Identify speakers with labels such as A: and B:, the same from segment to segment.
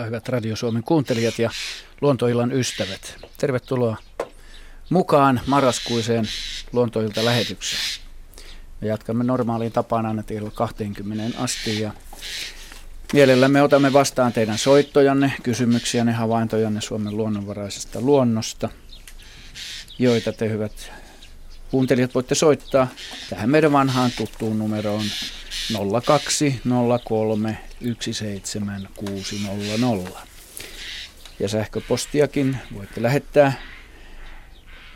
A: iltaa hyvät Radio Suomen kuuntelijat ja Luontoillan ystävät. Tervetuloa mukaan marraskuiseen Luontoilta lähetykseen. Me jatkamme normaaliin tapaan aina kello 20 asti ja mielellämme otamme vastaan teidän soittojanne, kysymyksiänne, havaintojanne Suomen luonnonvaraisesta luonnosta, joita te hyvät kuuntelijat voitte soittaa tähän meidän vanhaan tuttuun numeroon 0203 17600. Ja sähköpostiakin voitte lähettää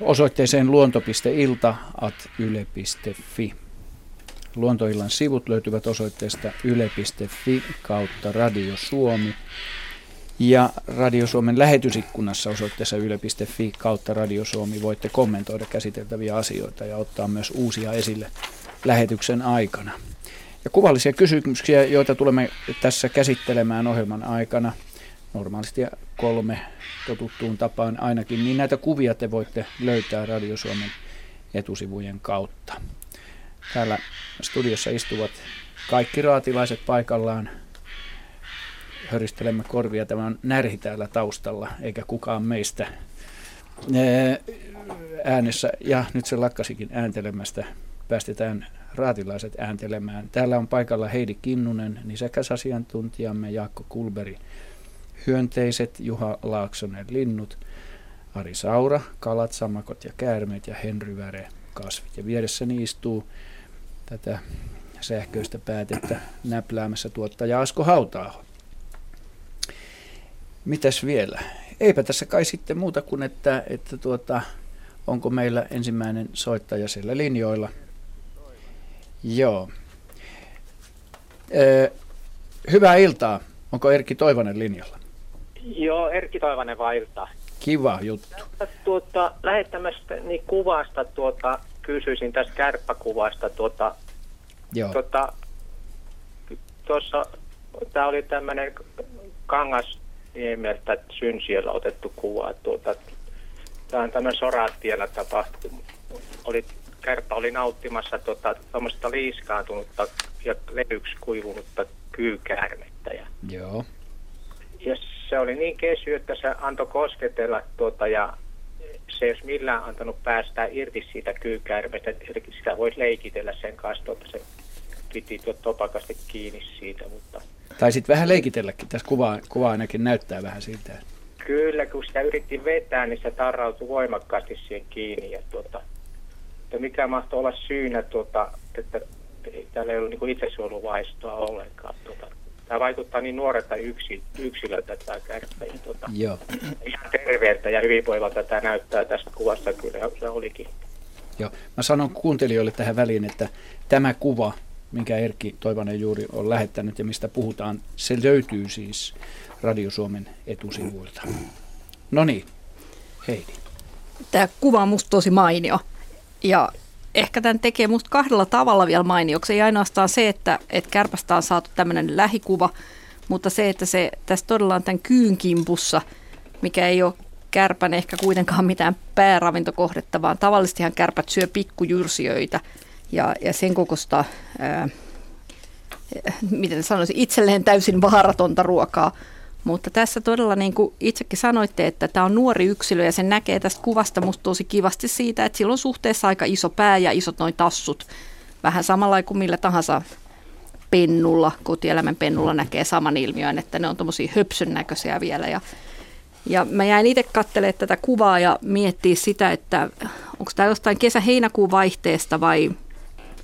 A: osoitteeseen luonto.ilta.yle.fi. Luontoillan sivut löytyvät osoitteesta yle.fi kautta Radio Suomi. Ja Radio Suomen lähetysikkunassa osoitteessa yle.fi kautta Radio Suomi voitte kommentoida käsiteltäviä asioita ja ottaa myös uusia esille lähetyksen aikana. Ja kuvallisia kysymyksiä, joita tulemme tässä käsittelemään ohjelman aikana, normaalisti kolme totuttuun tapaan ainakin, niin näitä kuvia te voitte löytää Radio Suomen etusivujen kautta. Täällä studiossa istuvat kaikki raatilaiset paikallaan. Höristelemme korvia. Tämä on närhi täällä taustalla, eikä kukaan meistä äänessä. Ja nyt se lakkasikin ääntelemästä. Päästetään raatilaiset ääntelemään. Täällä on paikalla Heidi Kinnunen, nisäkäsasiantuntijamme Jaakko Kulberi, hyönteiset Juha Laaksonen linnut, Ari Saura, kalat, sammakot ja käärmeet ja Henry Väre, kasvit. Ja vieressäni istuu tätä sähköistä päätettä näpläämässä tuottaja Asko Hautaaho. Mitäs vielä? Eipä tässä kai sitten muuta kuin, että, että tuota, onko meillä ensimmäinen soittaja siellä linjoilla – Joo. Ee, hyvää iltaa. Onko Erkki Toivonen linjalla?
B: Joo, Erkki Toivonen vaan iltaa.
A: Kiva juttu.
B: Tuota, lähettämästä niin kuvasta tuota, kysyisin tästä kärppäkuvasta. Tuota,
A: Joo.
B: Tuota, tuossa, tämä oli tämmöinen kangas niemeltä synsiellä otettu kuva. Tuota, tämä on tämmöinen soraattiellä tapahtunut. Oli kärppä oli nauttimassa tuota, liiskaantunutta ja levyksi kuivunutta kyykäärmettä. Ja,
A: Joo.
B: ja se oli niin kesy, että se antoi kosketella tuota, ja se ei olisi millään antanut päästää irti siitä kyykäärmestä, eli sitä voisi leikitellä sen kanssa, että se piti tuota topakasti kiinni siitä, mutta...
A: Tai sitten vähän leikitelläkin, tässä kuva, kuva ainakin näyttää vähän siltä.
B: Kyllä, kun sitä yritti vetää, niin se tarrautui voimakkaasti siihen kiinni ja tuota, mikä mahtoi olla syynä, tuota, että täällä ei ollut niin itsesuojeluvaistoa ollenkaan. Tuota. Tämä vaikuttaa niin nuorelta yksi, yksilöltä tämä kärppä. Ja, tuota,
A: Joo.
B: Ihan terveeltä ja hyvinvoivalta tämä näyttää tästä kuvasta kyllä, se olikin.
A: Joo. Mä sanon kuuntelijoille tähän väliin, että tämä kuva, minkä Erkki Toivonen juuri on lähettänyt ja mistä puhutaan, se löytyy siis Radio Suomen etusivuilta. No niin, Heidi.
C: Tämä kuva on musta tosi mainio. Ja ehkä tämän tekee musta kahdella tavalla vielä mainioksi. Ei ainoastaan se, että, että kärpästä on saatu tämmöinen lähikuva, mutta se, että se tässä todella on tämän kyyn kimpussa, mikä ei ole kärpän ehkä kuitenkaan mitään pääravintokohdetta, vaan tavallisestihan kärpät syö pikkujyrsijöitä ja, ja sen kokosta, ää, miten sanoisin, itselleen täysin vaaratonta ruokaa. Mutta tässä todella niin kuin itsekin sanoitte, että tämä on nuori yksilö ja sen näkee tästä kuvasta musta tosi kivasti siitä, että sillä on suhteessa aika iso pää ja isot noin tassut. Vähän samalla kuin millä tahansa pennulla, kotieläimen pennulla näkee saman ilmiön, että ne on tuommoisia höpsön näköisiä vielä. Ja, ja mä jäin itse katselemaan tätä kuvaa ja miettiä sitä, että onko tämä jostain kesä-heinäkuun vaihteesta vai...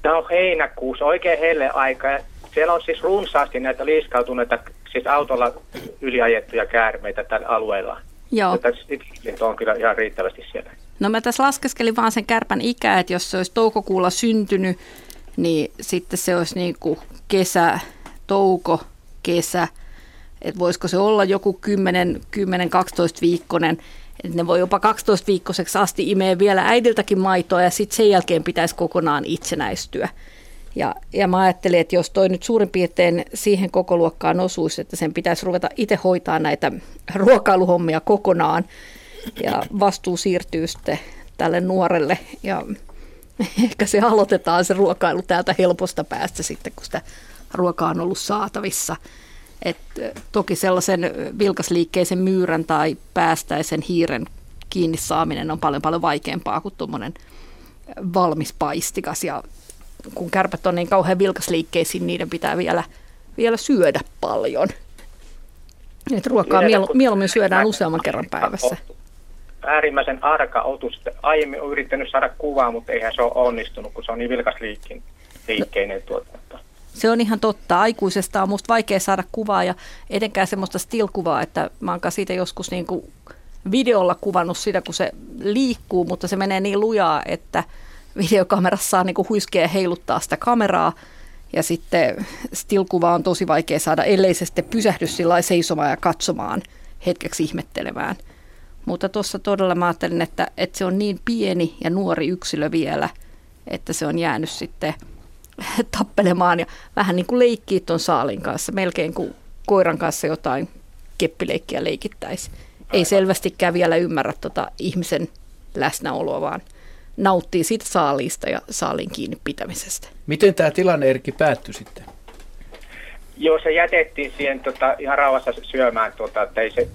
B: Tämä on heinäkuussa, oikein helle aika. Siellä on siis runsaasti näitä liiskautuneita siis autolla yliajettuja käärmeitä tällä alueella.
C: Joo.
B: Mutta on kyllä ihan riittävästi siellä.
C: No mä tässä laskeskelin vaan sen kärpän ikää, että jos se olisi toukokuulla syntynyt, niin sitten se olisi niin kuin kesä, touko, kesä. Että voisiko se olla joku 10-12 viikkonen. Että ne voi jopa 12 viikkoiseksi asti imeä vielä äidiltäkin maitoa ja sitten sen jälkeen pitäisi kokonaan itsenäistyä. Ja, ja mä ajattelin, että jos toi nyt suurin piirtein siihen koko luokkaan osuisi, että sen pitäisi ruveta itse hoitaa näitä ruokailuhommia kokonaan ja vastuu siirtyy sitten tälle nuorelle ja ehkä se aloitetaan se ruokailu täältä helposta päästä sitten, kun sitä ruokaa on ollut saatavissa. Et toki sellaisen vilkasliikkeisen myyrän tai päästäisen hiiren kiinni saaminen on paljon paljon vaikeampaa kuin tuommoinen valmis paistikas. Ja kun kärpät on niin kauhean vilkasliikkeisiin, niiden pitää vielä, vielä syödä paljon. Et ruokaa mielu, mieluummin syödään useamman kerran päivässä.
B: Äärimmäisen arka otus. Aiemmin olen yrittänyt saada kuvaa, mutta eihän se ole onnistunut, kun se on niin vilkasliikkeinen tuotanto.
C: Se on ihan totta. Aikuisesta on musta vaikea saada kuvaa ja etenkään semmoista still-kuvaa, että mä oon siitä joskus niin kuin videolla kuvannut sitä, kun se liikkuu, mutta se menee niin lujaa, että videokamerassa saa niin huiskea heiluttaa sitä kameraa. Ja sitten still-kuva on tosi vaikea saada, ellei se sitten pysähdy sillä seisomaan ja katsomaan hetkeksi ihmettelemään. Mutta tuossa todella mä ajattelin, että, että se on niin pieni ja nuori yksilö vielä, että se on jäänyt sitten tappelemaan ja vähän niin kuin leikkii tuon saalin kanssa, melkein kuin koiran kanssa jotain keppileikkiä leikittäisi. Ei selvästikään vielä ymmärrä tota ihmisen läsnäoloa, vaan nauttii siitä saaliista ja saalin kiinni pitämisestä.
A: Miten tämä tilanne Erkki päättyi sitten?
B: Joo, se jätettiin siihen tota, ihan rauhassa syömään, tota, että ei se,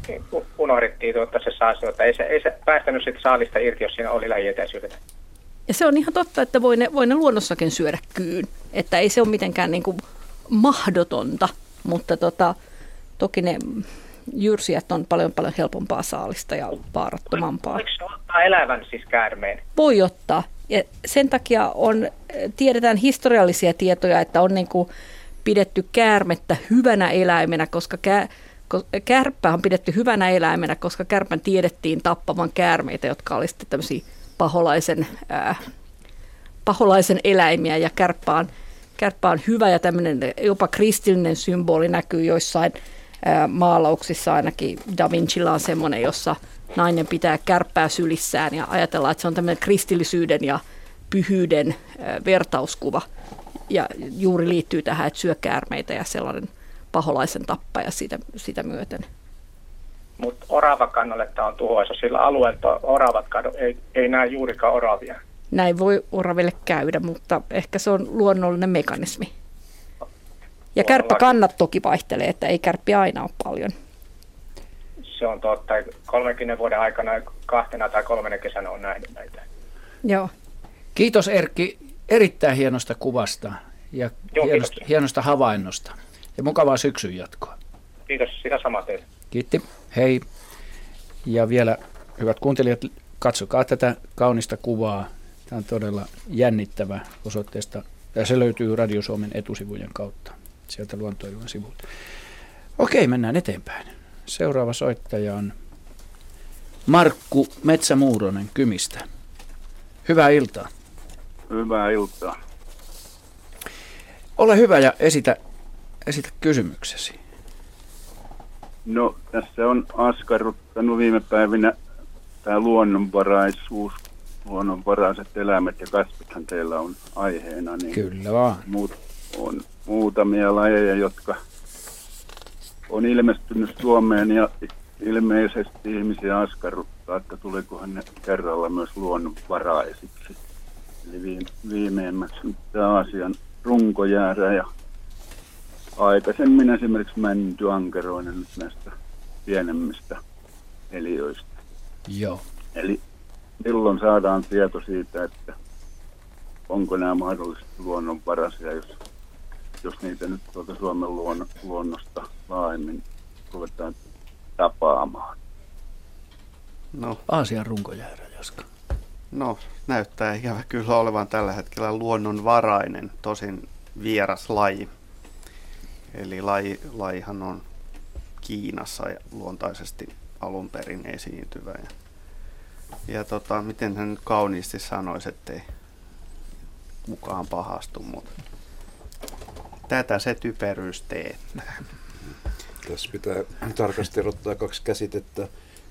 B: unohdettiin tota, se saasi, että ei se, ei se päästänyt sit saalista irti, jos siinä oli lähietäisyydet.
C: Ja se on ihan totta, että voi ne, voi ne luonnossakin syödä kyyn, että ei se ole mitenkään niin kuin mahdotonta, mutta tota, toki ne jyrsijät on paljon paljon helpompaa saalista ja vaarattomampaa.
B: Voiko ottaa elävän siis käärmeen?
C: Voi ottaa. Ja sen takia on, tiedetään historiallisia tietoja, että on niin kuin pidetty käärmettä hyvänä eläimenä, koska kä, kärppää on pidetty hyvänä eläimenä, koska kärpän tiedettiin tappavan käärmeitä, jotka olivat sitten tämmöisiä paholaisen, ää, paholaisen eläimiä ja kärppä on, kärppä on hyvä ja tämmöinen jopa kristillinen symboli näkyy joissain maalauksissa ainakin Da Vincilla on semmoinen, jossa nainen pitää kärppää sylissään ja ajatellaan, että se on tämmöinen kristillisyyden ja pyhyyden vertauskuva. Ja juuri liittyy tähän, että syö käärmeitä ja sellainen paholaisen tappaja sitä, sitä myöten.
B: Mutta oravakannalle tämä on tuhoisa, sillä alueella oravat kadu, ei, ei näe juurikaan oravia.
C: Näin voi oraville käydä, mutta ehkä se on luonnollinen mekanismi. Ja kärppäkannat toki vaihtelee, että ei kärppi aina ole paljon.
B: Se on totta. 30 vuoden aikana kahtena tai kolmena kesänä on nähnyt näitä.
C: Joo.
A: Kiitos Erkki erittäin hienosta kuvasta ja Joo, hienosta, hienosta havainnosta. Ja mukavaa syksyn jatkoa.
B: Kiitos, sitä samaa teille.
A: Kiitti, hei. Ja vielä, hyvät kuuntelijat, katsokaa tätä kaunista kuvaa. Tämä on todella jännittävä osoitteesta. Ja se löytyy Radio Suomen etusivujen kautta sieltä luontoilun sivulta. Okei, mennään eteenpäin. Seuraava soittaja on Markku Metsämuuronen Kymistä. Hyvää iltaa.
D: Hyvää iltaa.
A: Ole hyvä ja esitä, esitä kysymyksesi.
D: No, tässä on askarruttanut viime päivinä tämä luonnonvaraisuus, luonnonvaraiset eläimet ja kasvithan teillä on aiheena. Niin
A: Kyllä vaan.
D: Muut on muutamia lajeja, jotka on ilmestynyt Suomeen ja ilmeisesti ihmisiä askarruttaa, että tulikohan ne kerralla myös luonnonvaraisiksi. Eli viimeimmäksi tämä asian runkojäärä ja aikaisemmin esimerkiksi mäntyankeroinen nyt näistä pienemmistä eliöistä.
A: Joo.
D: Eli milloin saadaan tieto siitä, että onko nämä mahdollisesti luonnonvaraisia, jos jos niitä nyt tuolta Suomen luon, luonnosta laajemmin ruvetaan tapaamaan.
A: No. Aasian runkojäärä, Jaska.
E: No, näyttää ikävä kyllä olevan tällä hetkellä luonnonvarainen, tosin vieras laji. Eli laji, lajihan on Kiinassa ja luontaisesti alun perin esiintyvä. Ja, ja tota, miten hän nyt kauniisti sanoisi, ettei kukaan pahastu, mutta Tätä se typeryys teettää.
F: Tässä pitää tarkasti erottaa kaksi käsitettä.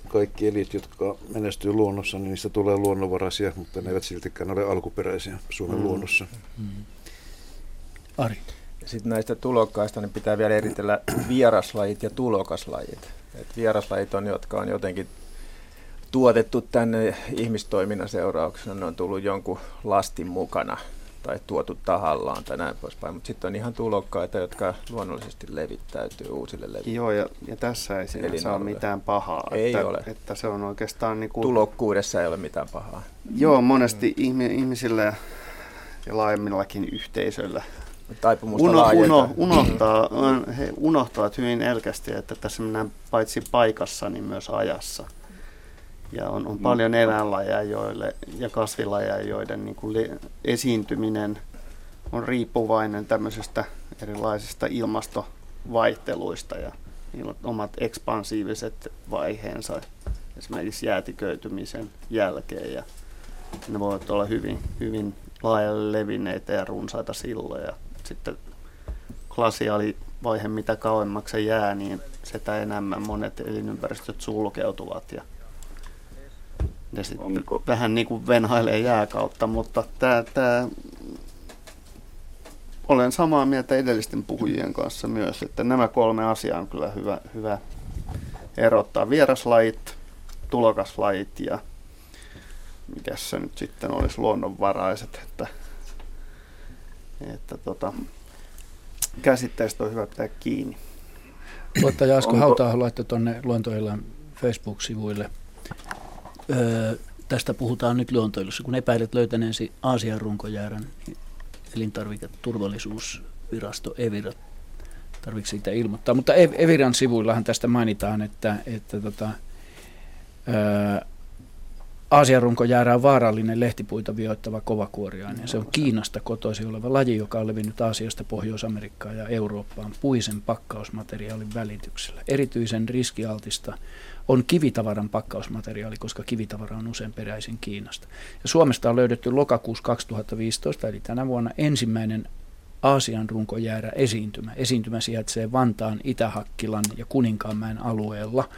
F: Kaikki elit, jotka menestyy luonnossa, niin niistä tulee luonnonvaraisia, mutta ne eivät siltikään ole alkuperäisiä Suomen mm. luonnossa. Mm.
A: Ari.
G: Sitten näistä tulokkaista niin pitää vielä eritellä vieraslajit ja tulokaslajit. Et vieraslajit on, jotka on jotenkin tuotettu tänne ihmistoiminnan seurauksena, ne on tullut jonkun lastin mukana tai tuotu tahallaan tai näin poispäin. Mutta sitten on ihan tulokkaita, jotka luonnollisesti levittäytyy uusille levittäjille.
E: Joo, ja, ja tässä ei sinänsä ole mitään pahaa.
G: Ei
E: että,
G: ole.
E: Että se on oikeastaan... Niin kuin,
G: Tulokkuudessa ei ole mitään pahaa.
E: Joo, monesti mm. ihmisille ja laajemmillakin yhteisöillä
G: Taipumusta
E: uno, uno, unohtaa, he unohtavat hyvin elkästi, että tässä mennään paitsi paikassa, niin myös ajassa. Ja on, on paljon eläinlajeja joille, ja kasvilajeja, joiden niin kuin li, esiintyminen on riippuvainen tämmöisestä erilaisista ilmastovaihteluista ja niillä omat ekspansiiviset vaiheensa esimerkiksi jäätiköitymisen jälkeen. Ja ne voivat olla hyvin, hyvin laajalle levinneitä ja runsaita silloja. Sitten glasiaalivaihe, mitä kauemmaksi se jää, niin sitä enemmän monet elinympäristöt sulkeutuvat ja ne sitten
D: Onko?
E: vähän niin kuin venhailee jääkautta, mutta tämä, tämä olen samaa mieltä edellisten puhujien kanssa myös, että nämä kolme asiaa on kyllä hyvä, hyvä erottaa. Vieraslajit, tulokaslajit ja mikä se nyt sitten olisi luonnonvaraiset, että, että tota, käsitteestä on hyvä pitää kiinni.
A: Tuottaja Asko
D: Onko-
A: Hauta laittoi tuonne Luontoillan Facebook-sivuille. Öö, tästä puhutaan nyt luontoilussa, kun epäilet löytäneesi Aasian runkojäärän niin elintarviketurvallisuusvirasto Evira. Tarvitse siitä ilmoittaa, mutta Ev- Eviran sivuillahan tästä mainitaan, että, että tota, öö, Aasian runkojäärä on vaarallinen lehtipuita vioittava kovakuoriainen. Se on Kiinasta kotoisin oleva laji, joka on levinnyt Aasiasta Pohjois-Amerikkaan ja Eurooppaan puisen pakkausmateriaalin välityksellä. Erityisen riskialtista on kivitavaran pakkausmateriaali, koska kivitavara on usein peräisin Kiinasta. Ja Suomesta on löydetty lokakuussa 2015, eli tänä vuonna ensimmäinen Aasian runkojäärä esiintymä. Esiintymä sijaitsee Vantaan, Itä-Hakkilan ja Kuninkaanmäen alueella,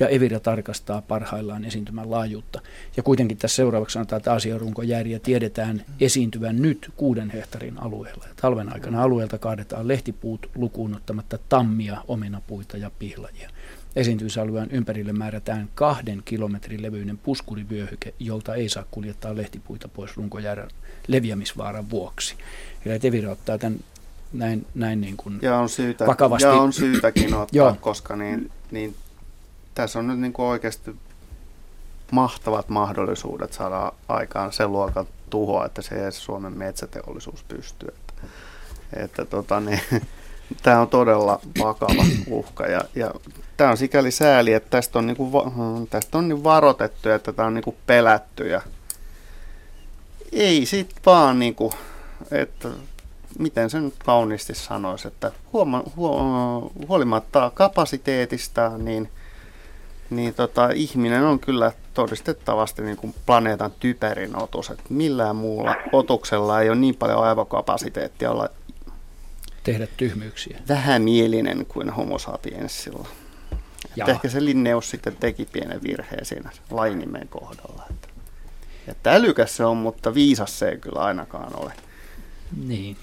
A: ja Evira tarkastaa parhaillaan esiintymän laajuutta. Ja kuitenkin tässä seuraavaksi sanotaan, että Aasian runkojääriä tiedetään esiintyvän nyt kuuden hehtarin alueella. Ja talven aikana alueelta kaadetaan lehtipuut lukuun ottamatta tammia, omenapuita ja pihlajia. Esiintymisalueen ympärille määrätään kahden kilometrin levyinen puskurivyöhyke, jolta ei saa kuljettaa lehtipuita pois runkojäärän leviämisvaaran vuoksi. Eli Evira ottaa tämän näin, näin niin kuin
E: Ja on, syytä,
A: Vakavasti.
E: ja on syytäkin ottaa,
A: Joo.
E: koska niin, niin, tässä on nyt niin kuin oikeasti mahtavat mahdollisuudet saada aikaan sen luokan tuhoa, että se ei edes Suomen metsäteollisuus pystyy. Että, että tota, niin, tämä on todella vakava uhka ja, ja tämä on sikäli sääli, että tästä on, niin kuin, va- tästä on niin varoitettu, että tämä on niin kuin pelätty ja ei sit vaan niin kuin, että miten sen nyt kauniisti sanoisi, että huoma, huo, huolimatta kapasiteetista, niin, niin tota, ihminen on kyllä todistettavasti niin kuin planeetan typerin otus. Että millään muulla otuksella ei ole niin paljon aivokapasiteettia olla
A: tehdä tyhmyyksiä.
E: vähämielinen kuin homo sapiensilla. Että ehkä se Linneus sitten teki pienen virheen siinä lajinimen kohdalla. Että, että älykäs se on, mutta viisas se ei kyllä ainakaan ole.
A: niin.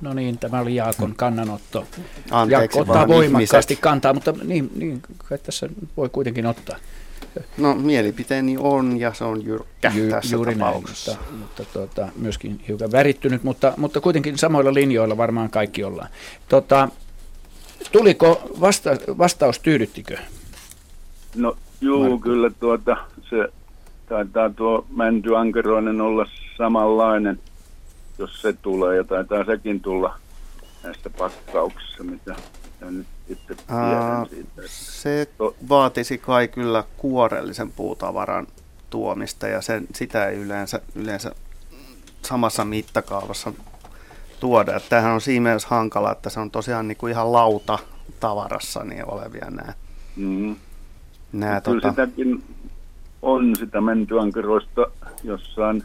A: No niin, tämä oli Jaakon kannanotto.
E: Anteeksi
A: Jaakko ottaa voimakkaasti
E: ihmiset.
A: kantaa, mutta niin, niin kai tässä voi kuitenkin ottaa.
E: No mielipiteeni on ja se on jyrkkä
A: Ju,
E: tässä
A: juuri näin,
E: tapauksessa.
A: mutta, mutta tuota, myöskin hiukan värittynyt, mutta, mutta kuitenkin samoilla linjoilla varmaan kaikki ollaan. Tota, tuliko vasta, vastaus, tyydyttikö?
D: No juu,
A: Markku.
D: kyllä tuota, se taitaa tuo mäntyankeroinen olla samanlainen, jos se tulee, ja taitaa sekin tulla näistä pakkauksissa, mitä mitä nyt tiedän siitä.
E: Se
D: To-
E: vaatisi kai kyllä kuorellisen puutavaran tuomista ja sen, sitä ei yleensä, yleensä samassa mittakaavassa tuoda. Että Tämähän on siinä mielessä hankala, että se on tosiaan niin kuin ihan lauta tavarassa niin olevia nämä.
D: Mm.
E: nämä
D: Kyllä
E: tota,
D: sitäkin on sitä mäntyänkeroista jossain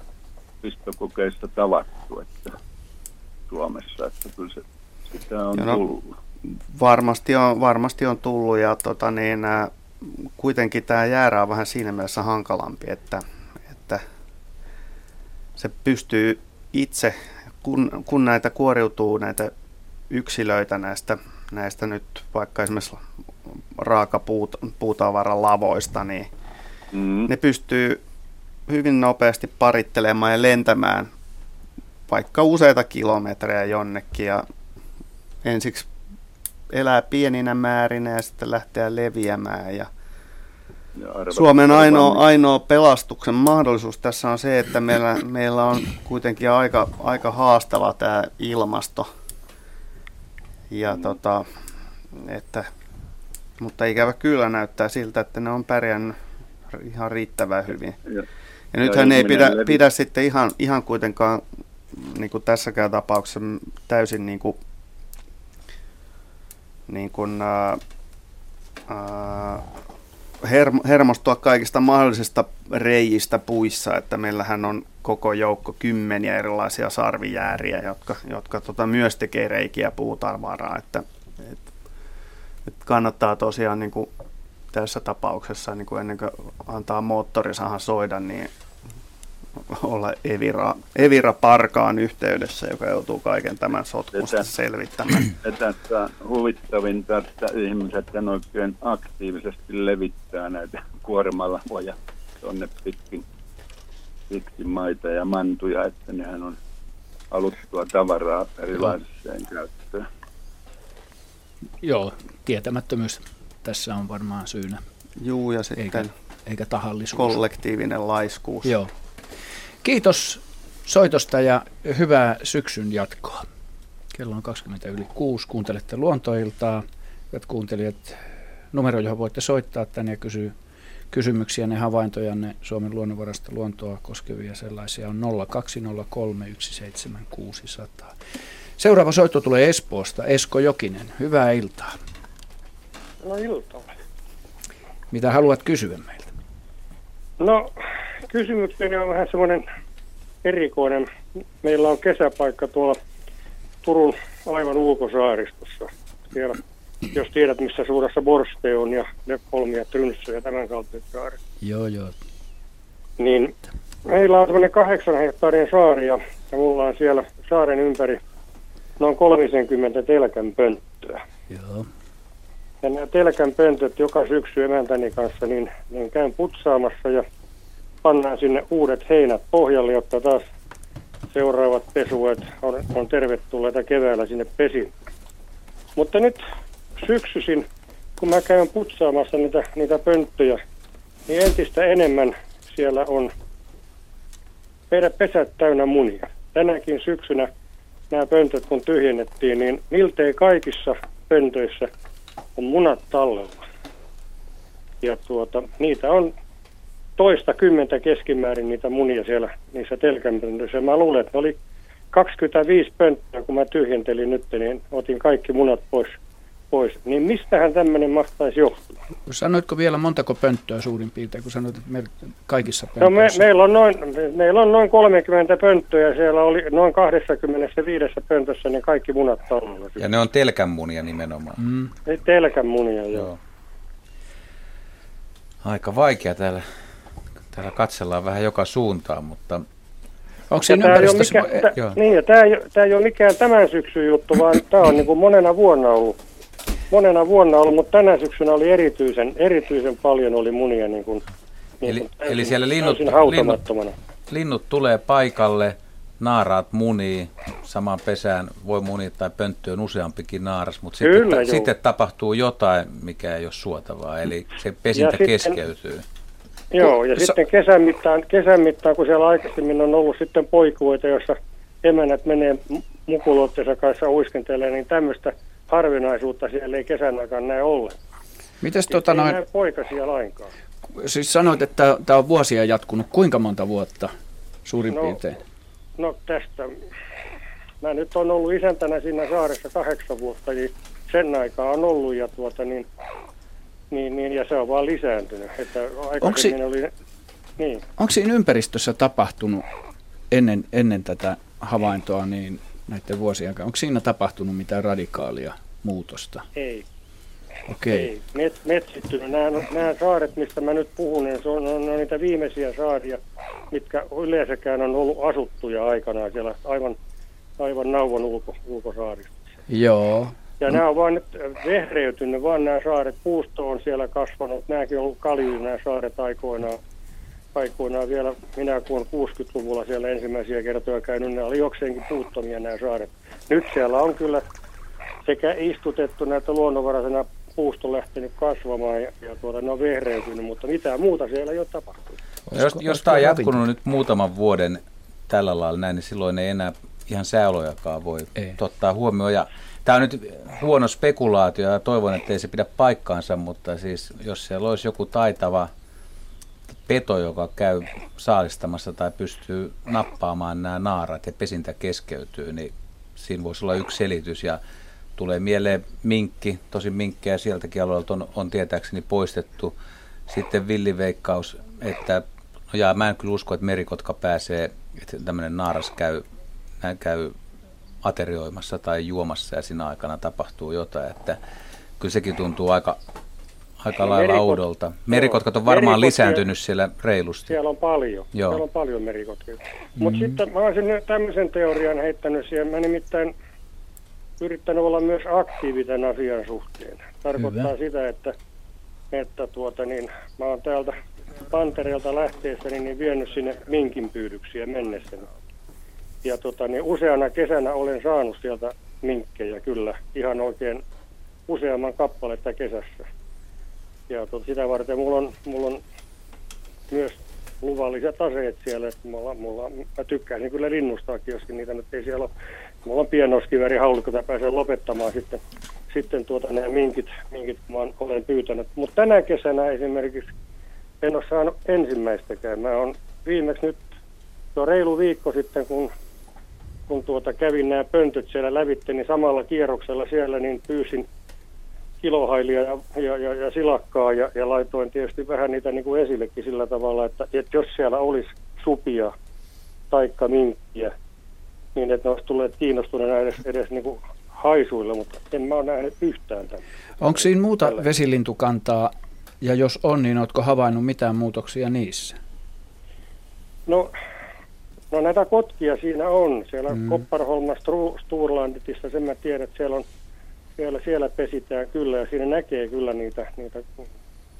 D: pistokokeista tavattu, että Suomessa, että kyllä se, sitä on
E: Ja no-
D: tullut.
E: Varmasti, on, varmasti on tullut ja tota, niin, kuitenkin tämä jäärä on vähän siinä mielessä hankalampi, että, että se pystyy itse, kun, kun näitä kuoriutuu näitä yksilöitä näistä, näistä nyt vaikka esimerkiksi raakapuutavaran lavoista, niin
D: Mm.
E: ne pystyy hyvin nopeasti parittelemaan ja lentämään vaikka useita kilometrejä jonnekin ja ensiksi elää pieninä määrinä ja sitten lähteä leviämään. Ja
D: Ja
E: Suomen ainoa, ainoa pelastuksen mahdollisuus tässä on se, että meillä, meillä on kuitenkin aika, aika haastava tämä ilmasto. Ja tota, että, mutta ikävä kyllä näyttää siltä, että ne on pärjännyt ihan riittävän hyvin.
D: Ja,
E: Ja nythän ei pidä,
D: levi-
E: pidä sitten ihan, ihan kuitenkaan niin kuin tässäkään tapauksessa täysin niin kuin, niin kuin, ää, ää, herm, hermostua kaikista mahdollisista reijistä puissa, että meillähän on koko joukko kymmeniä erilaisia sarvijääriä, jotka, jotka tota, myös tekee reikiä puutarvaraa, että et, et kannattaa tosiaan niin tässä tapauksessa niin ennen kuin antaa moottorisahan soida, niin olla Evira, Evira Parkaan yhteydessä, joka joutuu kaiken tämän sotkun sitten selvittämään.
D: Ja tässä huvittavinta, että ihmiset sen oikein aktiivisesti levittää näitä kuormalahoja tuonne pitkin, pitkin maita ja mantuja, että nehän on aluttua tavaraa erilaiseen käyttöön.
A: Joo, tietämättömyys tässä on varmaan syynä,
E: Juu, ja
A: eikä,
E: sitten
A: eikä tahallisuus.
E: kollektiivinen laiskuus.
A: Joo. Kiitos soitosta ja hyvää syksyn jatkoa. Kello on 20 yli 6. Kuuntelette luontoiltaa. Hyvät kuuntelijat, numero, johon voitte soittaa tänne ja kysyä kysymyksiä, ne havaintojanne Suomen luonnonvarasta luontoa koskevia sellaisia on 020317600. Seuraava soitto tulee Espoosta. Esko Jokinen, hyvää iltaa.
H: No iltaa.
A: Mitä haluat kysyä meiltä?
H: No, kysymykseni on vähän semmoinen erikoinen. Meillä on kesäpaikka tuolla Turun aivan ulkosaaristossa. Siellä, jos tiedät, missä suuressa Borste on ja Lepholmi ja Trynsö ja tämän kaltaiset saaret.
A: Joo, joo.
H: Niin meillä on semmoinen kahdeksan hehtaarin saari ja, ja mulla on siellä saaren ympäri noin 30 telkän pönttöä.
A: joo.
H: Ja nämä telkän pöntöt joka syksy emäntäni kanssa, niin, niin käyn putsaamassa ja pannaan sinne uudet heinät pohjalle, jotta taas seuraavat pesuet on, on tervetulleita keväällä sinne pesiin. Mutta nyt syksyisin, kun mä käyn putsaamassa niitä, niitä pönttöjä, niin entistä enemmän siellä on pesät täynnä munia. Tänäkin syksynä nämä pöntöt kun tyhjennettiin, niin miltei kaikissa pöntöissä on munat tallella. Ja tuota, niitä on toista kymmentä keskimäärin niitä munia siellä niissä telkänpöntöissä. Mä luulen, että ne oli 25 pönttöä, kun mä tyhjentelin nyt, niin otin kaikki munat pois. pois. Niin mistähän tämmöinen mahtaisi johtua?
A: Sanoitko vielä montako pönttöä suurin piirtein, kun sanoit, että meillä kaikissa
H: No me, meillä, on noin, meillä on noin 30 pönttöä ja siellä oli noin 25 pöntössä niin kaikki munat tallella.
I: Ja ne on telkänmunia nimenomaan.
A: Mm.
H: Telkän munia, joo.
I: Joo. Aika vaikea täällä. Täällä katsellaan vähän joka suuntaan, mutta
A: Onko siinä
H: Tämä ei
A: ympäristössä...
H: mikään, tä,
I: joo.
H: niin, ja tämä, ei, tämä ei ole mikään tämän syksyn juttu, vaan tämä on niin kuin monena vuonna ollut. Monena vuonna ollut, mutta tänä syksynä oli erityisen, erityisen paljon oli munia niin kuin, niin
I: Eli-
H: kuin
I: eli siellä linnut-
H: täysin hautamattomana.
I: linnut tulee paikalle, naaraat munii, samaan pesään voi munia tai pönttöön useampikin naaras, mutta sitten,
H: Kyllä,
I: ta-
H: juu.
I: sitten tapahtuu jotain, mikä ei ole suotavaa, eli se pesintä
H: sitten-
I: keskeytyy.
H: Joo, ja
A: Sa-
H: sitten kesän mittaan, kesän mittaan, kun siellä aikaisemmin on ollut sitten poikueita, jossa emänät menee mu- mukuloittensa kanssa uiskentelee, niin tämmöistä harvinaisuutta siellä ei kesän aikana näe ollenkaan.
A: Mites tota
H: ei
A: noin,
H: näe poikasia lainkaan.
A: siis sanoit, että tämä on vuosia jatkunut. Kuinka monta vuotta suurin
H: No,
A: piirtein?
H: No tästä, mä nyt on ollut isäntänä siinä saaressa kahdeksan vuotta, niin sen aikaa on ollut ja tuota niin, niin, niin ja se on vaan lisääntynyt. Että aikaisemmin oli, niin,
A: Onko siinä ympäristössä tapahtunut ennen, ennen tätä havaintoa niin näiden vuosien aikana, onko siinä tapahtunut mitään radikaalia muutosta?
H: ei,
A: Okei.
H: ei. Met, metsittynyt. Nämä, nämä saaret, mistä mä nyt puhun, niin se on, on, on niitä viimeisiä saaria, mitkä yleensäkään on ollut asuttuja aikanaan siellä aivan, aivan nauvan ulko, ulkosaarissa.
A: Joo.
H: Ja nämä on vaan nyt vehreytynyt, vaan nämä saaret. Puusto on siellä kasvanut. Nämäkin on ollut kaljuja nämä saaret aikoinaan. aikoinaan vielä, minä kun 60-luvulla siellä ensimmäisiä kertoja käynyt, ne oli jokseenkin puuttomia nämä saaret. Nyt siellä on kyllä sekä istutettu näitä luonnonvaraisena puusto lähtenyt kasvamaan ja, ja tuota, ne on vehreytynyt, mutta mitään muuta siellä ei ole tapahtunut.
I: Jos, jos tämä on jatkunut nyt muutaman vuoden tällä lailla näin, niin silloin ei enää ihan sääolojakaan voi ei. ottaa huomioon. Ja tämä on nyt huono spekulaatio ja toivon, että ei se pidä paikkaansa, mutta siis jos siellä olisi joku taitava peto, joka käy saalistamassa tai pystyy nappaamaan nämä naarat ja pesintä keskeytyy, niin siinä voisi olla yksi selitys. Ja tulee mieleen minkki, tosi minkkejä sieltäkin alueelta on, on tietääkseni poistettu. Sitten villiveikkaus, että no ja mä en kyllä usko, että merikotka pääsee, että tämmöinen naaras käy, käy aterioimassa tai juomassa ja siinä aikana tapahtuu jotain, että kyllä sekin tuntuu aika, aika no, lailla merikot, oudolta. Merikotkat on varmaan merikotkia, lisääntynyt siellä reilusti.
H: Siellä on paljon, Joo. siellä on paljon merikotkia. Mm-hmm. Mutta sitten mä olisin tämmöisen teorian heittänyt siihen, mä nimittäin yrittänyt olla myös aktiivi tämän asian suhteen. Tarkoittaa Hyvä. sitä, että, että tuota niin, mä oon täältä Pantereelta lähteessäni niin vienyt sinne minkin pyydyksiä mennessäni. Ja tota, niin useana kesänä olen saanut sieltä minkkejä kyllä ihan oikein useamman kappaletta kesässä. Ja tota, sitä varten mulla on, mulla on myös luvalliset aseet siellä, että mulla, mulla, mä tykkäisin kyllä linnustaakin, joskin niitä nyt ei siellä ole. Mulla on pienoskiväri haulikko, jota pääsee lopettamaan sitten, sitten tuota, nämä minkit, minkit mä olen pyytänyt. Mutta tänä kesänä esimerkiksi en ole saanut ensimmäistäkään. Mä on viimeksi nyt jo reilu viikko sitten, kun, kun tuota kävin nämä pöntöt siellä lävitte, niin samalla kierroksella siellä niin pyysin kilohailia ja, ja, ja, ja silakkaa ja, ja laitoin tietysti vähän niitä niin kuin esillekin sillä tavalla, että, että jos siellä olisi supia taikka minkkiä, niin että ne olisi tulleet kiinnostuneena edes, edes niin kuin haisuilla, mutta en mä ole nähnyt yhtään tämän.
A: Onko siinä muuta tällä. vesilintukantaa, ja jos on, niin oletko havainnut mitään muutoksia niissä?
H: No, no näitä kotkia siinä on. Siellä mm. Kopparholma Sturlanditissa, sen mä tiedän, että siellä on siellä, siellä pesitään kyllä ja siinä näkee kyllä niitä, niitä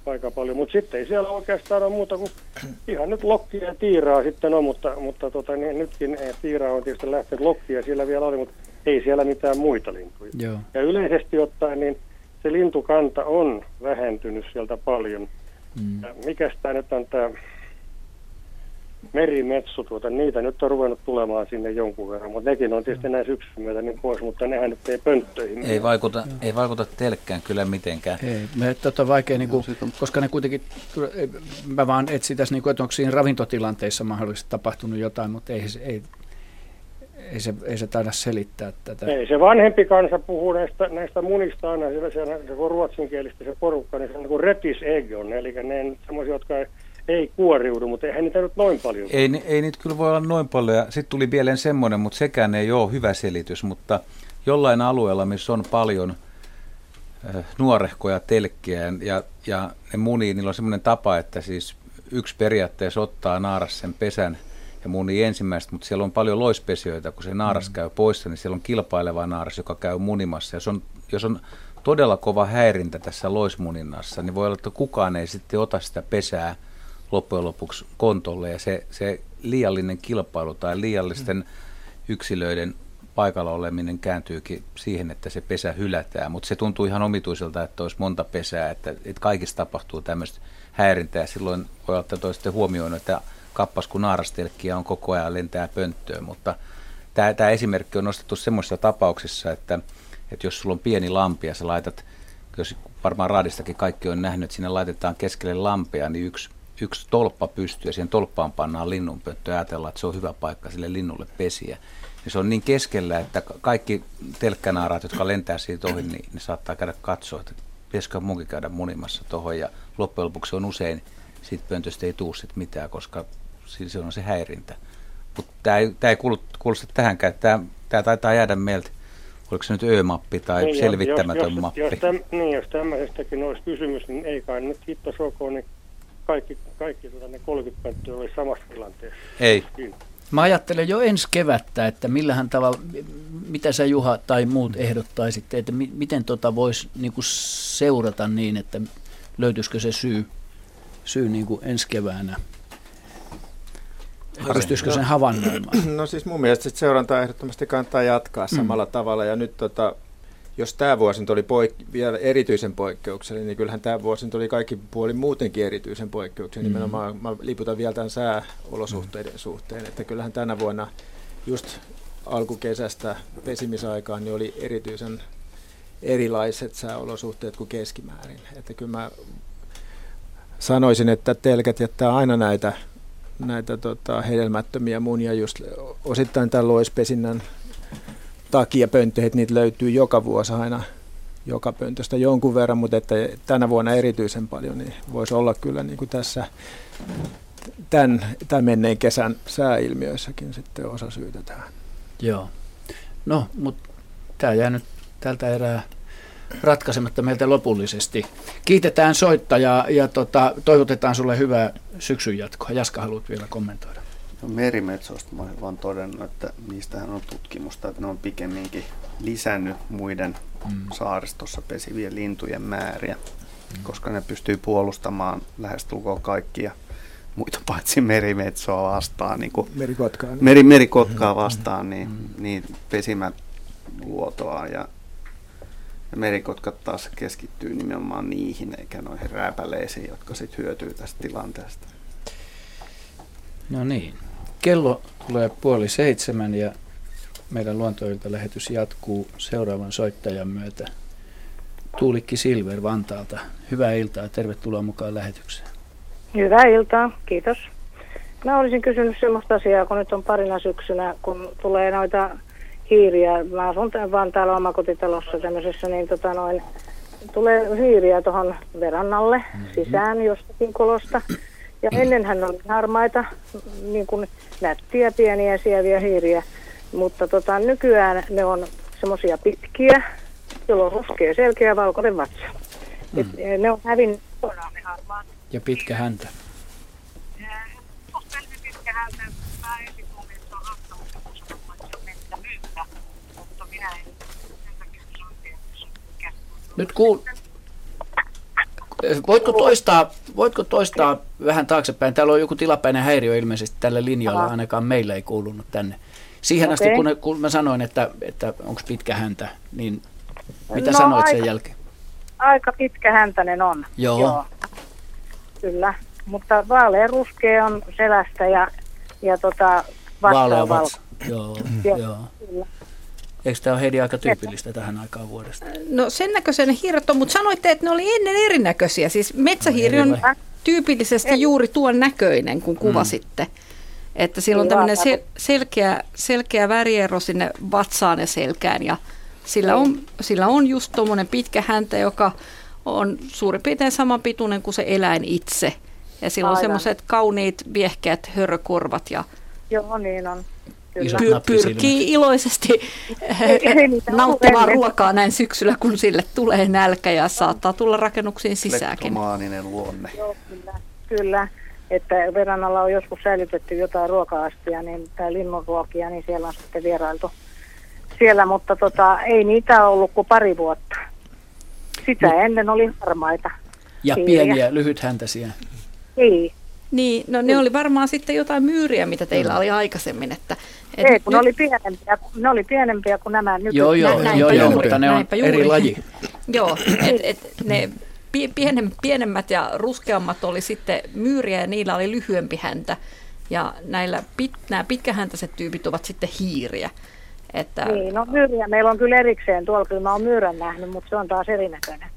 H: aika paljon. Mutta sitten ei siellä oikeastaan ole muuta kuin ihan nyt lokkia ja tiiraa sitten on, mutta, mutta tota, niin, nytkin eh, tiiraa on tietysti lähtenyt lokkia siellä vielä oli, mutta ei siellä mitään muita lintuja. Joo. Ja yleisesti ottaen niin se lintukanta on vähentynyt sieltä paljon. Mm. mikäs tämä nyt on tämä merimetsu, tuota, niitä nyt on ruvennut tulemaan sinne jonkun verran, mutta nekin on tietysti näin syksyn myötä niin pois, mutta nehän nyt ei pönttöihin.
I: Ei vaikuta, ei vaikuta telkkään kyllä mitenkään.
A: Ei, me tota vaikea, niin kuin, koska ne kuitenkin, mä vaan etsin tässä, niin kuin, että onko siinä ravintotilanteissa mahdollisesti tapahtunut jotain, mutta ei, ei, ei se, ei se taida selittää tätä.
H: Ei, se vanhempi kansa puhuu näistä, näistä munista aina, se, se, se on ruotsinkielistä se porukka, niin se on niin kuin retis egg on, eli ne semmoisia, jotka ei ei kuoriudu, mutta eihän niitä nyt noin paljon.
I: Ei, ei niitä kyllä voi olla noin paljon. Sitten tuli mieleen semmoinen, mutta sekään ei ole hyvä selitys, mutta jollain alueella, missä on paljon äh, nuorehkoja telkkiä ja, ja ne munii, niillä on semmoinen tapa, että siis yksi periaatteessa ottaa naaras sen pesän ja munii ensimmäistä, mutta siellä on paljon loispesijöitä, kun se naaras mm. käy poissa, niin siellä on kilpaileva naaras, joka käy munimassa. Ja se on, jos on todella kova häirintä tässä loismuninnassa, niin voi olla, että kukaan ei sitten ota sitä pesää loppujen lopuksi kontolle ja se, se liiallinen kilpailu tai liiallisten yksilöiden paikalla oleminen kääntyykin siihen, että se pesä hylätään, mutta se tuntuu ihan omituiselta, että olisi monta pesää, että, että kaikissa tapahtuu tämmöistä häirintää. Silloin voi olla, että olisitte huomioinut, että kappas kun naarastelkkiä on koko ajan lentää pönttöön, mutta tämä, tämä esimerkki on nostettu semmoisissa tapauksissa, että, että jos sulla on pieni lampi ja sä laitat, jos varmaan raadistakin kaikki on nähnyt, että sinne laitetaan keskelle lampea, niin yksi yksi tolppa pystyy ja siihen tolppaan pannaan linnunpönttö ja ajatellaan, että se on hyvä paikka sille linnulle pesiä. Ja se on niin keskellä, että kaikki telkkänaaraat, jotka lentää siitä ohi, niin ne saattaa käydä katsoa, että pitäisikö munkin käydä munimassa tuohon. Ja loppujen lopuksi on usein, siitä pöntöstä ei tule sit mitään, koska se on se häirintä. Mutta tämä ei, tää ei kuulosta tähänkään. Tämä taitaa jäädä meiltä oliko se nyt ö-mappi tai niin, selvittämätön jos, jos, mappi?
H: Jos, täm, niin, jos tämmöisestäkin olisi kysymys, niin ei kai nyt hitto soko, niin kaikki, kaikki tuota, ne 30 pönttöä oli samassa tilanteessa.
I: Ei.
A: Mä ajattelen jo ensi kevättä, että millähän tavalla, mitä sä Juha tai muut ehdottaisitte, että mi- miten tota voisi niinku seurata niin, että löytyisikö se syy, syy niinku ensi keväänä. Pystyisikö sen havainnoimaan?
G: No siis mun mielestä seurantaa ehdottomasti kannattaa jatkaa samalla mm. tavalla. Ja nyt tota, jos tämä vuosi oli poik- vielä erityisen poikkeuksellinen, niin kyllähän tämä vuosi oli kaikki puoli muutenkin erityisen poikkeuksellinen. Mm. Nimenomaan mä liputan vielä tämän sääolosuhteiden mm. suhteen, että kyllähän tänä vuonna just alkukesästä pesimisaikaan niin oli erityisen erilaiset sääolosuhteet kuin keskimäärin. Että kyllä mä sanoisin, että telkät jättää aina näitä, näitä tota, hedelmättömiä munia just osittain tämän loispesinnän takia pönttöhet, niitä löytyy joka vuosi aina joka pöntöstä jonkun verran, mutta että tänä vuonna erityisen paljon, niin voisi olla kyllä niin kuin tässä tämän, tämän menneen kesän sääilmiöissäkin sitten osa syytä tähän.
A: Joo. No, mutta tämä jää nyt tältä erää ratkaisematta meiltä lopullisesti. Kiitetään soittajaa ja tota, toivotetaan sulle hyvää syksyn jatkoa. Jaska, haluat vielä kommentoida?
E: No, merimetsoista mä olen vaan todennut, että niistähän on tutkimusta, että ne on pikemminkin lisännyt muiden mm. saaristossa pesivien lintujen määriä, mm. koska ne pystyy puolustamaan lähestulkoon kaikkia muita paitsi merimetsoa vastaan. Niin kuin
G: merikotkaa. Niin.
E: Meri, merikotkaa vastaan, niin, mm. niin pesimät luotoa ja ja merikotkat taas keskittyy nimenomaan niihin eikä noihin rääpäleisiin, jotka sitten hyötyy tästä tilanteesta.
A: No niin. Kello tulee puoli seitsemän ja meidän luontoilta lähetys jatkuu seuraavan soittajan myötä. Tuulikki Silver Vantaalta. Hyvää iltaa ja tervetuloa mukaan lähetykseen.
J: Hyvää iltaa, kiitos. Mä olisin kysynyt sellaista asiaa, kun nyt on parina syksynä, kun tulee noita hiiriä. Mä asun vaan täällä omakotitalossa tämmöisessä, niin tota noin, tulee hiiriä tuohon verannalle mm-hmm. sisään jostakin kolosta. Ja ennenhän oli harmaita, niin kuin nättiä, pieniä sieviä hiiriä, mutta tota, nykyään ne on semmoisia pitkiä, jolloin ruskea selkeä valkoinen vatsa. Mm. Et, eh, ne on hävinnyt ne harmaat.
A: Ja pitkä häntä.
J: Pitkä häntä
A: Nyt kuul... Voitko toistaa, voitko toistaa vähän taaksepäin? Täällä on joku tilapäinen häiriö ilmeisesti tällä linjalla, Aha. ainakaan meillä ei kuulunut tänne. Siihen okay. asti, kun, kun mä sanoin, että, että onko pitkä häntä, niin mitä no, sanoit aika, sen jälkeen?
J: Aika pitkä häntäinen on.
A: Joo. Joo.
J: Kyllä, mutta vaalean ruskea on selästä ja, ja tota,
A: vaalea valko. Joo, joo. joo. Kyllä. Eikö tämä ole Heidi aika tyypillistä tähän aikaan vuodesta?
C: No sen näköisen hiiret on, mutta sanoitte, että ne oli ennen erinäköisiä. Siis metsähiiri on tyypillisesti juuri tuon näköinen, kun kuvasitte. Mm. Että sillä on tämmöinen sel- selkeä, selkeä väriero sinne vatsaan ja selkään ja sillä on, sillä on just tuommoinen pitkä häntä, joka on suurin piirtein saman pituinen kuin se eläin itse. Ja sillä on semmoiset kauniit viehkeät hörökorvat. Ja
J: Joo, niin on.
C: Py- pyrkii iloisesti nauttimaan ruokaa näin syksyllä, kun sille tulee nälkä ja saattaa tulla rakennuksiin sisäänkin.
E: luonne.
J: Joo, kyllä. kyllä. Että verrannalla on joskus säilytetty jotain ruoka-astia, niin, tai linnunruokia, niin siellä on sitten vierailtu siellä, mutta tota, ei niitä ollut kuin pari vuotta. Sitä no. ennen oli harmaita.
A: Ja pieniä, pieniä, lyhythäntäisiä.
J: Ei,
C: niin, no ne oli varmaan sitten jotain myyriä, mitä teillä oli aikaisemmin. Että,
J: et Ei, kun nyt... ne oli, pienempiä, ne oli pienempiä kuin nämä
A: nyt. Joo, joo, Nä, joo, joo mutta ne on juuri. eri laji.
C: joo, et, et ne pienem, pienemmät ja ruskeammat oli sitten myyriä ja niillä oli lyhyempi häntä. Ja näillä pit, nämä pitkähäntäiset tyypit ovat sitten hiiriä.
J: Että... Niin, no myyriä meillä on kyllä erikseen. Tuolla kyllä mä oon myyrän nähnyt, mutta se on taas erinäköinen.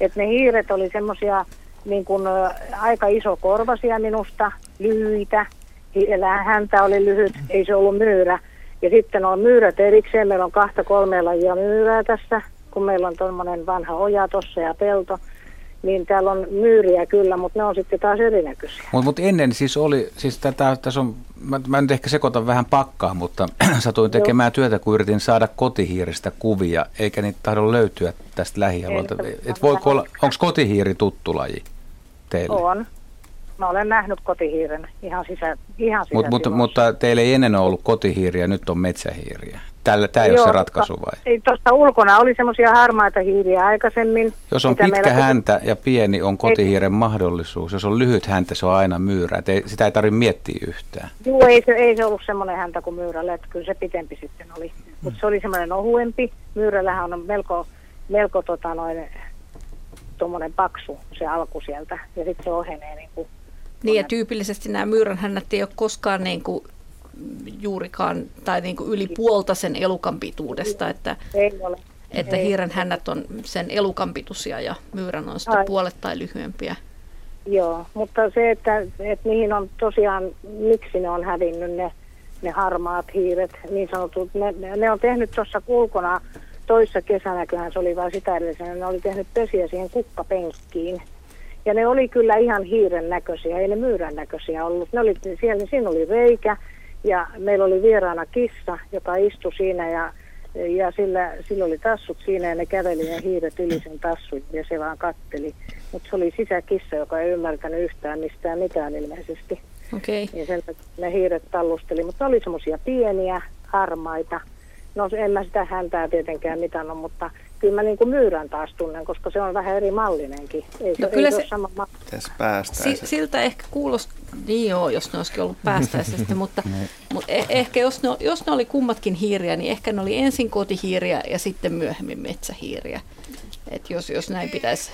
J: Että ne hiiret oli semmoisia niin kuin, aika iso korvasia minusta, lyhyitä. Häntä oli lyhyt, ei se ollut myyrä. Ja sitten on myyrät erikseen. Meillä on kahta kolmea lajia myyrää tässä, kun meillä on tuommoinen vanha oja tuossa ja pelto. Niin täällä on myyriä kyllä, mutta ne on sitten taas erinäköisiä.
I: Mutta mut ennen siis oli, siis tätä, tässä on, mä, mä nyt ehkä sekoitan vähän pakkaa, mutta satuin tekemään Joo. työtä, kun yritin saada kotihiiristä kuvia, eikä niitä tahdo löytyä tästä lähialueelta. Et voiko olla, onko kotihiiri tuttu laji? Teille?
J: On. Mä olen nähnyt kotihiiren ihan sisä, ihan
I: Mut, mut, mutta teillä ei ennen ollut kotihiiriä, nyt on metsähiiriä. Tällä, tämä ei Joo, ole se ratkaisu vai?
J: Ei, tuossa ulkona oli semmoisia harmaita hiiriä aikaisemmin.
I: Jos on pitkä häntä ja pieni, on kotihiiren ei, mahdollisuus. Jos on lyhyt häntä, se on aina myyrä. ei, sitä ei tarvitse miettiä yhtään.
J: Joo, ei se, ei se ollut semmoinen häntä kuin myyrällä, että kyllä se pitempi sitten oli. Mutta se oli semmoinen ohuempi. Myyrällähän on melko, melko tota noin, tuommoinen paksu se alku sieltä ja sitten se ohenee niin kuin
C: niin ja tyypillisesti nämä myyränhännät ei ole koskaan niin kuin juurikaan tai niin kuin yli puolta sen elukan pituudesta, että,
J: ei ole.
C: että ei. hiiren hännät on sen elukan pituisia ja myyrän on sitten Ai. puolet tai lyhyempiä.
J: Joo, mutta se, että, että niihin on tosiaan, miksi ne on hävinnyt ne, ne harmaat hiiret, niin sanotut, ne, ne on tehnyt tuossa kulkona toissa kesänä, kyllähän se oli vain sitä edellisenä, ne oli tehnyt pesiä siihen kukkapenkkiin. Ja ne oli kyllä ihan hiiren näköisiä, ei ne myyrän näköisiä ollut. Ne oli, siellä, siinä oli reikä ja meillä oli vieraana kissa, joka istui siinä ja, ja sillä, sillä oli tassut siinä ja ne käveli ne hiiret yli sen tassun ja se vaan katteli. Mutta se oli sisäkissa, joka ei ymmärtänyt yhtään mistään mitään ilmeisesti.
C: Okay.
J: Ja sen ne hiiret tallusteli, mutta oli semmoisia pieniä, harmaita. No en mä sitä häntää tietenkään mitannut, mutta kyllä mä niin kuin myyrän taas tunnen, koska se on vähän eri mallinenkin. Ei, no, se, kyllä ei se, se sama ma-
C: si- Siltä ehkä kuulostaa, niin joo, jos ne olisikin ollut päästäisesti, mutta, niin. mutta eh- ehkä jos ne, jos ne oli kummatkin hiiriä, niin ehkä ne oli ensin kotihiiriä ja sitten myöhemmin metsähiiriä. Et jos, jos näin pitäisi.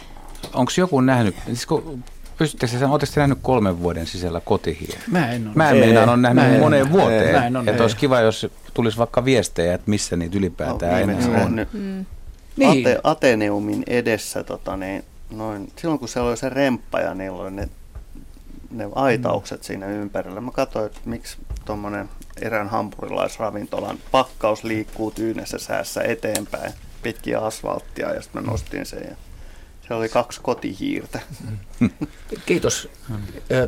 I: Onko joku nähnyt, siis kun Pystyttekö sen, oletteko nähnyt kolmen vuoden sisällä kotihiiriä?
A: Mä en ole.
I: Mä en meinaan on nähnyt mä moneen vuoteen. Mä en ole, että olisi kiva, jos tulisi vaikka viestejä, että missä niitä ylipäätään no, enää on.
E: Mm niin. Ate, Ateneumin edessä, tota, niin, noin, silloin kun siellä oli se remppa ja niillä oli ne, ne aitaukset mm. siinä ympärillä, mä katsoin, että miksi tuommoinen erään hampurilaisravintolan pakkaus liikkuu tyynessä säässä eteenpäin pitkiä asfalttia ja sitten mä nostin sen ja se oli kaksi kotihiirtä.
A: Kiitos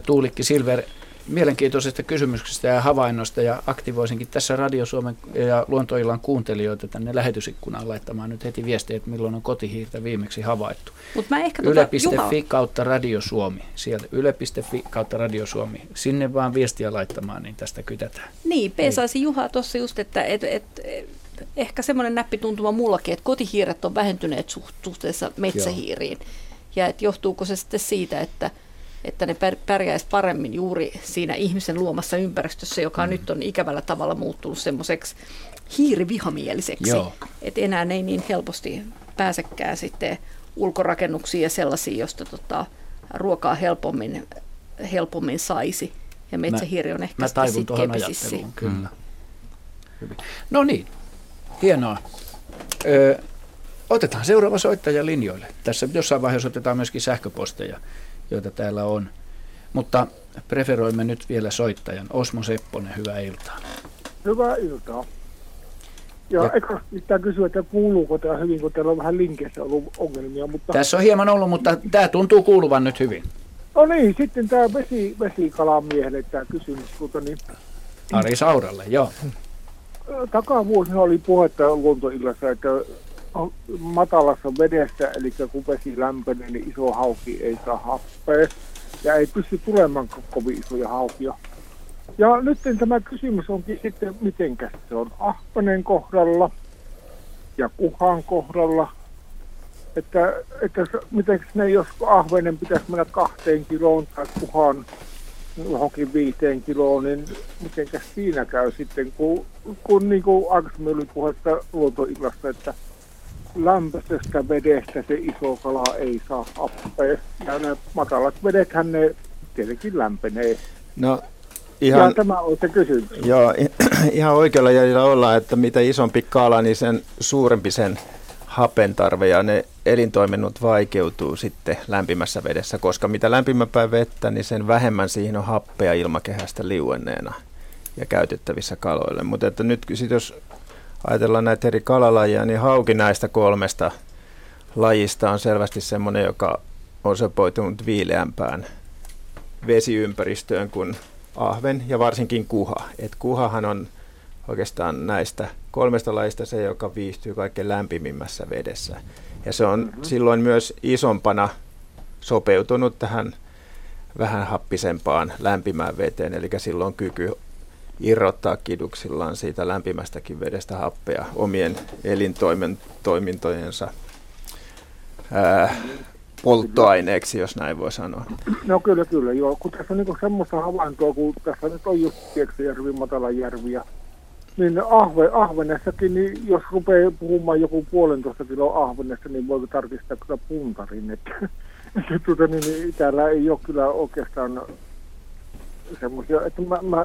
A: Tuulikki Silver mielenkiintoisesta kysymyksestä ja havainnosta ja aktivoisinkin tässä Radio Suomen ja Luontoillan kuuntelijoita tänne lähetysikkunaan laittamaan nyt heti viestiä, että milloin on kotihiirtä viimeksi havaittu.
C: Mut mä ehkä
A: tuota, Yle.fi kautta Radio Suomi. Sieltä yle.fi kautta Radio Suomi. Sinne vaan viestiä laittamaan, niin tästä kytätään.
C: Niin, pesaisi Juha tuossa just, että et, et, et, ehkä semmoinen näppituntuma mullakin, että kotihiiret on vähentyneet suhteessa metsähiiriin. Joo. Ja että johtuuko se sitten siitä, että – että ne pärjäisi paremmin juuri siinä ihmisen luomassa ympäristössä, joka mm. nyt on ikävällä tavalla muuttunut semmoiseksi hiirivihamieliseksi. Että enää ei niin helposti pääsekään sitten ulkorakennuksiin ja sellaisiin, josta tota, ruokaa helpommin, helpommin saisi. Ja metsähiiri on ehkä
A: mä taivun tuohon ajatteluun, kyllä. Mm. No niin, hienoa. Ö, otetaan seuraava soittaja linjoille. Tässä jossain vaiheessa otetaan myöskin sähköposteja joita täällä on. Mutta preferoimme nyt vielä soittajan. Osmo Sepponen, hyvää iltaa.
K: Hyvää iltaa. Ja, ja eka pitää kysyä, että kuuluuko tämä hyvin, kun täällä on vähän linkeissä ollut ongelmia. Mutta...
A: Tässä on hieman ollut, mutta tämä tuntuu kuuluvan nyt hyvin.
K: No niin, sitten tämä vesi, vesikalan tämä kysymys. Tuota, niin,
A: Ari Sauralle, joo.
K: Takavuosina oli puhetta luontoillassa, että matalassa vedessä, eli kun vesi lämpenee, niin iso hauki ei saa happea ja ei pysty tulemaan kovin isoja haukia. Ja nyt tämä kysymys onkin sitten, miten se on ahpenen kohdalla ja kuhan kohdalla. Että, että miten ne, jos ahvenen pitäisi mennä kahteen kiloon tai kuhan johonkin viiteen kiloon, niin miten siinä käy sitten, kun, kun niin kuin aikaisemmin oli puhetta luontoillasta, että lämpöisestä vedestä se iso kala ei saa happea. Ja ne matalat vedethän ne tietenkin lämpenee.
G: No, ihan,
K: ja tämä on se kysymys.
G: Joo, ihan oikealla jäljellä ollaan, että mitä isompi kala, niin sen suurempi sen hapen tarve ja ne elintoiminnot vaikeutuu sitten lämpimässä vedessä, koska mitä lämpimämpää vettä, niin sen vähemmän siihen on happea ilmakehästä liuenneena ja käytettävissä kaloille. Mutta että nyt sit jos ajatellaan näitä eri kalalajia, niin hauki näistä kolmesta lajista on selvästi semmoinen, joka on sopoitunut viileämpään vesiympäristöön kuin ahven ja varsinkin kuha. Et kuhahan on oikeastaan näistä kolmesta lajista se, joka viihtyy kaikkein lämpimimmässä vedessä. Ja se on mm-hmm. silloin myös isompana sopeutunut tähän vähän happisempaan lämpimään veteen, eli silloin kyky irrottaa kiduksillaan siitä lämpimästäkin vedestä happea omien elintoimintojensa ää, polttoaineeksi, jos näin voi sanoa.
K: No kyllä, kyllä, joo. Kun tässä on niin semmoista havaintoa, kun tässä nyt on just Pieksijärvi, Matalanjärvi ja niin ahve, ahvenessakin, niin jos rupeaa puhumaan joku puolentoista kiloa ahvenesta, niin voi tarkistaa kyllä puntarin. Että, että tuota, niin, niin, täällä ei ole kyllä oikeastaan semmoisia, että mä, mä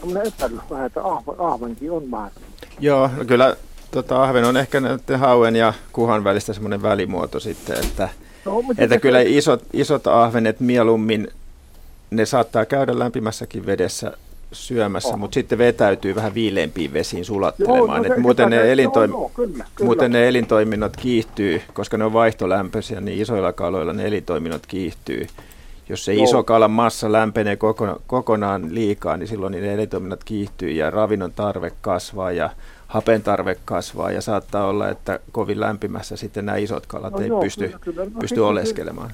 K: semmoinen epäilys vähän, että ahven, ahvenkin on vähän.
G: Joo, no kyllä tota, ahven on ehkä näiden hauen ja kuhan välistä semmoinen välimuoto sitten, että, no, että kyllä isot, isot ahvenet mieluummin, ne saattaa käydä lämpimässäkin vedessä syömässä, oh. mutta sitten vetäytyy vähän viileämpiin vesiin sulattelemaan. Joo, no muuten, ne elintoim- joo, kyllä, kyllä. muuten ne elintoiminnot kiihtyy, koska ne on vaihtolämpöisiä, niin isoilla kaloilla ne elintoiminnot kiihtyy. Jos se iso kalan massa lämpenee koko, kokonaan liikaa, niin silloin ne elintoiminnot kiihtyy ja ravinnon tarve kasvaa ja hapen tarve kasvaa ja saattaa olla, että kovin lämpimässä sitten nämä isot kalat no ei joo, pysty, kyllä, kyllä. No, pysty oleskelemaan.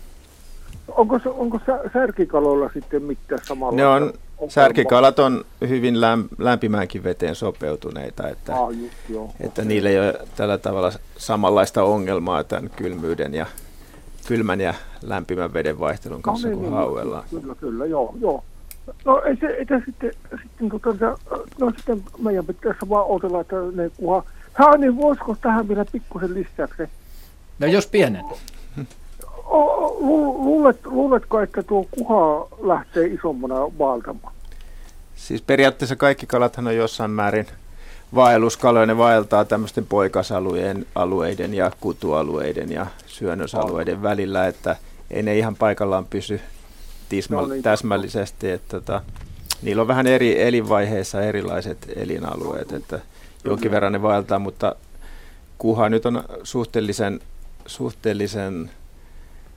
K: Onko, onko särkikaloilla sitten mitään samalla?
G: Ne on, särkikalat on hyvin lämpimäänkin veteen sopeutuneita, että, ah, just, joo. että niillä ei ole tällä tavalla samanlaista ongelmaa tämän kylmyyden ja kylmän ja lämpimän veden vaihtelun kanssa no, niin, kuin niin, hauella.
K: Kyllä, kyllä, joo, joo. No ei se, se sitten, sitten, tota, no sitten meidän pitäisi vaan odotella, että ne kuha. Haa, niin voisiko tähän vielä pikkusen lisäksi?
A: No jos pienen.
K: Luulet, luuletko, että tuo kuha lähtee isommana vaeltamaan?
G: Siis periaatteessa kaikki kalathan on jossain määrin vaelluskaloja. Ne vaeltaa tämmöisten poikasalueen alueiden ja kutualueiden ja syönnösalueiden välillä, että ei ne ihan paikallaan pysy tisma- no niin, täsmällisesti. Että, tota, niillä on vähän eri elinvaiheissa erilaiset elinalueet, että jonkin verran ne vaeltaa, mutta kuha nyt on suhteellisen, suhteellisen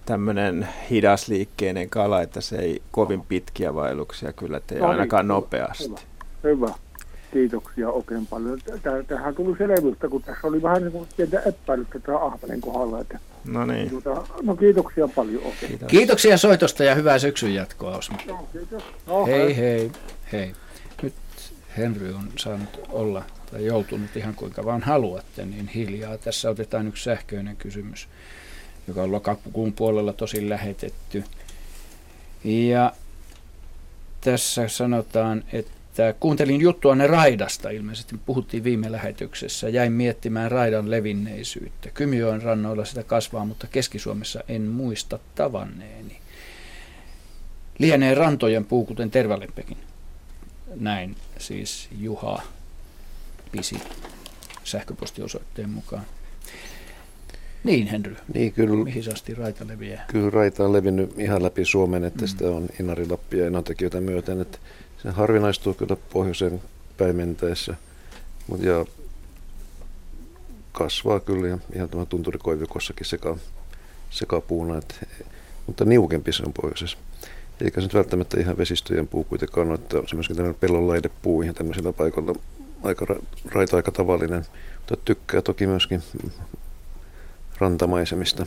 G: tämmöinen hidasliikkeinen kala, että se ei kovin pitkiä vaelluksia kyllä tee no, niin, ainakaan niin, nopeasti.
K: Hyvä. hyvä. Kiitoksia oikein paljon. Tähän tuli selvyyttä, kun tässä oli vähän niin kuin pientä epäilystä tämä Ahvenen kohdalla. Että
G: no niin.
K: Tuota, no kiitoksia paljon oikein.
A: Kiitos. Kiitoksia soitosta ja hyvää syksyn jatkoa, Osmo. No, kiitos. No, hei, hei, hei, hei. Nyt Henry on saanut olla tai joutunut ihan kuinka vaan haluatte, niin hiljaa. Tässä otetaan yksi sähköinen kysymys joka on lokakuun puolella tosi lähetetty. Ja tässä sanotaan, että kuuntelin juttua ne raidasta, ilmeisesti puhuttiin viime lähetyksessä, jäin miettimään raidan levinneisyyttä. Kymijoen rannoilla sitä kasvaa, mutta Keski-Suomessa en muista tavanneeni. Lienee rantojen puu, kuten Tervalempekin. Näin siis Juha pisi sähköpostiosoitteen mukaan. Niin, Henry. Niin, kyllä, Mihin asti raita leviää?
F: Kyllä raita on levinnyt ihan läpi Suomen, että mm. sitä on Inari-Lappi ja Enontekijöitä myöten. Että se harvinaistuu kyllä pohjoiseen päin mentäessä. Mut ja kasvaa kyllä ja ihan tämä tunturikoivikossakin seka, sekapuuna, että, mutta niukempi se on pohjoisessa. Eikä se nyt välttämättä ihan vesistöjen puu kuitenkaan ole, että on se myöskin tämmöinen pellonlaidepuu ihan tämmöisillä paikoilla aika raita aika tavallinen, mutta tykkää toki myöskin rantamaisemista,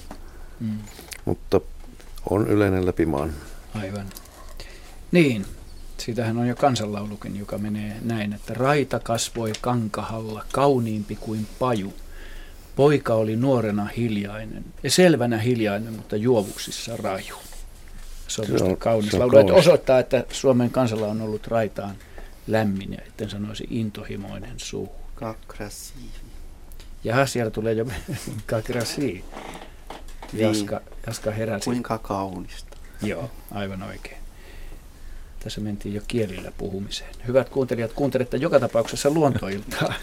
F: mm. mutta on yleinen läpi maan.
A: Aivan. Niin, siitähän on jo kansanlaulukin, joka menee näin, että raita kasvoi kankahalla kauniimpi kuin paju. Poika oli nuorena hiljainen ja selvänä hiljainen, mutta juovuksissa raju. Se on, se on kaunis se on laulu, että osoittaa, että Suomen kansalla on ollut raitaan lämmin ja etten sanoisi intohimoinen suu.
E: Kakrasi.
A: Jaha, siellä tulee jo kakrasi. Jaska, Jaska heräsi.
E: Kuinka kaunista.
A: Joo, aivan oikein. Tässä mentiin jo kielillä puhumiseen. Hyvät kuuntelijat, kuuntelette joka tapauksessa luontoiltaa.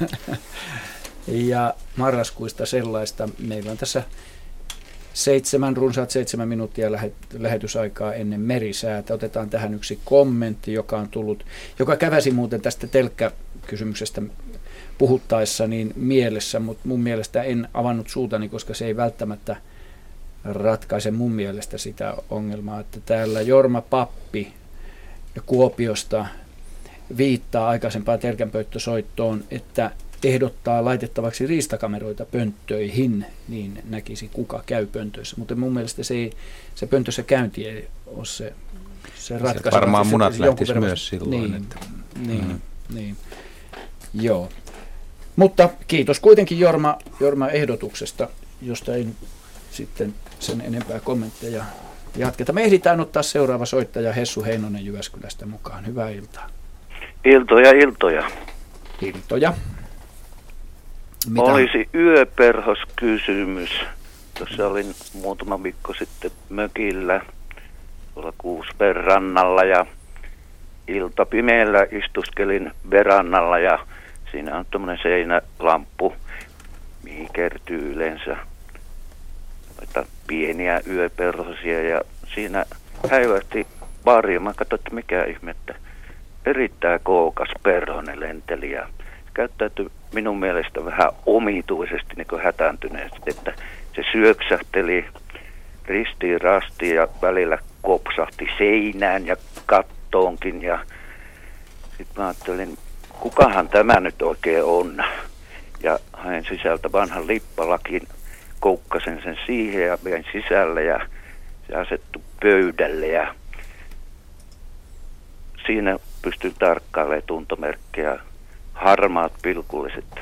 A: ja marraskuista sellaista. Meillä on tässä seitsemän, runsaat seitsemän minuuttia lähetysaikaa ennen merisäätä. Otetaan tähän yksi kommentti, joka on tullut, joka käväsi muuten tästä telkkäkysymyksestä puhuttaessa niin mielessä, mutta mun mielestä en avannut suutani, koska se ei välttämättä ratkaise mun mielestä sitä ongelmaa, että täällä Jorma Pappi Kuopiosta viittaa aikaisempaan terkänpöittösoittoon, että ehdottaa laitettavaksi riistakameroita pönttöihin, niin näkisi kuka käy pöntöissä. Mutta mun mielestä se, ei, se pöntössä käynti ei ole se se ratkaisi.
I: Varmaan munat lähtis myös silloin.
A: Niin,
I: että,
A: niin, mm. niin. Joo. Mutta kiitos kuitenkin Jorma, Jorma ehdotuksesta, josta ei sitten sen enempää kommentteja jatketa. Me ehditään ottaa seuraava soittaja Hessu Heinonen Jyväskylästä mukaan. Hyvää iltaa.
L: Iltoja, iltoja.
A: Iltoja.
L: Mitä? Olisi yöperhoskysymys. Tuossa olin muutama viikko sitten mökillä tuolla Kuuspen rannalla ja ilta pimeällä istuskelin verannalla ja siinä on tuommoinen seinälamppu, mihin kertyy yleensä noita pieniä yöperhosia ja siinä häivähti pari. Mä katsoin, että mikä ihme, että erittäin kookas perhonen lenteli ja käyttäytyi minun mielestä vähän omituisesti niin hätääntyneesti, että se syöksähteli ristiin rastiin ja välillä kopsahti seinään ja kattoonkin ja sitten mä ajattelin, kukahan tämä nyt oikein on. Ja hain sisältä vanhan lippalakin, koukkasen sen siihen ja vein sisälle ja se asettu pöydälle ja siinä pystyy tarkkailemaan tuntomerkkejä, harmaat pilkulliset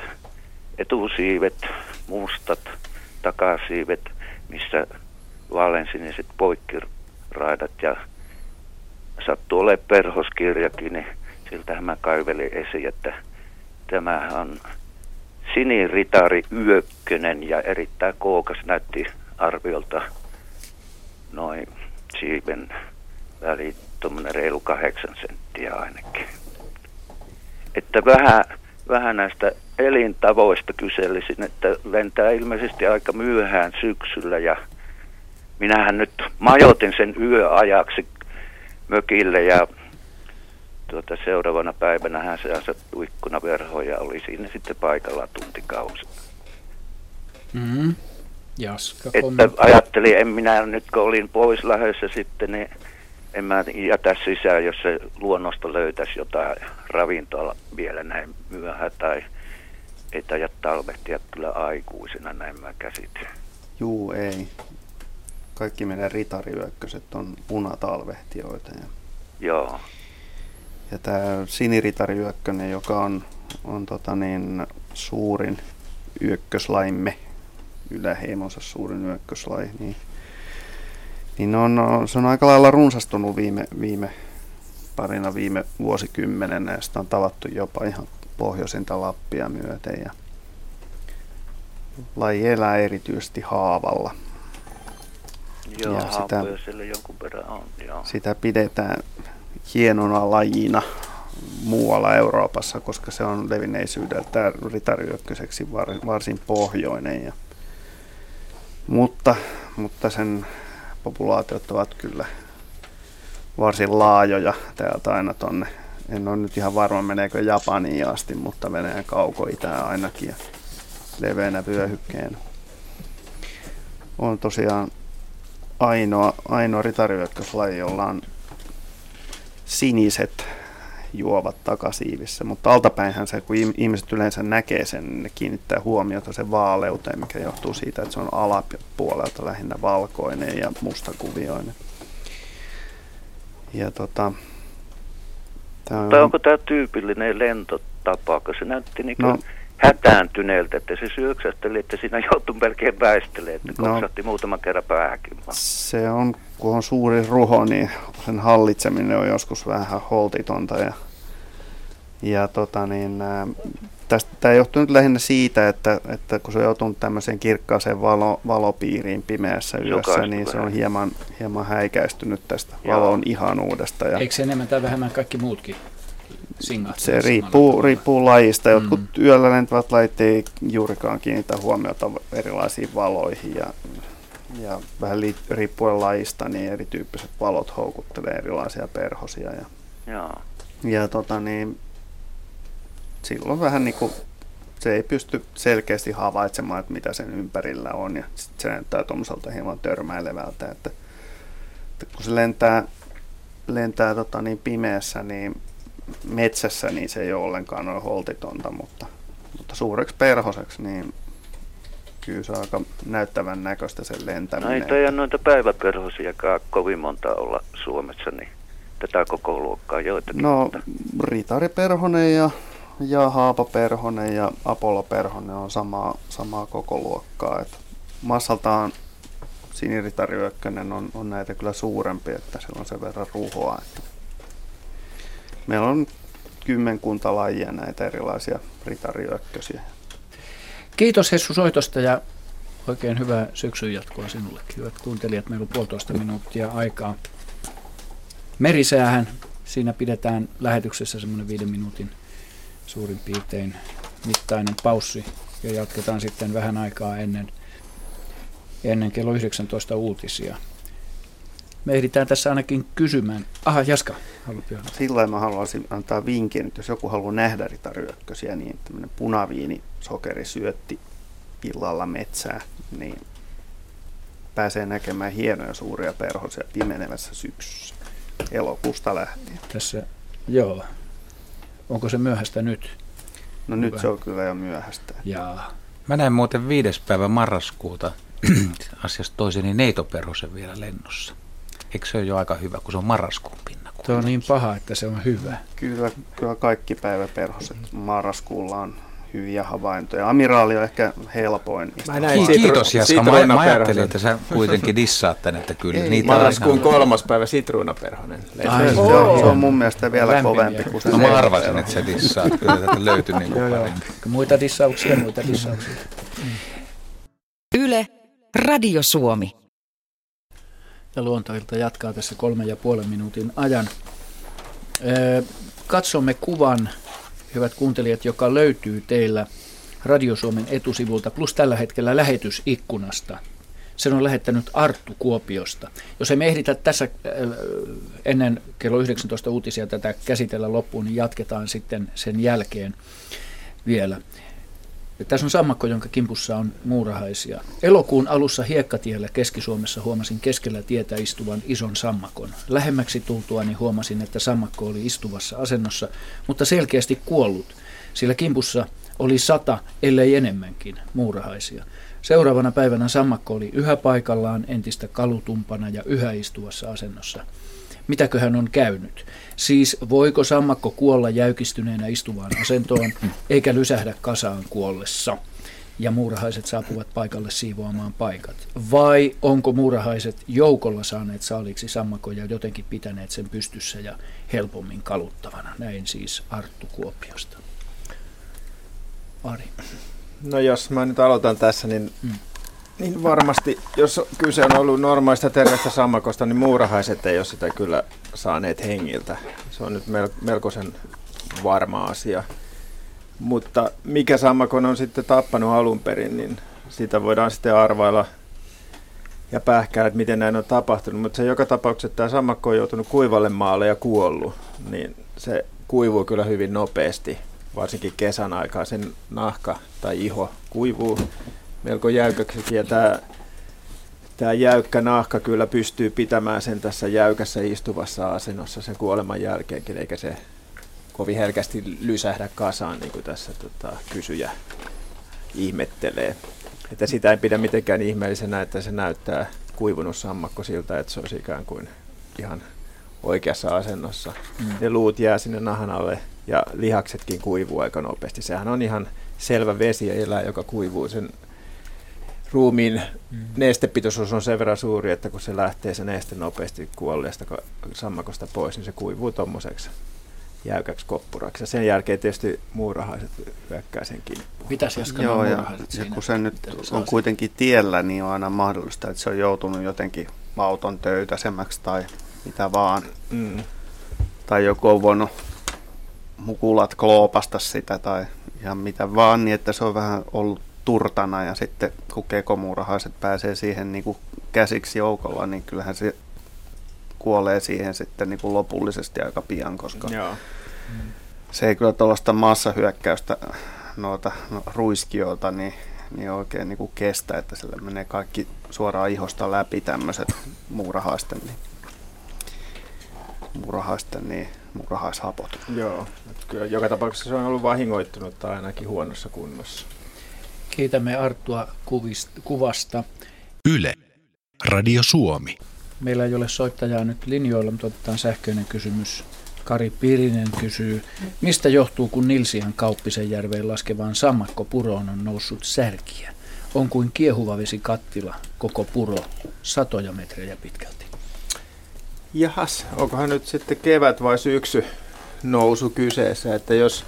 L: etusiivet, mustat takasiivet, missä vaaleansiniset poikkiraidat ja sattuu olemaan perhoskirjakin, niin siltähän mä kaivelin esiin, että tämä on siniritari yökkönen ja erittäin kookas näytti arviolta noin siiven väli tuommoinen reilu kahdeksan senttiä ainakin. Että vähän, vähän näistä elintavoista kyselisin, että lentää ilmeisesti aika myöhään syksyllä ja minähän nyt majoitin sen yöajaksi mökille ja tuota, seuraavana päivänä hän se asettui ikkunaverhoon ja oli siinä sitten paikalla tuntikausi.
A: Mm-hmm. Jaska,
L: että ajattelin, en minä nyt kun olin pois lähdössä sitten, niin en mä jätä sisään, jos se luonnosta löytäisi jotain ravintoa vielä näin myöhään tai ei taida talvehtia kyllä aikuisena, näin mä käsitin.
E: Juu, ei. Kaikki meidän ritariyökköset on punatalvehtijoita. Ja...
L: Joo.
E: Ja tämä siniritariyökkönen, joka on, on tota niin, suurin yökköslaimme, yläheimonsa suurin yökköslai, niin, niin on, se on aika lailla runsastunut viime, viime parina viime vuosikymmenenä ja sitä on tavattu jopa ihan pohjoisinta Lappia myöten ja laji elää erityisesti haavalla.
L: Joo, ja sitä, jonkun verran on, joo.
E: Sitä pidetään hienona lajina muualla Euroopassa, koska se on levinneisyydeltään ritariykköseksi varsin pohjoinen. Ja, mutta, mutta sen populaatiot ovat kyllä varsin laajoja täältä aina tonne. En ole nyt ihan varma meneekö Japaniin asti, mutta Venäjän kaukoitään ainakin ja leveänä vyöhykkeen. On tosiaan ainoa, ainoa ritarihyökkäyslaji, jolla on siniset juovat takasiivissä, mutta altapäinhän se, kun ihmiset yleensä näkee sen, ne kiinnittää huomiota sen vaaleuteen, mikä johtuu siitä, että se on alapuolelta lähinnä valkoinen ja mustakuvioinen. Ja tota,
L: tää on... Tai onko tämä tyypillinen lentotapa, kun se näytti niin no, hätääntyneeltä, että se syöksähteli, että siinä joutui melkein väistelemään, että no, muutaman kerran päähänkin.
E: Se on, kun on suuri ruho, niin sen hallitseminen on joskus vähän holtitonta ja, ja tota niin, tästä, tämä johtuu nyt lähinnä siitä, että, että kun se on joutunut tämmöiseen kirkkaaseen valo, valopiiriin pimeässä yössä, niin se on hieman, hieman häikäistynyt tästä Joo. valon ihanuudesta. Ja
A: Eikö se enemmän tai vähemmän kaikki muutkin
E: se riippuu, riippuu lajista. Jotkut mm. yöllä lentävät lajit ei juurikaan kiinnitä huomiota erilaisiin valoihin ja, ja vähän li, riippuen lajista, niin erityyppiset valot houkuttelee erilaisia perhosia. Ja,
L: Joo.
E: ja tota niin, silloin vähän niin kuin se ei pysty selkeästi havaitsemaan, että mitä sen ympärillä on ja se näyttää tuommoiselta hieman törmäilevältä, että, että kun se lentää, lentää tota niin pimeässä, niin metsässä niin se ei ole ollenkaan noin holtitonta, mutta, mutta suureksi perhoseksi niin kyllä se on aika näyttävän näköistä sen lentäminen.
L: No ei taida noita päiväperhosiakaan kovin monta olla Suomessa, niin tätä koko luokkaa joitakin?
E: No, Ritari Perhonen ja, ja Haapa Perhonen ja Apollo Perhonen on samaa, samaa koko luokkaa. Et massaltaan Siniritari on, on näitä kyllä suurempi, että sillä on sen verran ruhoa. Että meillä on kymmenkunta lajia näitä erilaisia ritariökkösiä.
A: Kiitos Hessu soitosta ja oikein hyvää syksyn jatkoa sinullekin. Hyvät kuuntelijat, meillä on puolitoista minuuttia aikaa. Merisäähän, siinä pidetään lähetyksessä semmoinen viiden minuutin suurin piirtein mittainen paussi ja jatketaan sitten vähän aikaa ennen, ennen kello 19 uutisia. Me ehditään tässä ainakin kysymään. Aha, Jaska, haluat
E: Sillä mä haluaisin antaa vinkin, että jos joku haluaa nähdä ritaryökkösiä, niin tämmöinen punaviini sokerisyötti illalla metsää, niin pääsee näkemään hienoja suuria perhosia pimenevässä syksyssä elokuusta lähtien.
A: Tässä, joo. Onko se myöhäistä nyt?
E: No nyt Hyvä. se on kyllä jo myöhäistä.
I: Jaa. Mä näin muuten viides päivä marraskuuta asiasta toiseni neitoperhosen vielä lennossa. Eikö se ole jo aika hyvä, kun se on marraskuun pinna?
A: Se on niin paha, että se on hyvä.
E: Kyllä, kyllä kaikki päiväperhoset marraskuulla on hyviä havaintoja. Amiraali on ehkä helpoin.
I: Mä näin sitru- Kiitos Jaska. Mä, mä ajattelin, että sä kuitenkin dissaat tän, että kyllä
G: Ei, niitä Marraskuun ihan... kolmas päivä sitruunaperhonen.
E: Ai, se, on, se on mun mielestä vielä Lämpimiä. kovempi kuin se.
I: No, mä arvasin, että sä dissaat. Kyllä tätä löytyi niin kuin joo,
A: Muita dissauksia, muita dissauksia.
M: Yle, Radio Suomi.
A: Ja luontoilta jatkaa tässä kolmen ja puolen minuutin ajan. Katsomme kuvan hyvät kuuntelijat, joka löytyy teillä Radio Suomen etusivulta, plus tällä hetkellä lähetysikkunasta. Sen on lähettänyt Arttu Kuopiosta. Jos emme ehditä tässä ennen kello 19 uutisia tätä käsitellä loppuun, niin jatketaan sitten sen jälkeen vielä. Tässä on sammakko, jonka kimpussa on muurahaisia. Elokuun alussa Hiekkatiellä Keski-Suomessa huomasin keskellä tietä istuvan ison sammakon. Lähemmäksi tultuani huomasin, että sammakko oli istuvassa asennossa, mutta selkeästi kuollut, sillä kimpussa oli sata, ellei enemmänkin, muurahaisia. Seuraavana päivänä sammakko oli yhä paikallaan entistä kalutumpana ja yhä istuvassa asennossa. Mitäköhän on käynyt? Siis voiko sammakko kuolla jäykistyneenä istuvaan asentoon, eikä lysähdä kasaan kuollessa? ja muurahaiset saapuvat paikalle siivoamaan paikat? Vai onko muurahaiset joukolla saaneet saaliksi sammakoja jotenkin pitäneet sen pystyssä ja helpommin kaluttavana? Näin siis Arttu Kuopiosta. Ari.
G: No jos mä nyt aloitan tässä, niin mm. Niin varmasti, jos kyse on ollut normaalista terveestä sammakosta, niin muurahaiset ei ole sitä kyllä saaneet hengiltä. Se on nyt melkoisen varma asia. Mutta mikä sammakon on sitten tappanut alun perin, niin sitä voidaan sitten arvailla ja pähkää, että miten näin on tapahtunut. Mutta se joka tapauksessa, tämä sammakko on joutunut kuivalle maalle ja kuollut, niin se kuivuu kyllä hyvin nopeasti, varsinkin kesän aikaa. Sen nahka tai iho kuivuu melko jäykäksi ja tämä, tämä jäykkä nahka kyllä pystyy pitämään sen tässä jäykässä istuvassa asennossa sen kuoleman jälkeenkin, eikä se kovin herkästi lysähdä kasaan, niin kuin tässä tota, kysyjä ihmettelee. Että sitä ei pidä mitenkään ihmeellisenä, että se näyttää kuivunut sammakko siltä, että se olisi ikään kuin ihan oikeassa asennossa. Mm. Ne luut jää sinne nahan alle ja lihaksetkin kuivuu aika nopeasti. Sehän on ihan selvä vesieläin, joka kuivuu sen ruumiin mm. nestepitoisuus on sen verran suuri, että kun se lähtee se neste nopeasti kuolleesta sammakosta pois, niin se kuivuu tuommoiseksi jäykäksi koppuraksi. Ja sen jälkeen tietysti muurahaiset hyökkää sen kimppuun.
A: Mitäs
E: Joo, ja, ja kun se nyt on kuitenkin tiellä, niin on aina mahdollista, että se on joutunut jotenkin auton töytäsemmäksi tai mitä vaan. Mm. Tai joku on voinut mukulat kloopasta sitä tai ihan mitä vaan, niin että se on vähän ollut turtana ja sitten kun kekomuurahaiset pääsee siihen niin kuin käsiksi joukolla, niin kyllähän se kuolee siihen sitten niin kuin lopullisesti aika pian, koska Joo. se ei kyllä tuollaista massahyökkäystä noita no, ruiskiota niin, niin oikein niin kuin kestä, että sillä menee kaikki suoraan ihosta läpi tämmöiset muurahaisten, niin, muurahaisten niin, muurahaishapot.
G: Joo, kyllä joka tapauksessa se on ollut vahingoittunut tai ainakin huonossa kunnossa.
A: Kiitämme Arttua kuvista, kuvasta.
N: Yle. Radio Suomi.
A: Meillä ei ole soittajaa nyt linjoilla, mutta otetaan sähköinen kysymys. Kari Pirinen kysyy, mistä johtuu, kun Nilsian Kauppisen järveen laskevaan sammakko puroon on noussut särkiä? On kuin kiehuva vesi kattila, koko puro, satoja metrejä pitkälti.
G: Jahas, onkohan nyt sitten kevät vai syksy nousu kyseessä, että jos,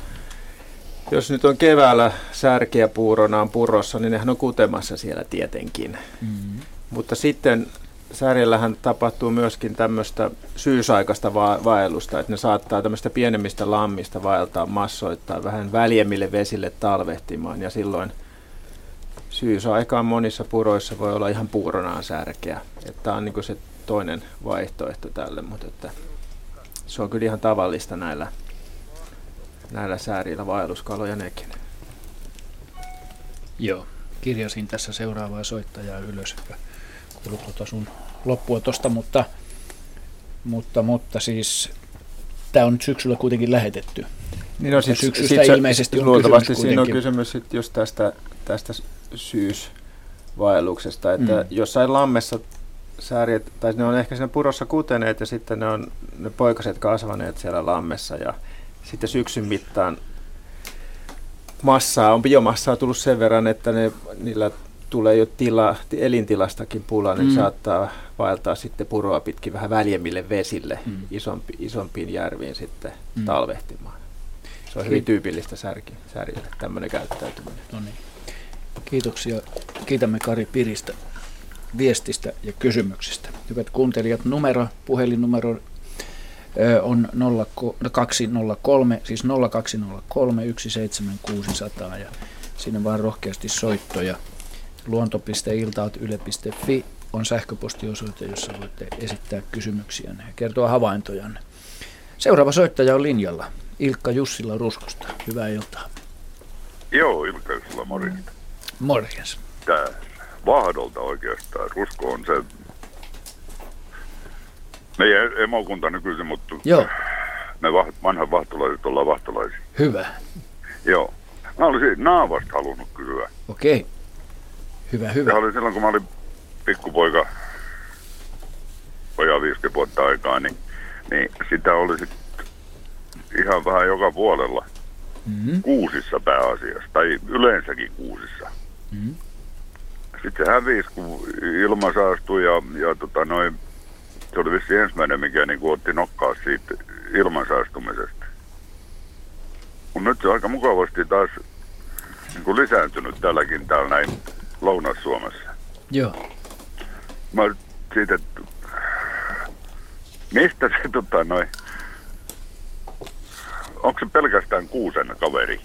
G: jos nyt on keväällä särkiä puuronaan purossa, niin nehän on kutemassa siellä tietenkin. Mm-hmm. Mutta sitten särjellähän tapahtuu myöskin tämmöistä syysaikaista va- vaellusta, että ne saattaa tämmöistä pienemmistä lammista vaeltaa massoittaa vähän väljemmille vesille talvehtimaan ja silloin syysaikaan monissa puroissa voi olla ihan puuronaan särkeä. Tämä on niin se toinen vaihtoehto tälle, mutta että se on kyllä ihan tavallista näillä, näillä säärillä vaelluskaloja nekin.
A: Joo, kirjasin tässä seuraavaa soittajaa ylös, joka kuuluu tuota sun loppua tosta, mutta, mutta, mutta siis tämä on nyt syksyllä kuitenkin lähetetty.
G: Niin no, sit,
A: syksystä
G: sit
A: ilmeisesti on
G: luultavasti
A: kysymys
G: siinä on kysymys sit just tästä, tästä syysvaelluksesta, että
A: mm.
G: jossain lammessa sääriet, tai ne on ehkä siinä purossa kuteneet ja sitten ne on ne poikaset kasvaneet siellä lammessa ja sitten syksyn mittaan massaa, on biomassaa tullut sen verran, että ne, niillä tulee jo tila, elintilastakin pula, niin
A: Mm.
G: saattaa vaeltaa sitten puroa pitkin vähän väljemmille vesille,
A: Mm.
G: isompi, isompiin järviin sitten
A: Mm.
G: talvehtimaan. Se on hyvin tyypillistä särki, särjille, tämmöinen käyttäytyminen.
A: No niin. Kiitoksia. Kiitämme Kari Piristä viestistä ja kysymyksistä. Hyvät kuuntelijat, numero, puhelinnumero on 0203, siis 0203 17600 ja sinne vaan rohkeasti soittoja. Luonto.iltaat.yle.fi on sähköpostiosoite, jossa voitte esittää kysymyksiä ja kertoa havaintojanne. Seuraava soittaja on linjalla. Ilkka Jussila Ruskosta. Hyvää iltaa.
N: Joo, Ilkka Jussila, morjesta.
A: Morjens.
N: Tää Vahdolta oikeastaan. Rusko on se meidän emokunta nykyisin, mutta
A: Joo.
N: me vah- vanhat vahtolaiset ollaan vahtolaisia.
A: Hyvä.
N: Joo. Mä olisin Naavasta halunnut kysyä.
A: Okei. Hyvä, hyvä.
N: Se oli silloin, kun mä olin pikkupoika, vajaa 50 vuotta aikaa, niin, niin sitä oli sit ihan vähän joka puolella.
A: Mm-hmm.
N: Kuusissa pääasiassa, tai yleensäkin kuusissa.
A: Mm-hmm.
N: Sitten se hävisi, kun ilma saastui ja, ja tota noin, se oli vissi ensimmäinen, mikä niin otti nokkaa siitä ilmansaastumisesta. Mutta nyt se on aika mukavasti taas niin kuin lisääntynyt tälläkin täällä näin Lounais-Suomessa.
A: Joo.
N: Mä siitä, että mistä se tota noin, onko se pelkästään kuusen kaveri?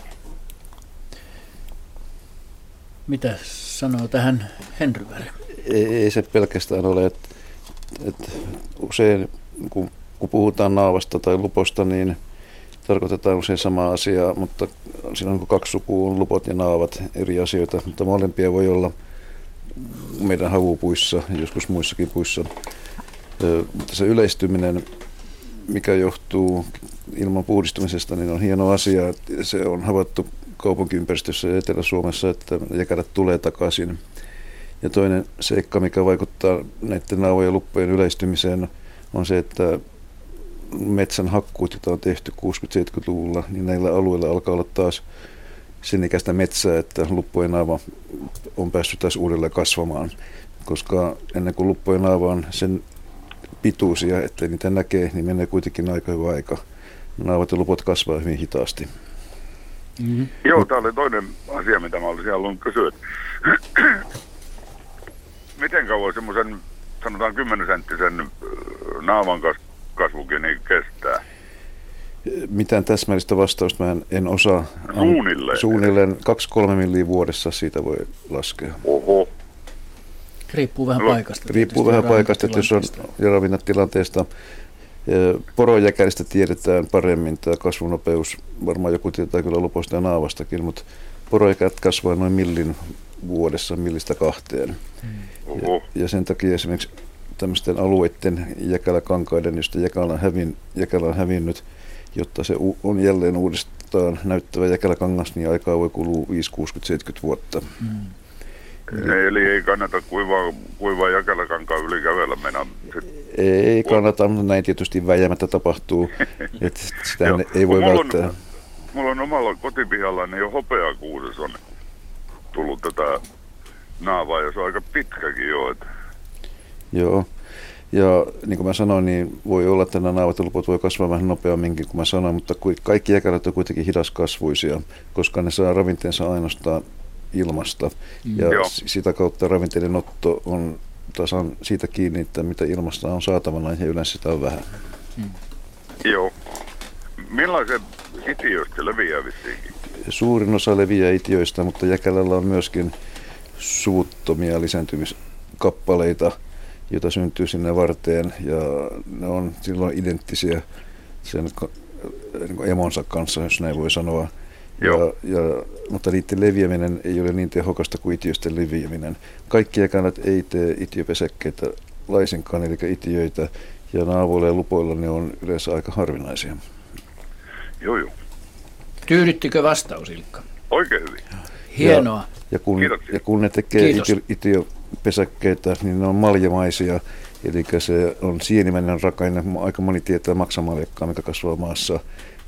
A: Mitä sanoo tähän Henry
F: ei, ei se pelkästään ole, että, että usein kun, kun puhutaan naavasta tai luposta, niin tarkoitetaan usein samaa asiaa, mutta siinä on kaksi sukua, on lupot ja naavat eri asioita, mutta molempia voi olla meidän havupuissa ja joskus muissakin puissa. Mutta se yleistyminen, mikä johtuu ilman puhdistumisesta, niin on hieno asia. Se on havaittu kaupunkiympäristössä Etelä-Suomessa, että jäkälät tulee takaisin. Ja toinen seikka, mikä vaikuttaa näiden nauhojen luppojen yleistymiseen, on se, että metsän hakkuut, joita on tehty 60-70-luvulla, niin näillä alueilla alkaa olla taas sen ikäistä metsää, että luppojen naava on päässyt taas uudelleen kasvamaan. Koska ennen kuin luppojen naava on sen pituisia, että niitä näkee, niin menee kuitenkin aika hyvä aika. Naavat ja lupot kasvaa hyvin hitaasti.
A: Mm-hmm.
N: Joo, tämä oli toinen asia, mitä mä olisin halunnut kysyä. Miten kauan semmoisen, sanotaan 10 senttisen naavan kas- kasvukin niin kestää?
F: Mitään täsmällistä vastausta mä en, en osaa.
N: Suunnilleen.
F: Suunnilleen 2-3 milliä vuodessa siitä voi laskea.
N: Oho.
A: Riippuu vähän
N: No,
A: paikasta.
F: Riippuu vähän paikasta, että jos on
A: ravinnetilanteesta.
F: ja ravinnetilanteesta. Porojäkälistä tiedetään paremmin tämä kasvunopeus. Varmaan joku tietää kyllä luposta ja naavastakin, mutta porojäkät kasvaa noin millin vuodessa, millistä kahteen. Ja, ja sen takia esimerkiksi tämmöisten alueiden jäkäläkankaiden, josta jäkälä on, hävin, jäkälä on hävinnyt, jotta se on jälleen uudestaan näyttävä jäkäläkangas, niin aikaa voi kulua 5, 60, 70 vuotta.
A: Mm.
N: Eli ei kannata kuivaa, kuivaa jakalakankaan yli kävellä mennä.
F: Ei kannata, mutta näin tietysti väijämättä tapahtuu. että sitä ei voi
N: mulla
F: välttää.
N: On, mulla on omalla kotipihalla niin jo hopeakuuses on tullut tätä naavaa ja se on aika pitkäkin jo. Että.
F: Joo. Ja niin kuin mä sanoin, niin voi olla, että nämä naavatolupot voi kasvaa vähän nopeamminkin kuin mä sanoin, mutta kaikki jäkälät on kuitenkin hidaskasvuisia, koska ne saa ravinteensa ainoastaan ilmasta. Mm. Ja Joo. sitä kautta ravinteiden otto on tasan siitä kiinni, että mitä ilmasta on saatavana ja yleensä sitä on vähän.
N: Mm. Joo. Millaiset itiöistä leviää vissiinkin?
F: Suurin osa leviää itiöistä, mutta jäkälällä on myöskin suvuttomia lisääntymiskappaleita, joita syntyy sinne varteen ja ne on silloin identtisiä sen niin emonsa kanssa, jos näin voi sanoa. Joo. Ja, ja, mutta niiden leviäminen ei ole niin tehokasta kuin itiöisten leviäminen. Kaikki jäkälät ei tee itiöpesäkkeitä laisinkaan, eli itiöitä, ja naavoilla ja lupoilla ne on yleensä aika harvinaisia.
N: Joo, joo.
A: Tyydyttikö vastaus, Ilkka?
N: Oikein hyvin.
A: Hienoa.
F: Ja, ja, kun, ja kun ne tekee itiöpesäkkeitä, niin ne on maljamaisia, eli se on sienimäinen rakainen, aika moni tietää maksamaljakkaa, mikä kasvaa maassa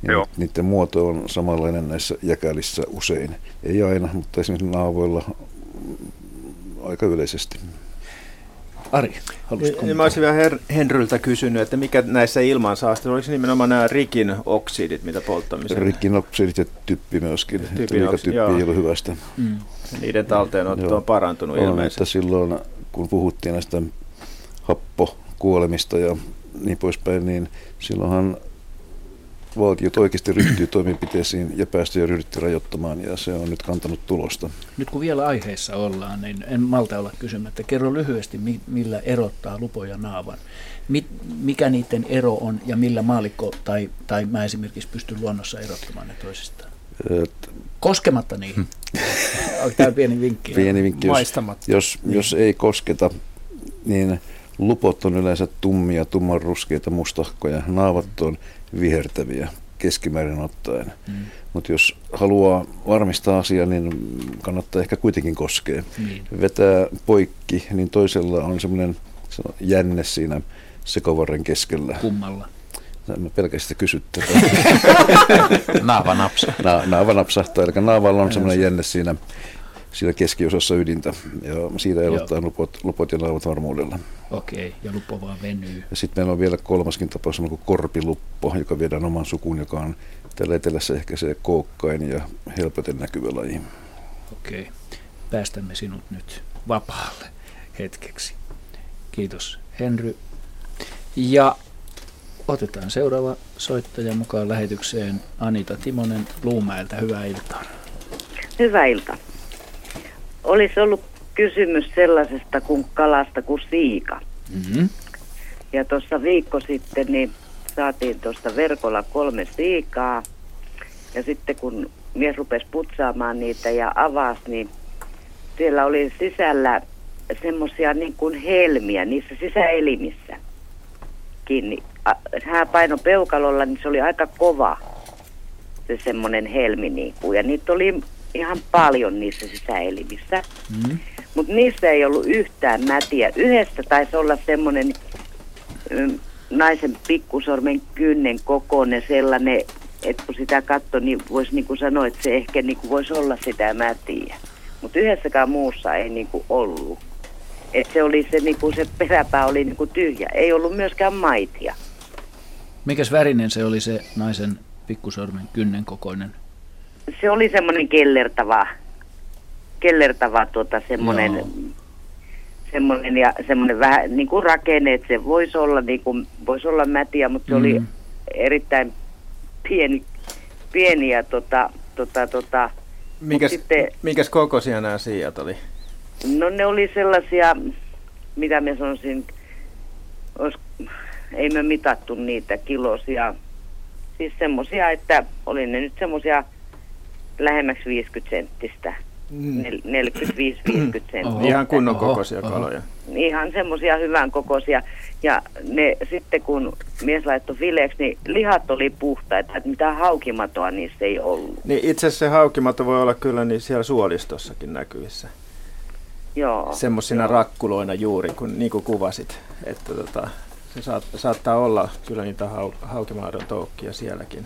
F: ja Joo. niiden muoto on samanlainen näissä jäkälissä usein. Ei aina, mutta esimerkiksi naavoilla aika yleisesti.
A: Ari,
G: haluaisitko niin, Mä olisin vielä Her- Henryltä kysynyt, että mikä näissä ilmansaasteissa, oliko nimenomaan nämä rikin oksidit, mitä polttamiseen?
F: Rikin oksidit ja typpi myöskin. Typpi, oksid, typpi ei ollut hyvästä.
G: Mm. Niiden talteenotto on parantunut on, ilmeisesti.
F: Että silloin, kun puhuttiin näistä happokuolemista ja niin poispäin, niin silloinhan valtiot oikeasti ryhtyy toimenpiteisiin ja päästöjä ryhdytty rajoittamaan ja se on nyt kantanut tulosta.
A: Nyt kun vielä aiheessa ollaan, niin en malta olla kysymättä. Kerro lyhyesti, millä erottaa lupo ja naavan. Mikä niiden ero on ja millä maalikko tai, tai mä esimerkiksi pystyn luonnossa erottamaan ne toisistaan? Et, Koskematta niihin. Onko tämä pieni vinkki?
F: Pieni vinkki. Jos, jos, jos ei kosketa, niin lupot on yleensä tummia, tummanruskeita, mustahkoja. Naavat on vihertäviä keskimäärin ottaen. Mm. Mutta jos haluaa varmistaa asiaa, niin kannattaa ehkä kuitenkin koskea. Niin. Vetää poikki, niin toisella on semmoinen jänne siinä sekovarren keskellä.
A: Kummalla?
F: Mä pelkästään sitä kysyttä.
I: naava napsa.
F: Na, naava napsahtaa, eli naavalla on semmoinen jänne siinä siinä keskiosassa ydintä. Ja siitä erottaa lupot, lupot ja naavat varmuudella.
A: Okei, ja lupo vaan venyy.
F: Ja sitten meillä on vielä kolmaskin tapaus, kuin korpiluppo, joka viedään oman sukuun, joka on tällä etelässä ehkä se kookkain ja helpoten näkyvä laji.
A: Okei, päästämme sinut nyt vapaalle hetkeksi. Kiitos Henry. Ja otetaan seuraava soittaja mukaan lähetykseen Anita Timonen Luumäeltä. Hyvää iltaa.
O: Hyvää iltaa olisi ollut kysymys sellaisesta kuin kalasta kuin siika. Mm-hmm. Ja tuossa viikko sitten niin saatiin tuosta verkolla kolme siikaa. Ja sitten kun mies rupesi putsaamaan niitä ja avasi, niin siellä oli sisällä semmoisia niin kuin helmiä niissä sisäelimissä kiinni. Hän paino peukalolla, niin se oli aika kova se semmoinen helmi. Niin kuin. Ja niitä oli ihan paljon niissä sisäelimissä. Mm. Mutta niissä ei ollut yhtään mätiä. Yhdessä taisi olla semmoinen mm, naisen pikkusormen kynnen kokoinen sellainen, että kun sitä katsoi, niin voisi niinku sanoa, että se ehkä niinku voisi olla sitä mätiä. Mutta yhdessäkään muussa ei niinku ollut. Et se, oli se, niinku, se peräpää oli niinku tyhjä. Ei ollut myöskään maitia.
A: Mikäs värinen se oli se naisen pikkusormen kynnen kokoinen?
O: Se oli semmoinen kellertava, kellertava tuota semmoinen, semmoinen ja semmoinen vähän niin kuin rakenne, että se voisi olla, niin kuin, voisi olla mätiä, mutta se mm. oli erittäin pieni, pieni ja tota, tota, tota,
G: Minkäs, sitten, minkäs kokoisia nämä siijat oli?
O: No ne oli sellaisia, mitä me sanoisin, olis, ei me mitattu niitä kilosia. Siis semmoisia, että oli ne nyt semmoisia lähemmäksi 50 senttistä. Mm. 45-50 senttiä.
G: Ihan kunnon kokoisia oho. kaloja.
O: Ihan semmoisia hyvän kokoisia. Ja ne sitten kun mies laittoi fileeksi, niin lihat oli puhtaita, että mitään haukimatoa niissä ei ollut.
G: Niin itse asiassa se haukimato voi olla kyllä niin siellä suolistossakin näkyvissä. semmoisina rakkuloina juuri, kun, niin kuin kuvasit. Että tota, se saat, saattaa olla kyllä niitä hau, haukimaadon toukkia sielläkin.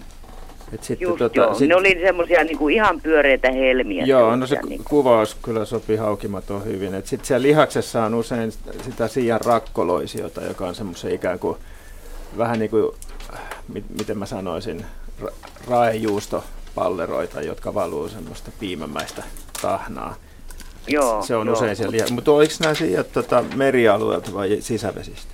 O: Et sitten Just tota, joo. Sit, ne oli semmoisia niinku ihan pyöreitä helmiä.
G: Joo, no se niinku. kuvaus kyllä sopii haukimaton hyvin. Sitten siellä lihaksessa on usein sitä siian rakkoloisiota, joka on semmoisia ikään kuin vähän niin kuin, miten mä sanoisin, ra- raejuustopalleroita, jotka valuu semmoista piimämäistä tahnaa.
O: Joo,
G: se on
O: joo.
G: usein siellä. Mutta oliko nämä siijat tota, merialueelta vai sisävesistä?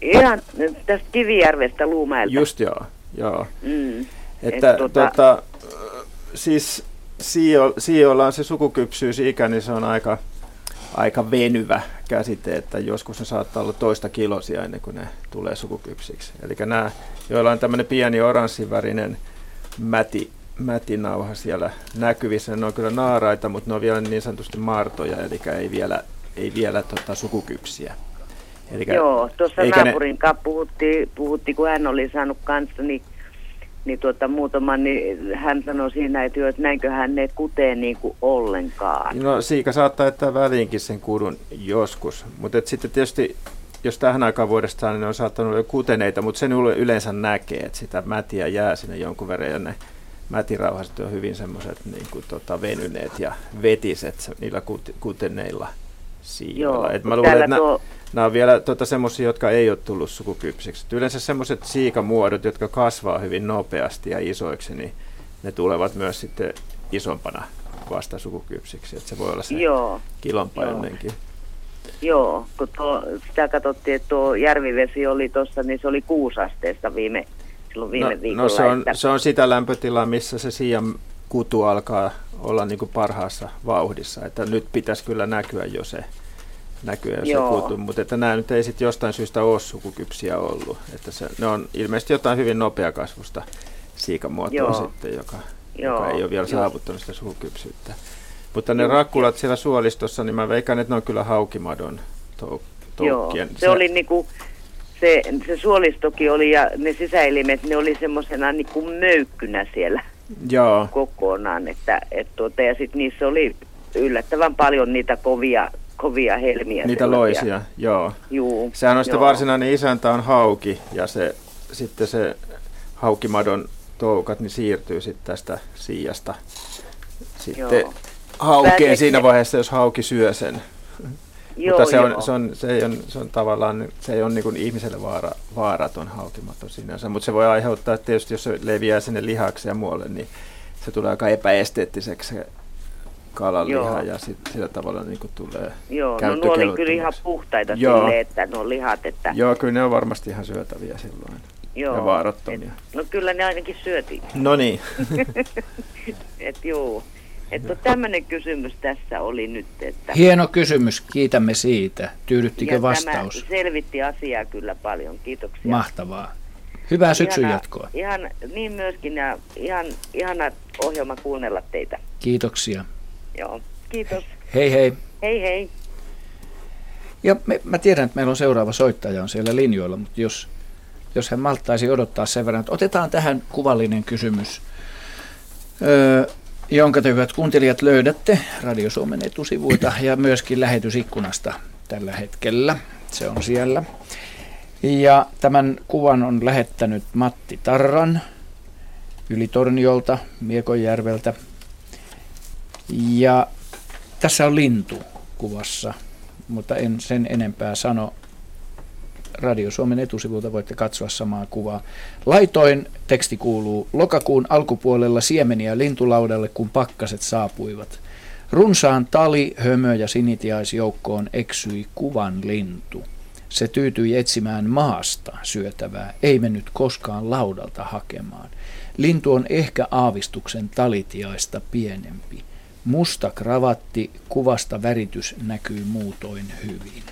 O: Ihan tästä Kivijärvestä Luumäeltä.
G: Just joo, joo.
O: Mm.
G: Että Et tota... Tota, siis siioilla on se sukukypsyysikä, niin se on aika, aika venyvä käsite, että joskus ne saattaa olla toista kilosia ennen kuin ne tulee sukukypsiksi. Eli nämä, joilla on tämmöinen pieni oranssivärinen mäti, mätinauha siellä näkyvissä, ne on kyllä naaraita, mutta ne on vielä niin sanotusti martoja, eli ei vielä, ei vielä tota, sukukypsiä.
O: Elikkä, Joo, tuossa naapurin ne... puhuttiin, puhuttiin, kun hän oli saanut kanssa, niin, niin tuota, muutaman, niin hän sanoi siinä, että, että näinköhän ne kutee niin kuin ollenkaan.
G: No siika saattaa jättää väliinkin sen kudun joskus, mutta sitten tietysti jos tähän aikaan vuodesta niin ne on saattanut olla kuteneita, mutta sen yleensä näkee, että sitä mätiä jää sinne jonkun verran ja ne mätirauhaset on hyvin semmoiset niin tota, venyneet ja vetiset niillä kuteneilla siivoilla. Et mä luulen, että tuo... nämä on vielä tota, semmoisia, jotka ei ole tullut sukukypsiksi. yleensä semmoiset siikamuodot, jotka kasvaa hyvin nopeasti ja isoiksi, niin ne tulevat myös sitten isompana vasta sukukypsiksi. Että se voi olla se Joo.
O: Joo, kun tuo, sitä katsottiin, että tuo järvivesi oli tuossa, niin se oli kuusasteesta viime, silloin viime no, viikolla.
G: No se on, että... se on sitä lämpötilaa, missä se siian kutu alkaa olla niin kuin parhaassa vauhdissa. Että nyt pitäisi kyllä näkyä jo se, se kutu, mutta että nämä nyt ei sitten jostain syystä ole sukukypsiä ollut. Että se, ne on ilmeisesti jotain hyvin nopeakasvusta siikamuotoa Joo. sitten, joka, Joo. joka ei ole vielä saavuttanut sitä sukukypsyyttä. Mutta ne rakkulat siellä suolistossa, niin mä veikkaan, että ne on kyllä haukimadon tou- toukkien.
O: Joo, se, se oli niinku, se, se suolistokin oli ja ne sisäelimet, ne oli semmoisena niinku möykkynä siellä
G: Joo.
O: kokonaan. Että, et tuota, ja sitten niissä oli yllättävän paljon niitä kovia, kovia helmiä.
G: Niitä sellaisia. loisia, joo.
O: Juu,
G: Sehän on sitten varsinainen isäntä on hauki ja se, sitten se haukimadon toukat niin siirtyy sitten tästä siijasta sitten joo. haukeen Pääseekö siinä vaiheessa, jos hauki syö sen. Joo, Mutta se on, se, on, se, ei on, se on tavallaan, se ei ole niin ihmiselle vaara, vaaraton haukimaton sinänsä, mutta se voi aiheuttaa, että tietysti jos se leviää sinne lihaksi ja muualle, niin se tulee aika epäesteettiseksi se kalanliha Joo. ja sit, sillä tavalla niin kuin tulee
O: Joo, no nuo oli kyllä ihan puhtaita Joo. sille, että nuo lihat. Että...
G: Joo, kyllä ne on varmasti ihan syötäviä silloin Joo, ja vaarattomia.
O: Et, no kyllä ne ainakin syötiin.
G: No niin.
O: et joo. Että tämmöinen kysymys tässä oli nyt. Että
A: Hieno kysymys, kiitämme siitä. Tyydyttikö ja vastaus?
O: Tämä selvitti asiaa kyllä paljon, kiitoksia.
A: Mahtavaa. Hyvää syksyn ihana, jatkoa.
O: Ihan, niin myöskin ja ihan, ihana ohjelma kuunnella teitä.
A: Kiitoksia.
O: Joo, kiitos.
A: Hei hei.
O: Hei hei.
A: Ja me, mä tiedän, että meillä on seuraava soittaja on siellä linjoilla, mutta jos, jos hän malttaisi odottaa sen verran, että otetaan tähän kuvallinen kysymys. Öö, jonka te hyvät kuuntelijat löydätte Radio Suomen etusivuilta ja myöskin lähetysikkunasta tällä hetkellä. Se on siellä. Ja tämän kuvan on lähettänyt Matti Tarran Ylitorniolta, Miekonjärveltä. Ja tässä on lintu kuvassa, mutta en sen enempää sano. Radio Suomen etusivulta voitte katsoa samaa kuvaa. Laitoin teksti kuuluu lokakuun alkupuolella siemeniä lintulaudalle, kun pakkaset saapuivat. Runsaan tali, hömö ja sinitiaisjoukkoon eksyi kuvan lintu. Se tyytyi etsimään maasta syötävää, ei mennyt koskaan laudalta hakemaan. Lintu on ehkä aavistuksen talitiaista pienempi. Musta kravatti, kuvasta väritys näkyy muutoin hyvin.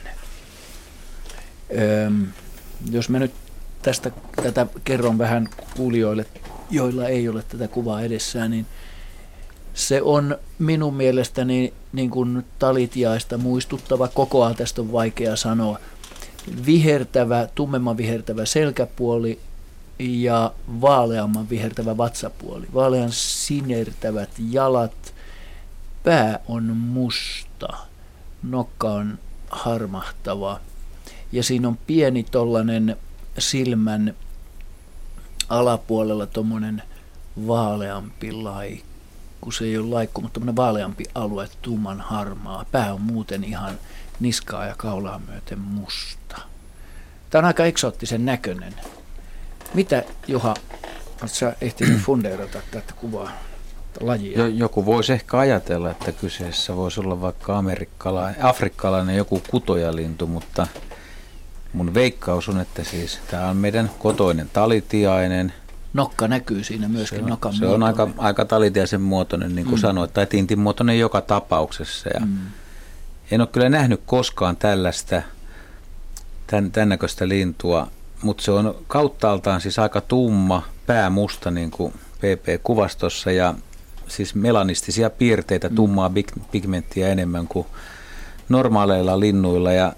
A: Öm, jos mä nyt tästä tätä kerron vähän kuulijoille, joilla ei ole tätä kuvaa edessään, niin se on minun mielestäni niin kuin talitiaista muistuttava, kokoa tästä on vaikea sanoa, vihertävä, tummemman vihertävä selkäpuoli ja vaaleamman vihertävä vatsapuoli. Vaalean sinertävät jalat, pää on musta nokka on harmahtava. Ja siinä on pieni tollanen silmän alapuolella tuommoinen vaaleampi laikku. Se ei ole laikku, mutta tuommoinen vaaleampi alue, tumman harmaa. Pää on muuten ihan niskaa ja kaulaa myöten musta. Tämä on aika eksoottisen näköinen. Mitä, Juha, oletko sä ehtinyt fundeerata tätä kuvaa? Lajia.
I: Joku voisi ehkä ajatella, että kyseessä voisi olla vaikka amerikkalainen, afrikkalainen joku kutojalintu, mutta mun veikkaus on, että siis tämä on meidän kotoinen talitiainen.
A: Nokka näkyy siinä myöskin,
I: se on,
A: nokan
I: Se on aika, aika talitiaisen muotoinen, niin kuin mm. sanoit, tai tintin muotoinen joka tapauksessa. Ja mm. En ole kyllä nähnyt koskaan tällaista, tämän, tämän näköistä lintua, mutta se on kauttaaltaan siis aika tumma, pää musta niin kuin PP-kuvastossa ja siis melanistisia piirteitä, mm. tummaa pigmenttiä enemmän kuin normaaleilla linnuilla. Ja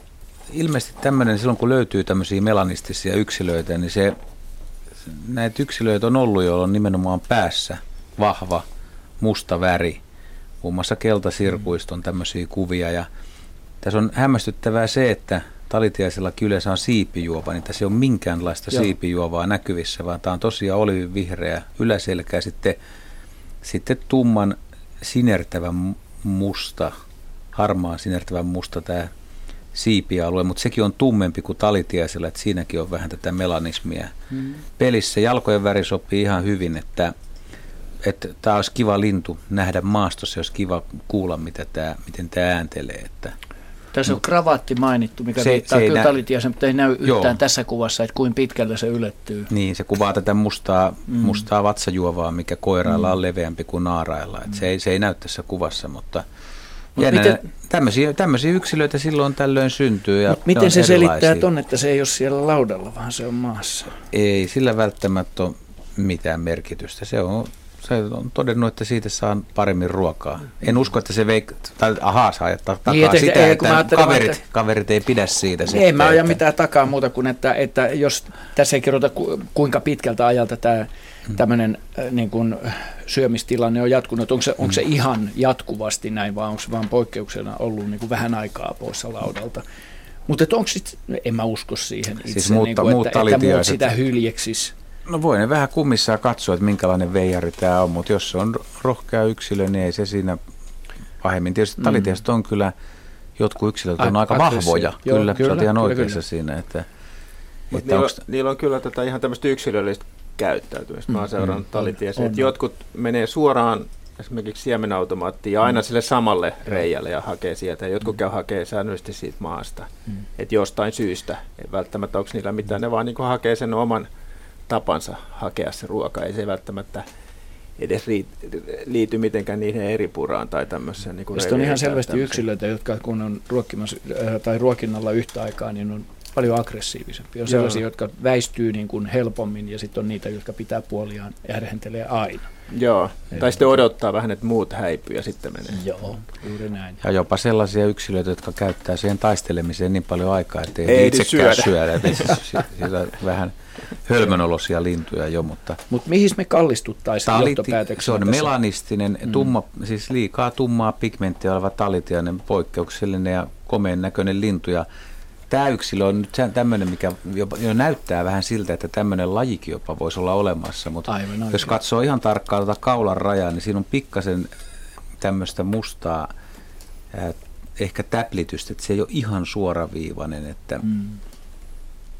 I: ilmeisesti tämmöinen, silloin kun löytyy tämmöisiä melanistisia yksilöitä, niin se, näitä yksilöitä on ollut, joilla on nimenomaan päässä vahva musta väri. Muun muassa keltasirkuista on tämmöisiä kuvia. Ja tässä on hämmästyttävää se, että talitiaisella yleensä on siipijuova, niin tässä ei ole minkäänlaista Joo. siipijuovaa näkyvissä, vaan tämä on tosiaan olivivihreä yläselkä ja sitten sitten tumman sinertävän musta, harmaan sinertävän musta tämä siipialue, mutta sekin on tummempi kuin talitiaisella, että siinäkin on vähän tätä melanismia. Mm. Pelissä jalkojen väri sopii ihan hyvin, että että tämä olisi kiva lintu nähdä maastossa, jos kiva kuulla, mitä tämä, miten tämä ääntelee. Että
A: tässä on kravaatti mainittu, mikä se, viittaa se kyllä nä- mutta ei näy Joo. yhtään tässä kuvassa, että kuin pitkällä se ylettyy.
I: Niin, se kuvaa tätä mustaa, mm. mustaa vatsajuovaa, mikä koirailla mm. on leveämpi kuin naarailla. Mm. se, ei, se ei näy tässä kuvassa, mutta Mut jännä, miten, tämmöisiä, tämmöisiä yksilöitä silloin tällöin syntyy. Ja
A: miten se erilaisia. selittää ton, että se ei ole siellä laudalla, vaan se on maassa?
I: Ei sillä välttämättä ole mitään merkitystä. Se on se on todennut, että siitä saa paremmin ruokaa. En usko, että se veik... Tai ahaa, saa jättää takaa niin, sitä, ei, että kaverit, että... kaverit ei pidä siitä.
A: Ei, sitten, mä ajan että... mitään takaa muuta kuin, että, että jos tässä ei kerrota kuinka pitkältä ajalta tämä hmm. tämmöinen äh, niin kuin, syömistilanne on jatkunut. Onko se, onko se hmm. ihan jatkuvasti näin, vai onko se vaan poikkeuksena ollut niin kuin vähän aikaa poissa laudalta? Mutta onko sitten, en mä usko siihen siis itse, siis muutta, niin kuin, muut että, että muut sitä hyljeksis.
I: No voi ne vähän kummissa katsoa, että minkälainen veijari tämä on, mutta jos se on rohkea yksilö, niin ei se siinä pahemmin. Tietysti mm. on kyllä, jotkut yksilöt on A- aika vahvoja. Joo, kyllä, kyllä, sä ihan oikeassa kyllä. siinä. Että,
G: että niillä, onks... niillä on kyllä tätä ihan tämmöistä yksilöllistä käyttäytymistä. Mä oon mm, seurannut mm, talitiesiä, että jotkut menee suoraan esimerkiksi siemenautomaattiin ja aina mm. sille samalle reiälle ja hakee sieltä. Ja jotkut mm. käy hakee säännöllisesti siitä maasta. Mm. Että jostain syystä, ei välttämättä onko niillä mitään, ne vaan niin hakee sen oman tapansa hakea se ruoka. Ei se välttämättä edes liity mitenkään niihin eri puraan tai tämmöiseen. Niin
A: Sitten on ihan selvästi yksilöitä, jotka kun on ruokkimassa, äh, tai ruokinnalla yhtä aikaa, niin on paljon aggressiivisempia. On Joo. sellaisia, jotka väistyy niin kuin helpommin ja sitten on niitä, jotka pitää puoliaan ja härhentelee aina.
G: Joo, Eli tai sitten odottaa vähän, että muut häipyy ja sitten menee.
A: Joo, juuri näin.
I: Ja jopa sellaisia yksilöitä, jotka käyttää siihen taistelemiseen niin paljon aikaa, että ei, ei itsekään syödä. syödä. vähän hölmönolosia lintuja jo, mutta...
A: Mutta mihin me kallistuttaisiin
I: Se on tässä? melanistinen, mm. tumma, siis liikaa tummaa pigmenttiä oleva talitiainen, poikkeuksellinen ja komeen näköinen lintu. Ja tämä yksilö on nyt tämmöinen, mikä jopa, jo näyttää vähän siltä, että tämmöinen lajikin jopa voisi olla olemassa, mutta Aivan jos katsoo ihan tarkkaan tuota kaulan rajaa, niin siinä on pikkasen tämmöistä mustaa äh, ehkä täplitystä, että se ei ole ihan suoraviivainen, että mm.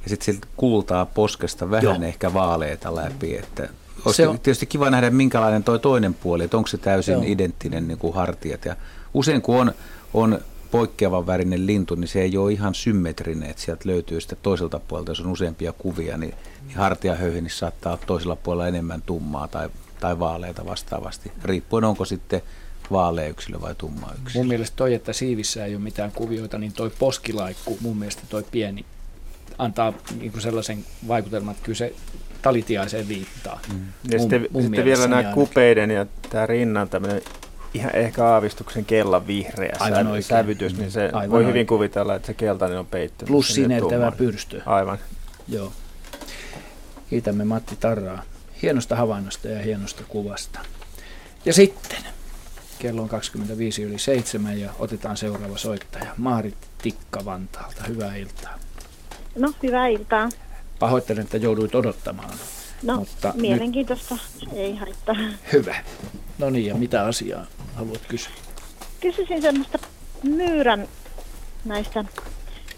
I: ja sitten siltä kuultaa poskesta vähän Joo. ehkä vaaleita läpi, että olisi se on... tietysti kiva nähdä, minkälainen toi toinen puoli, että onko se täysin Joo. identtinen niin kuin hartiat. Ja usein kun on, on poikkeavan värinen lintu, niin se ei ole ihan symmetrinen, että sieltä löytyy sitten toiselta puolelta, jos on useampia kuvia, niin, niin hartiahöyhenissä saattaa olla toisella puolella enemmän tummaa tai, tai vaaleita vastaavasti, riippuen onko sitten vaalea yksilö vai tumma yksilö.
A: Mun mielestä toi, että siivissä ei ole mitään kuvioita, niin toi poskilaikku, mun mielestä toi pieni, antaa niin kuin sellaisen vaikutelman, että kyllä se talitiaiseen viittaa. Mm.
G: Ja mun, sitten, mun sitten vielä nämä kupeiden ja tämä rinnan tämmöinen ihan ehkä aavistuksen kellan vihreä Aivan sävy, sävytys, niin se Aivan voi oikein. hyvin kuvitella, että se keltainen on peittynyt.
A: Plus sinertävä pyrstö.
G: Aivan.
A: Joo. Kiitämme Matti Tarraa hienosta havainnosta ja hienosta kuvasta. Ja sitten Kello on 25 yli 7 ja otetaan seuraava soittaja. Maarit Tikka Vantaalta. Hyvää iltaa.
P: No, hyvää iltaa.
A: Pahoittelen, että jouduit odottamaan.
P: No, mutta mielenkiintoista. Nyt... Ei haittaa.
A: Hyvä. No niin, ja mitä asiaa haluat kysyä?
P: Kysyisin semmoista myyrän näistä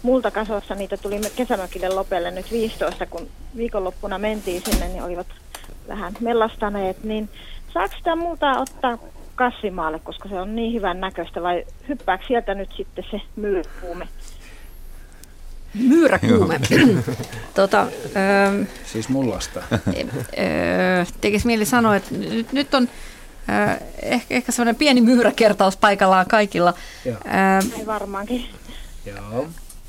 P: multakasoissa. Niitä tuli kesämökille lopelle nyt 15, kun viikonloppuna mentiin sinne, niin olivat vähän mellastaneet. Niin saako sitä multaa ottaa kasvimaalle, koska se on niin hyvän näköistä, vai hyppääkö sieltä nyt sitten se myyräkuume?
C: Myyräkuume. tota,
A: öö, siis mullasta.
C: öö, tekisi mieli sanoa, että nyt, nyt on öö, ehkä, ehkä semmoinen pieni myyräkertaus paikallaan kaikilla.
P: Joo. Öö, varmaankin.
C: Joo.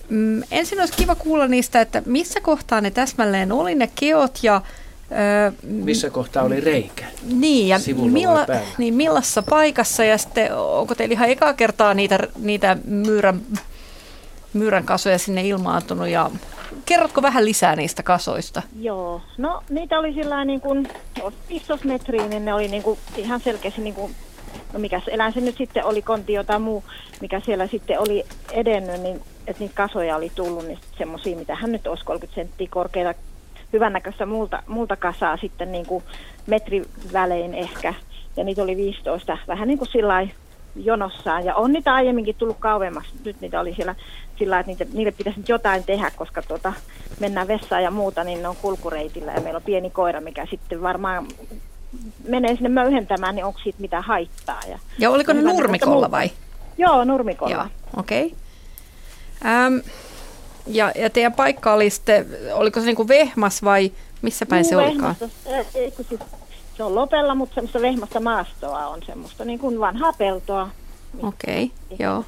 C: Mm, ensin olisi kiva kuulla niistä, että missä kohtaa ne täsmälleen oli ne keot ja
A: Öö, Missä kohtaa oli reikä?
C: Niin, ja milla, niin millassa paikassa, ja sitten onko teillä ihan ekaa kertaa niitä, niitä myyrän, myyrän kasoja sinne ilmaantunut, ja kerrotko vähän lisää niistä kasoista?
P: Joo, no niitä oli sillä niin kuin, 15 metriä, niin ne oli niin kuin, ihan selkeästi niin kuin, no mikä eläin se nyt sitten oli, konti jotain muu, mikä siellä sitten oli edennyt, niin että niitä kasoja oli tullut, niin semmoisia, mitä hän nyt olisi 30 senttiä korkeita hyvännäköistä multa, multa kasaa sitten niin kuin metrivälein ehkä. Ja niitä oli 15, vähän niin kuin sillä jonossaan. Ja on niitä aiemminkin tullut kauemmas. Nyt niitä oli siellä sillä että niitä, niille pitäisi nyt jotain tehdä, koska tuota, mennään vessaan ja muuta, niin ne on kulkureitillä. Ja meillä on pieni koira, mikä sitten varmaan menee sinne möyhentämään, niin onko siitä mitä haittaa. Ja,
C: ja oliko ne nurmikolla vai?
P: Joo, nurmikolla. Joo,
C: okei. Okay. Ähm, ja, ja teidän paikka oli sitten, oliko se niin kuin Vehmas vai missä päin Juu, se olikaan?
P: Siis, se on Lopella, mutta semmoista Vehmasta maastoa on semmoista niin kuin vanhaa peltoa.
C: Okei, okay, joo.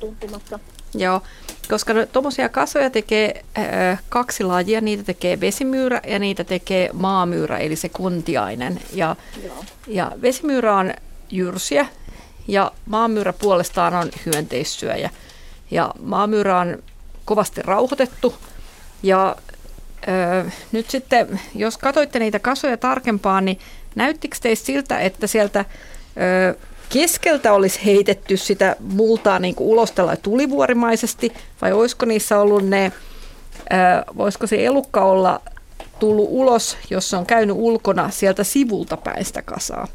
C: tuntumassa. Joo, koska no, tuommoisia kasvoja tekee äh, kaksi lajia, niitä tekee vesimyyrä ja niitä tekee maamyyrä, eli se kuntiainen. Ja, ja vesimyyrä on jyrsiä ja maamyyrä puolestaan on hyönteissyöjä. Ja maamyyrä on kovasti rauhoitettu. Ja ö, nyt sitten, jos katsoitte niitä kasoja tarkempaan, niin näyttikö teistä siltä, että sieltä ö, keskeltä olisi heitetty sitä multaa niin kuin ulos tällä tulivuorimaisesti, vai olisiko niissä ollut ne, ö, voisiko se elukka olla tullut ulos, jos se on käynyt ulkona sieltä sivulta päin sitä kasaa?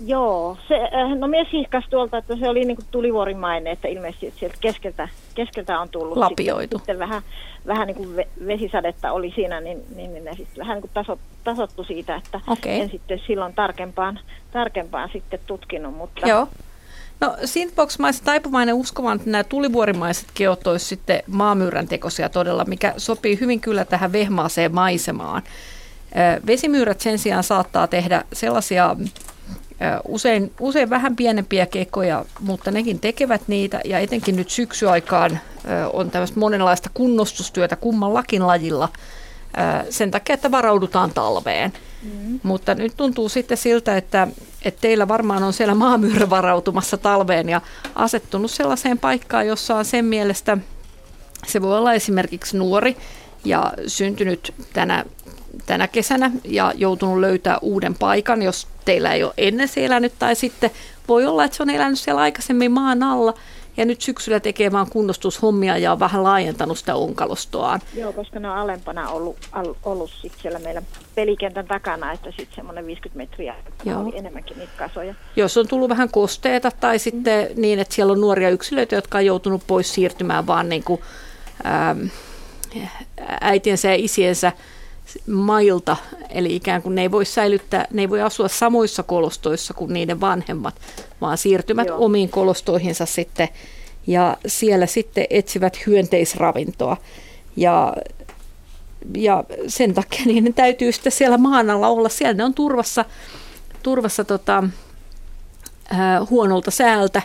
P: Joo, se, äh, no mies hihkasi tuolta, että se oli niin kuin tulivuorimainen, että ilmeisesti sieltä keskeltä, keskeltä on tullut.
C: Lapioitu.
P: Sitten, sitten vähän, vähän niin kuin vesisadetta oli siinä, niin, niin, niin ne sitten vähän niin kuin tasot, tasottu siitä, että okay. en sitten silloin tarkempaan, tarkempaan sitten tutkinut. Mutta
C: Joo. No olisin taipuvainen uskomaan, että nämä tulivuorimaiset keot olisivat sitten maamyyrän tekoisia todella, mikä sopii hyvin kyllä tähän vehmaaseen maisemaan. Vesimyyrät sen sijaan saattaa tehdä sellaisia Usein, usein vähän pienempiä kekoja, mutta nekin tekevät niitä ja etenkin nyt syksyaikaan on tämmöistä monenlaista kunnostustyötä kummallakin lajilla sen takia, että varaudutaan talveen. Mm. Mutta nyt tuntuu sitten siltä, että, että teillä varmaan on siellä maamyyrä varautumassa talveen ja asettunut sellaiseen paikkaan, jossa on sen mielestä, se voi olla esimerkiksi nuori ja syntynyt tänä tänä kesänä ja joutunut löytää uuden paikan, jos teillä ei ole ennen se elänyt, tai sitten voi olla, että se on elänyt siellä aikaisemmin maan alla, ja nyt syksyllä tekee vaan kunnostushommia ja on vähän laajentanut sitä onkalostoaan.
P: Joo, koska ne on alempana ollut, ollut sit siellä meillä pelikentän takana, että sitten semmoinen 50 metriä Joo. oli enemmänkin niitä kasoja.
C: Jos on tullut vähän kosteita tai sitten mm. niin, että siellä on nuoria yksilöitä, jotka on joutunut pois siirtymään vaan niin kuin, ähm, äitiensä ja isiensä mailta, eli ikään kuin ne ei voi säilyttää, ne ei voi asua samoissa kolostoissa kuin niiden vanhemmat, vaan siirtymät Joo. omiin kolostoihinsa sitten ja siellä sitten etsivät hyönteisravintoa. Ja, ja sen takia niin täytyy sitten siellä maan alla olla, siellä ne on turvassa, turvassa tota, ää, huonolta säältä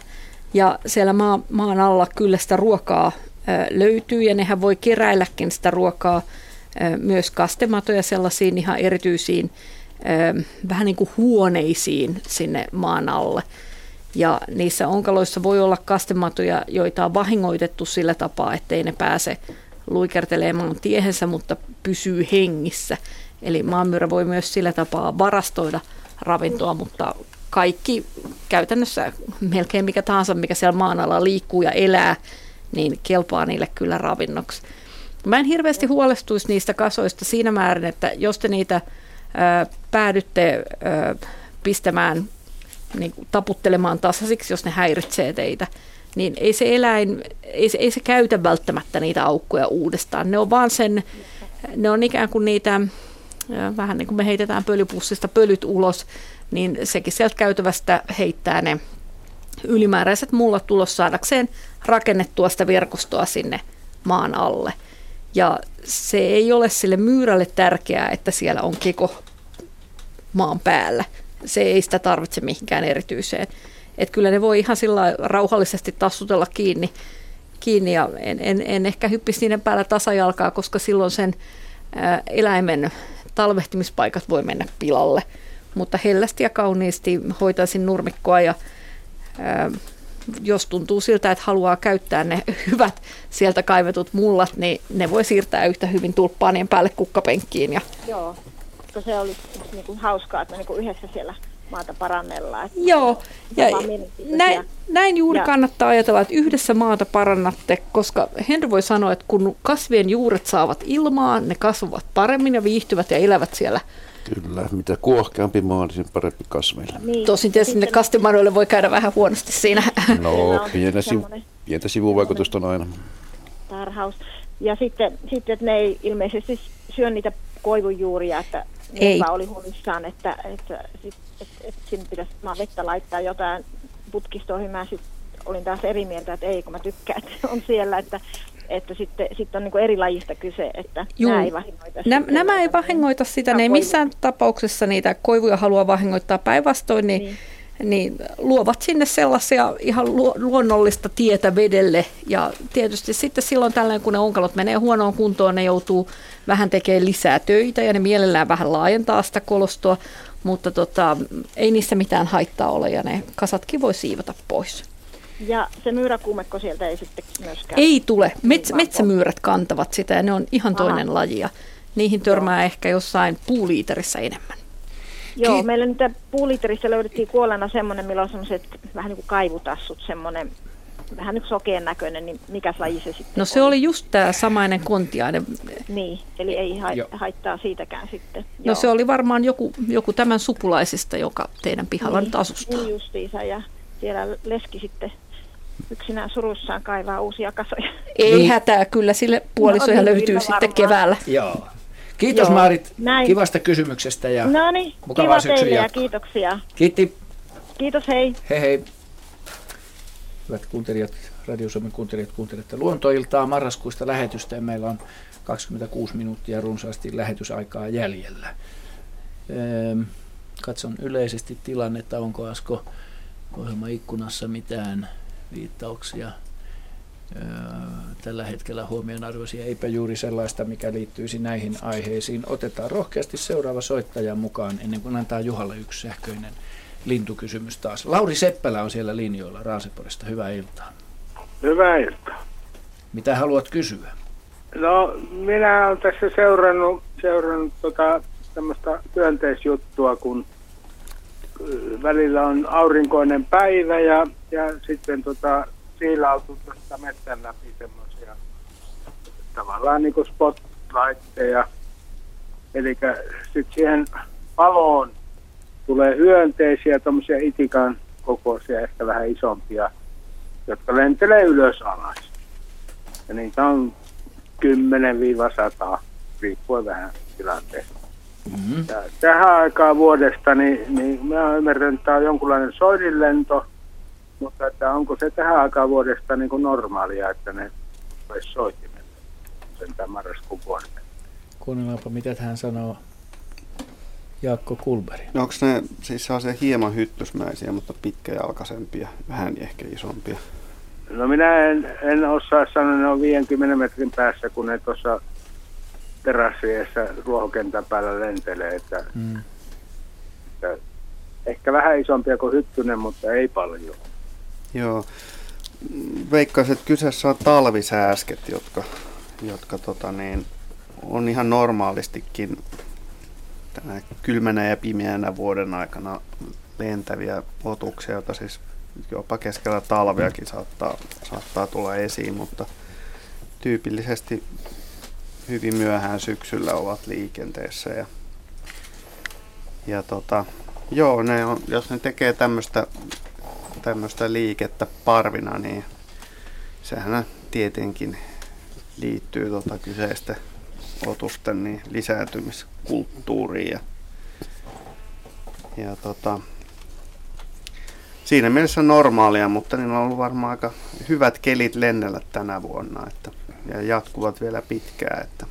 C: ja siellä maa, maan alla kyllä sitä ruokaa ää, löytyy ja nehän voi keräilläkin sitä ruokaa myös kastematoja sellaisiin ihan erityisiin vähän niin kuin huoneisiin sinne maan alle. Ja niissä onkaloissa voi olla kastematoja, joita on vahingoitettu sillä tapaa, ettei ne pääse luikertelemaan tiehensä, mutta pysyy hengissä. Eli maanmyyrä voi myös sillä tapaa varastoida ravintoa, mutta kaikki käytännössä melkein mikä tahansa, mikä siellä maan alla liikkuu ja elää, niin kelpaa niille kyllä ravinnoksi. Mä en hirveästi huolestuisi niistä kasoista siinä määrin, että jos te niitä ää, päädytte ää, pistämään, niin taputtelemaan tasaisiksi, jos ne häiritsee teitä, niin ei se eläin, ei se, ei se käytä välttämättä niitä aukkoja uudestaan. Ne on vaan sen, ne on ikään kuin niitä, vähän niin kuin me heitetään pölypussista pölyt ulos, niin sekin sieltä käytävästä heittää ne ylimääräiset mullat ulos saadakseen rakennettua sitä verkostoa sinne maan alle. Ja se ei ole sille myyrälle tärkeää, että siellä on keko maan päällä. Se ei sitä tarvitse mihinkään erityiseen. Että kyllä ne voi ihan sillä rauhallisesti tassutella kiinni, kiinni ja en, en, en ehkä hyppisi niiden päällä tasajalkaa, koska silloin sen eläimen talvehtimispaikat voi mennä pilalle. Mutta hellästi ja kauniisti hoitaisin nurmikkoa ja jos tuntuu siltä, että haluaa käyttää ne hyvät sieltä kaivetut mullat, niin ne voi siirtää yhtä hyvin tulppaanien päälle kukkapenkkiin. Ja...
P: Joo, koska se oli niin kuin hauskaa, että me niin kuin yhdessä siellä maata parannellaan. Että
C: Joo, ja näin, näin juuri ja. kannattaa ajatella, että yhdessä maata parannatte, koska Henry voi sanoa, että kun kasvien juuret saavat ilmaa, ne kasvavat paremmin ja viihtyvät ja elävät siellä
F: Kyllä, mitä kuohkeampi maa, niin sen parempi kasveille.
C: Niin. Tosin tietysti ne kastimadoille voi käydä vähän huonosti siinä.
F: No, pientä, sivu, pientä sivuvaikutusta on aina.
P: Tarhaus. Ja sitten, sitten että ne ei ilmeisesti syö niitä koivujuuria, että ei. oli huolissaan, että, että, että, että, että sinne pitäisi vettä laittaa jotain putkistoihin. Mä sit olin taas eri mieltä, että ei, kun mä tykkään, että on siellä, että että sitten sit on niin eri lajista kyse, että Juu. nämä ei vahingoita
C: Nä, sitä. Nämä ei vahingoita sitä, ne ei missään tapauksessa niitä koivuja halua vahingoittaa päinvastoin, niin, niin. niin luovat sinne sellaisia ihan luonnollista tietä vedelle ja tietysti sitten silloin tällöin, kun ne onkalot menee huonoon kuntoon, ne joutuu vähän tekemään lisää töitä ja ne mielellään vähän laajentaa sitä kolostoa, mutta tota, ei niissä mitään haittaa ole ja ne kasatkin voi siivota pois.
P: Ja se myyräkuumekko sieltä ei sitten myöskään...
C: Ei tule. Mets, metsämyyrät kantavat sitä ja ne on ihan toinen Aha. laji. Ja niihin törmää Joo. ehkä jossain puuliiterissä enemmän.
P: Joo, Ki- meillä nyt puuliiterissä löydettiin kuolleena semmoinen, millä on semmoiset vähän niin kuin kaivutassut, semmoinen vähän nyt sokeen näköinen, niin mikä laji se sitten
C: No se oli, oli just tämä samainen kontiainen.
P: Niin, eli ei hait- haittaa siitäkään sitten.
C: No Joo. se oli varmaan joku, joku tämän sukulaisista, joka teidän pihalla niin, nyt asustaa.
P: Niin justiinsa, ja siellä leski sitten yksinään surussaan kaivaa uusia kasoja.
C: Ei niin. hätää, kyllä sille puolisoja no, löytyy sitten varmaan. keväällä.
A: Joo. Kiitos Joo. Maarit Näin. kivasta kysymyksestä ja
P: no niin,
A: mukavaa
P: kiva teille ja kiitoksia.
A: Kiitti.
P: Kiitos, hei.
A: Hei hei. Hyvät kuuntelijat, Radio Suomen kuuntelijat, kuuntelette luontoiltaa marraskuista lähetystä ja meillä on 26 minuuttia runsaasti lähetysaikaa jäljellä. Ehm, katson yleisesti tilannetta, onko Asko ohjelmaikkunassa mitään viittauksia tällä hetkellä huomionarvoisia, eipä juuri sellaista, mikä liittyisi näihin aiheisiin. Otetaan rohkeasti seuraava soittaja mukaan ennen kuin antaa Juhalle yksi sähköinen lintukysymys taas. Lauri Seppälä on siellä linjoilla Raaseporista. Hyvää iltaa.
Q: Hyvää iltaa.
A: Mitä haluat kysyä?
Q: No, minä olen tässä seurannut, seurannut tota, tämmöistä työnteisjuttua, kun välillä on aurinkoinen päivä ja, ja sitten tota, siilautuu tuosta metsän läpi semmoisia tavallaan niin kuin spotlightteja. Eli sitten siihen paloon tulee hyönteisiä, tuommoisia itikan kokoisia, ehkä vähän isompia, jotka lentelee ylös alas. Ja niitä on 10-100, riippuen vähän tilanteesta. Mm-hmm. Ja tähän aikaan vuodesta, niin, niin minä ymmärrän, että tämä on jonkunlainen soidinlento, mutta että onko se tähän aikaan vuodesta niin kuin normaalia, että ne olisi soitimen sen tämän marraskuun vuoden.
A: Kuunnellaanpa, mitä hän sanoo Jaakko Kulberi.
E: No onko ne siis se hieman hyttysmäisiä, mutta pitkäjalkaisempia, vähän ehkä isompia?
Q: No minä en, en osaa sanoa, ne on 50 metrin päässä, kun ne tuossa terassiessa ruohokentän päällä lentelee. Että, mm. että ehkä vähän isompia kuin hyttynen, mutta ei paljon.
E: Joo. Veikkaisin, että kyseessä on talvisääsket, jotka, jotka tota niin, on ihan normaalistikin tänä kylmänä ja pimeänä vuoden aikana lentäviä otuksia, joita siis jopa keskellä talveakin saattaa, saattaa tulla esiin, mutta tyypillisesti hyvin myöhään syksyllä ovat liikenteessä. Ja, ja tota, joo, ne on, jos ne tekee tämmöistä tämmöistä liikettä parvina, niin sehän tietenkin liittyy tota kyseistä otusten niin lisääntymiskulttuuriin. Ja, ja tota, siinä mielessä normaalia, mutta niillä on ollut varmaan aika hyvät kelit lennellä tänä vuonna että, ja jatkuvat vielä pitkään. Että,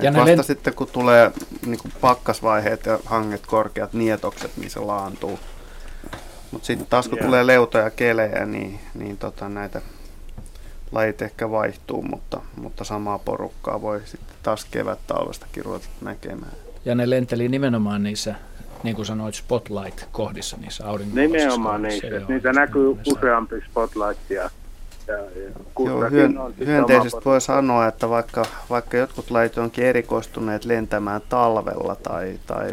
E: ja vasta len... sitten kun tulee niin kuin pakkasvaiheet ja hanget korkeat nietokset, niin se laantuu. Mutta sitten taas kun yeah. tulee leutoja ja kelejä, niin, niin tota, näitä lajit ehkä vaihtuu, mutta, mutta samaa porukkaa voi sitten taas kevät talvestakin ruveta näkemään.
A: Ja ne lenteli nimenomaan niissä, niin kuin sanoit, spotlight-kohdissa, niissä aurinkoisissa
Q: Nimenomaan niissä, niitä näkyy useampi spotlight ja
E: Joo, hyön, hyönteisestä voi sanoa, että vaikka, vaikka jotkut lajit onkin erikoistuneet lentämään talvella tai, tai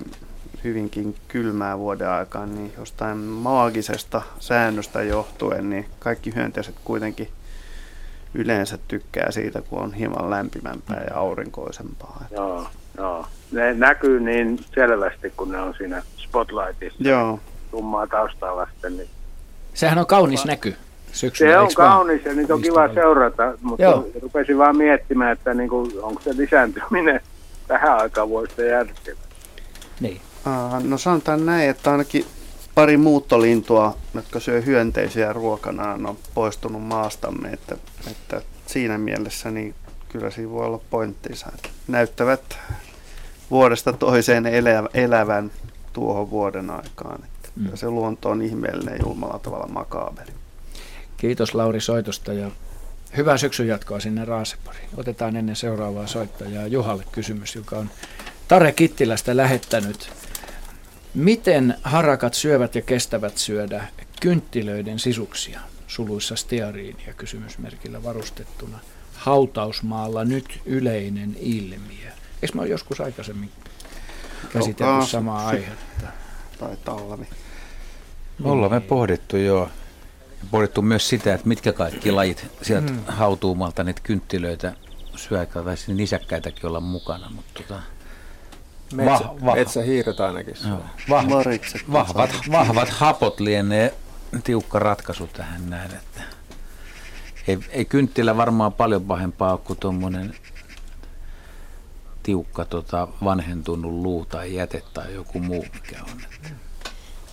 E: hyvinkin kylmää vuoden aikaan, niin jostain maagisesta säännöstä johtuen, niin kaikki hyönteiset kuitenkin yleensä tykkää siitä, kun on hieman lämpimämpää ja aurinkoisempaa.
Q: Joo, joo. Ne näkyy niin selvästi, kun ne on siinä spotlightissa.
E: Joo.
Q: Tummaa taustaa vasten. Niin...
A: Sehän on kaunis näky syksyllä,
Q: Se on kaunis ja niitä on kiva seurata, mutta Joo. rupesin vaan miettimään, että niin kuin, onko se lisääntyminen tähän aikaan vuodesta järkevää.
A: Niin.
E: No sanotaan näin, että ainakin pari muuttolintua, jotka syö hyönteisiä ruokanaan, on poistunut maastamme, että, että siinä mielessä niin kyllä siinä voi olla pointtinsa. Näyttävät vuodesta toiseen elä, elävän tuohon vuoden aikaan. Että mm. Se luonto on ihmeellinen julmalla tavalla makaabeli.
A: Kiitos Lauri soitosta ja hyvää syksyn jatkoa sinne Raaseporiin. Otetaan ennen seuraavaa soittajaa Juhalle kysymys, joka on Tare Kittilästä lähettänyt Miten harakat syövät ja kestävät syödä kynttilöiden sisuksia, suluissa steariinia kysymysmerkillä varustettuna, hautausmaalla nyt yleinen ilmiö? Eikö me ole joskus aikaisemmin käsitelty samaa aihetta?
E: Tai talvi.
I: Ollaan me pohdittu jo. Pohdittu myös sitä, että mitkä kaikki lajit sieltä hmm. hautuumalta niitä kynttilöitä syö, tai nisäkkäitäkin olla mukana. Mutta tota,
G: Metsä, va, metsähiiret ainakin. Joo.
I: Vahvat, vahvat, vahvat hapot lienee tiukka ratkaisu tähän näin. Että ei, ei kynttilä varmaan paljon pahempaa ole kuin tuommoinen tiukka tota, vanhentunut luu tai jäte tai joku muu, mikä on. Että.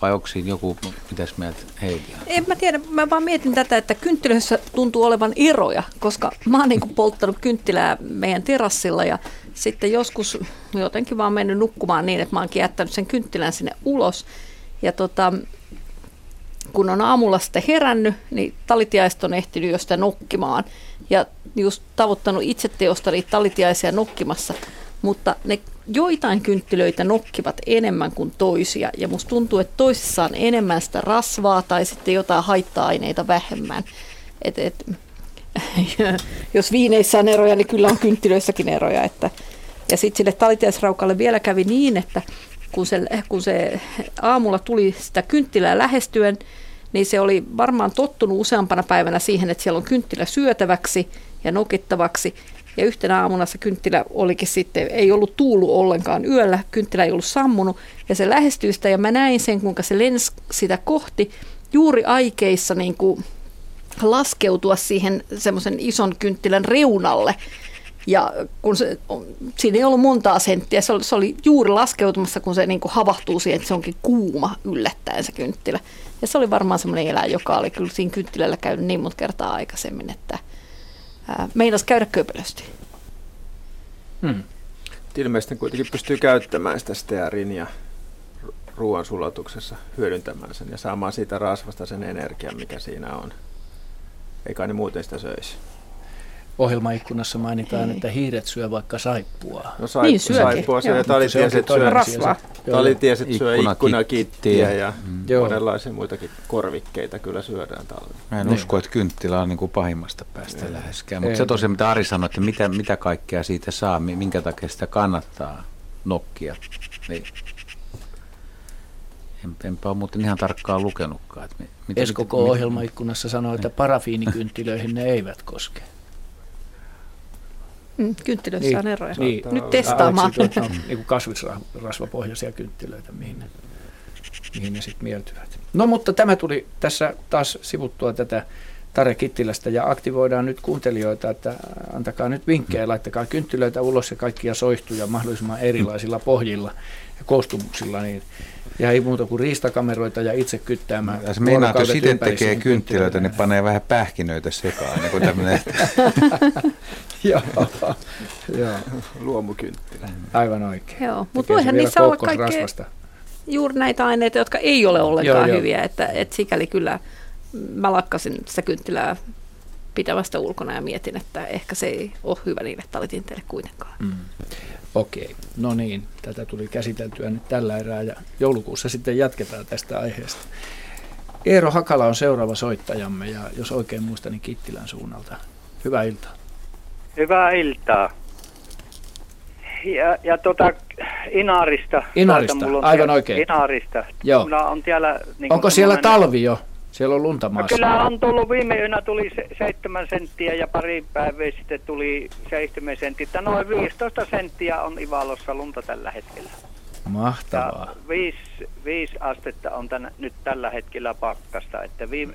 I: Vai onko siinä joku, mitäs mieltä Heidi
C: En mä tiedä, mä vaan mietin tätä, että kynttilöissä tuntuu olevan eroja, koska mä oon niin polttanut kynttilää meidän terassilla ja sitten joskus jotenkin vaan mennyt nukkumaan niin, että mä oonkin jättänyt sen kynttilän sinne ulos. Ja tota, kun on aamulla sitten herännyt, niin talitiaiset on ehtinyt jo sitä nokkimaan. Ja just tavoittanut itse teosta niitä talitiaisia nokkimassa. Mutta ne joitain kynttilöitä nokkivat enemmän kuin toisia. Ja musta tuntuu, että toisissa on enemmän sitä rasvaa tai sitten jotain haitta-aineita vähemmän. Et, et, jos viineissä on eroja, niin kyllä on kynttilöissäkin eroja. Että, ja sitten sille talitiaisraukalle vielä kävi niin, että kun se, kun se aamulla tuli sitä kynttilää lähestyen, niin se oli varmaan tottunut useampana päivänä siihen, että siellä on kynttilä syötäväksi ja nokittavaksi. Ja yhtenä aamuna se kynttilä olikin sitten, ei ollut tuulu ollenkaan yöllä, kynttilä ei ollut sammunut. Ja se lähestyi sitä ja mä näin sen, kuinka se lensi sitä kohti juuri aikeissa niin kuin laskeutua siihen semmoisen ison kynttilän reunalle. Ja kun se, siinä ei ollut montaa senttiä, se oli, se oli juuri laskeutumassa, kun se niin kuin havahtuu siihen, että se onkin kuuma yllättäen se kynttilä. Ja se oli varmaan semmoinen eläin, joka oli kyllä siinä kynttilällä käynyt niin monta kertaa aikaisemmin, että ää, käydä köpelösti.
G: Hmm. Ilmeisesti kuitenkin pystyy käyttämään sitä stearinia ruoan sulatuksessa, hyödyntämään sen ja saamaan siitä rasvasta sen energian, mikä siinä on. Eikä ne muuten sitä söisi.
A: Ohjelmaikkunassa mainitaan, Ei. että hiiret syö vaikka saippua.
G: No saip, niin saippua syö ja talitieset syö, rasvaa. Talitieset syö ikkunakittiä ja mm. monenlaisia muitakin korvikkeita kyllä syödään talvella.
I: Mä en niin. usko, että kynttilä on niin kuin pahimmasta päästä Ei. läheskään. Mutta se tosiaan, mitä Ari sanoi, että mitä, mitä kaikkea siitä saa, minkä takia sitä kannattaa nokkia, niin En, enpä ole muuten ihan tarkkaan lukenutkaan. Että
A: miten, Esko K. ohjelmaikkunassa sanoi, että parafiinikynttilöihin ne eivät koske.
C: Mm, kynttilöissä niin, on eroja. Niin, Nyt testaamaan.
A: Tuota, niin kuin kasvisrasvapohjaisia kynttilöitä, mihin ne, mihin ne sitten mieltyvät. No mutta tämä tuli tässä taas sivuttua tätä Tare Kittilästä ja aktivoidaan nyt kuuntelijoita, että antakaa nyt vinkkejä, laittakaa kynttilöitä ulos ja kaikkia soihtuja mahdollisimman erilaisilla pohjilla ja koostumuksilla, niin ja ei muuta kuin riistakameroita ja itse kyttäämään.
I: Ja se meinaa, että jos itse tekee kynttilöitä, niin panee vähän pähkinöitä sekaan. Niin kuin
A: Joo,
G: joo. luomukynttilä.
A: Aivan oikein.
C: Joo, mutta voihan niissä olla kaikkea juuri näitä aineita, jotka ei ole ollenkaan joo, hyviä. Että, että sikäli kyllä mä lakkasin sitä kynttilää pitävästä ulkona ja mietin, että ehkä se ei ole hyvä niin, että aletin teille kuitenkaan. Mm.
A: Okei, no niin, tätä tuli käsiteltyä nyt tällä erää ja joulukuussa sitten jatketaan tästä aiheesta. Eero Hakala on seuraava soittajamme ja jos oikein muistan, niin Kittilän suunnalta. Hyvää iltaa.
R: Hyvää iltaa. Ja, ja tota, Inarista.
A: Inarista, aivan oikein.
R: Inarista.
A: Joo.
R: on siellä, niin
A: Onko siellä talvi jo? Siellä on lunta maassa.
R: No kyllä on tullut viime yönä tuli se, seitsemän senttiä ja pari päivää sitten tuli seitsemän senttiä. Noin 15 senttiä on Ivalossa lunta tällä hetkellä.
A: Mahtavaa. Ja
R: viisi, viisi astetta on tänä, nyt tällä hetkellä pakkasta. Että viime,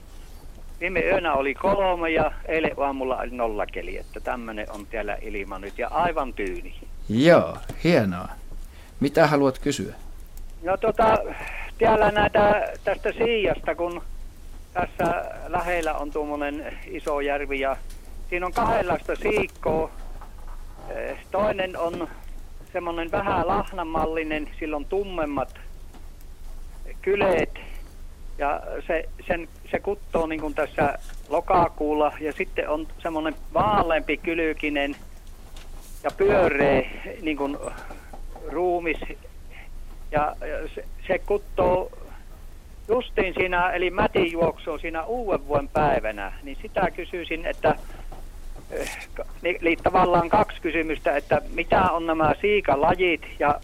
R: viime yönä oli kolme ja eilen aamulla oli nollakeli. Että tämmöinen on täällä ilma nyt ja aivan tyyni.
A: Joo, hienoa. Mitä haluat kysyä?
R: No tota, täällä näitä tästä Siijasta, kun tässä lähellä on tuommoinen iso järvi ja siinä on kahdenlaista siikkoa. Eh, toinen on semmoinen vähän lahnamallinen, sillä on tummemmat kyleet. Ja se, sen, se kuttoo niin kuin tässä lokakuulla. Ja sitten on semmoinen vaaleampi kylykinen ja pyöreä niin kuin ruumis. Ja se, se kuttoo justiin siinä, eli mätin juoksu siinä uuden vuoden päivänä, niin sitä kysyisin, että eli tavallaan kaksi kysymystä, että mitä on nämä siikalajit ja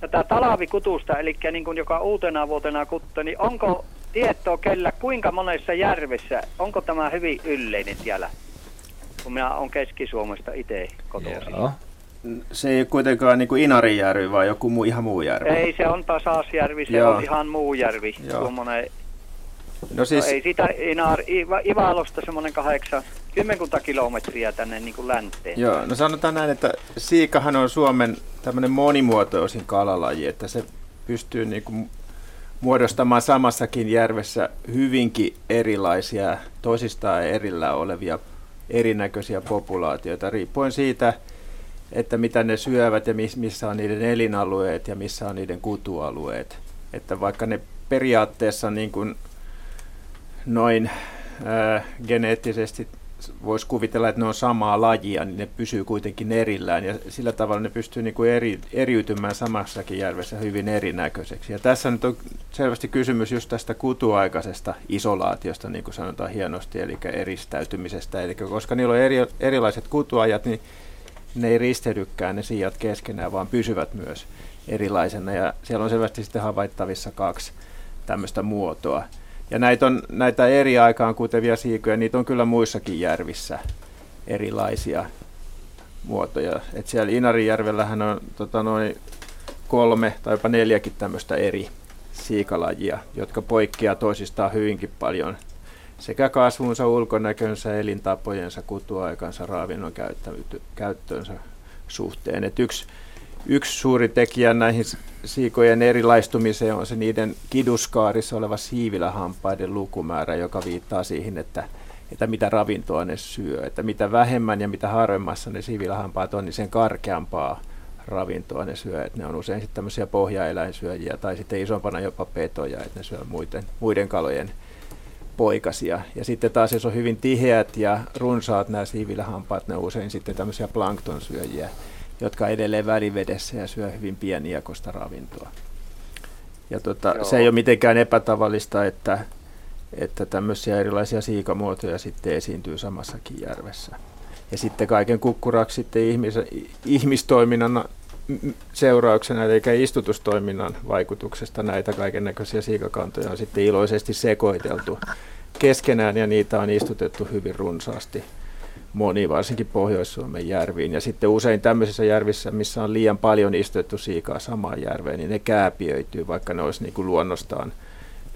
R: tätä talavikutusta, eli niin kuin joka uutena vuotena kuttu, niin onko tietoa kellä kuinka monessa järvessä, onko tämä hyvin yleinen siellä, kun minä olen Keski-Suomesta itse kotoisin? Joo
G: se ei ole kuitenkaan niin kuin Inarijärvi, vai joku muu, ihan muu järvi?
R: Ei, se on Tasaasjärvi, se Joo. on ihan muu järvi. Tuommoinen, no, siis... no ei sitä Inar, Ivalosta semmoinen kahdeksan, kymmenkunta kilometriä tänne niin kuin länteen.
G: Joo, no sanotaan näin, että siikahan on Suomen tämmöinen monimuotoisin kalalaji, että se pystyy niin kuin muodostamaan samassakin järvessä hyvinkin erilaisia, toisistaan erillä olevia erinäköisiä populaatioita, riippuen siitä, että mitä ne syövät ja missä on niiden elinalueet ja missä on niiden kutualueet. Että vaikka ne periaatteessa niin kuin noin ää, geneettisesti voisi kuvitella, että ne on samaa lajia, niin ne pysyy kuitenkin erillään ja sillä tavalla ne pystyy niin kuin eri, eriytymään samassakin järvessä hyvin erinäköiseksi. Ja tässä nyt on selvästi kysymys just tästä kutuaikaisesta isolaatiosta, niin kuin sanotaan hienosti, eli eristäytymisestä. Eli koska niillä on eri, erilaiset kutuajat, niin ne ei risteydykään ne sijat keskenään, vaan pysyvät myös erilaisena. Ja siellä on selvästi sitten havaittavissa kaksi tämmöistä muotoa. Ja näitä, on, näitä eri aikaan kutevia siikoja, niitä on kyllä muissakin järvissä erilaisia muotoja. Et siellä Inarijärvellähän on tota, noin kolme tai jopa neljäkin tämmöistä eri siikalajia, jotka poikkeaa toisistaan hyvinkin paljon sekä kasvunsa, ulkonäkönsä, elintapojensa, kutuaikansa, ravinnon käyttöönsä suhteen. Et yksi, yksi suuri tekijä näihin siikojen erilaistumiseen on se niiden kiduskaarissa oleva siivilähampaiden lukumäärä, joka viittaa siihen, että, että mitä ravintoa ne syö. Että mitä vähemmän ja mitä harvemmassa ne siivilähampaat on, niin sen karkeampaa ravintoa ne syö. Että ne on usein sitten tämmöisiä pohjaeläinsyöjiä tai sitten isompana jopa petoja, että ne syö muiden, muiden kalojen poikasia. Ja sitten taas jos on hyvin tiheät ja runsaat nämä siivilähampaat, ne on usein sitten tämmöisiä planktonsyöjiä, jotka edelleen välivedessä ja syö hyvin pieniakosta ravintoa. Ja tota, se ei ole mitenkään epätavallista, että, että tämmöisiä erilaisia siikamuotoja sitten esiintyy samassakin järvessä. Ja sitten kaiken kukkuraksi sitten ihmis, ihmistoiminnan seurauksena, eli istutustoiminnan vaikutuksesta näitä kaiken näköisiä siikakantoja on sitten iloisesti sekoiteltu keskenään ja niitä on istutettu hyvin runsaasti moni, varsinkin Pohjois-Suomen järviin. Ja sitten usein tämmöisissä järvissä, missä on liian paljon istutettu siikaa samaan järveen, niin ne kääpiöityy, vaikka ne olisi niin kuin luonnostaan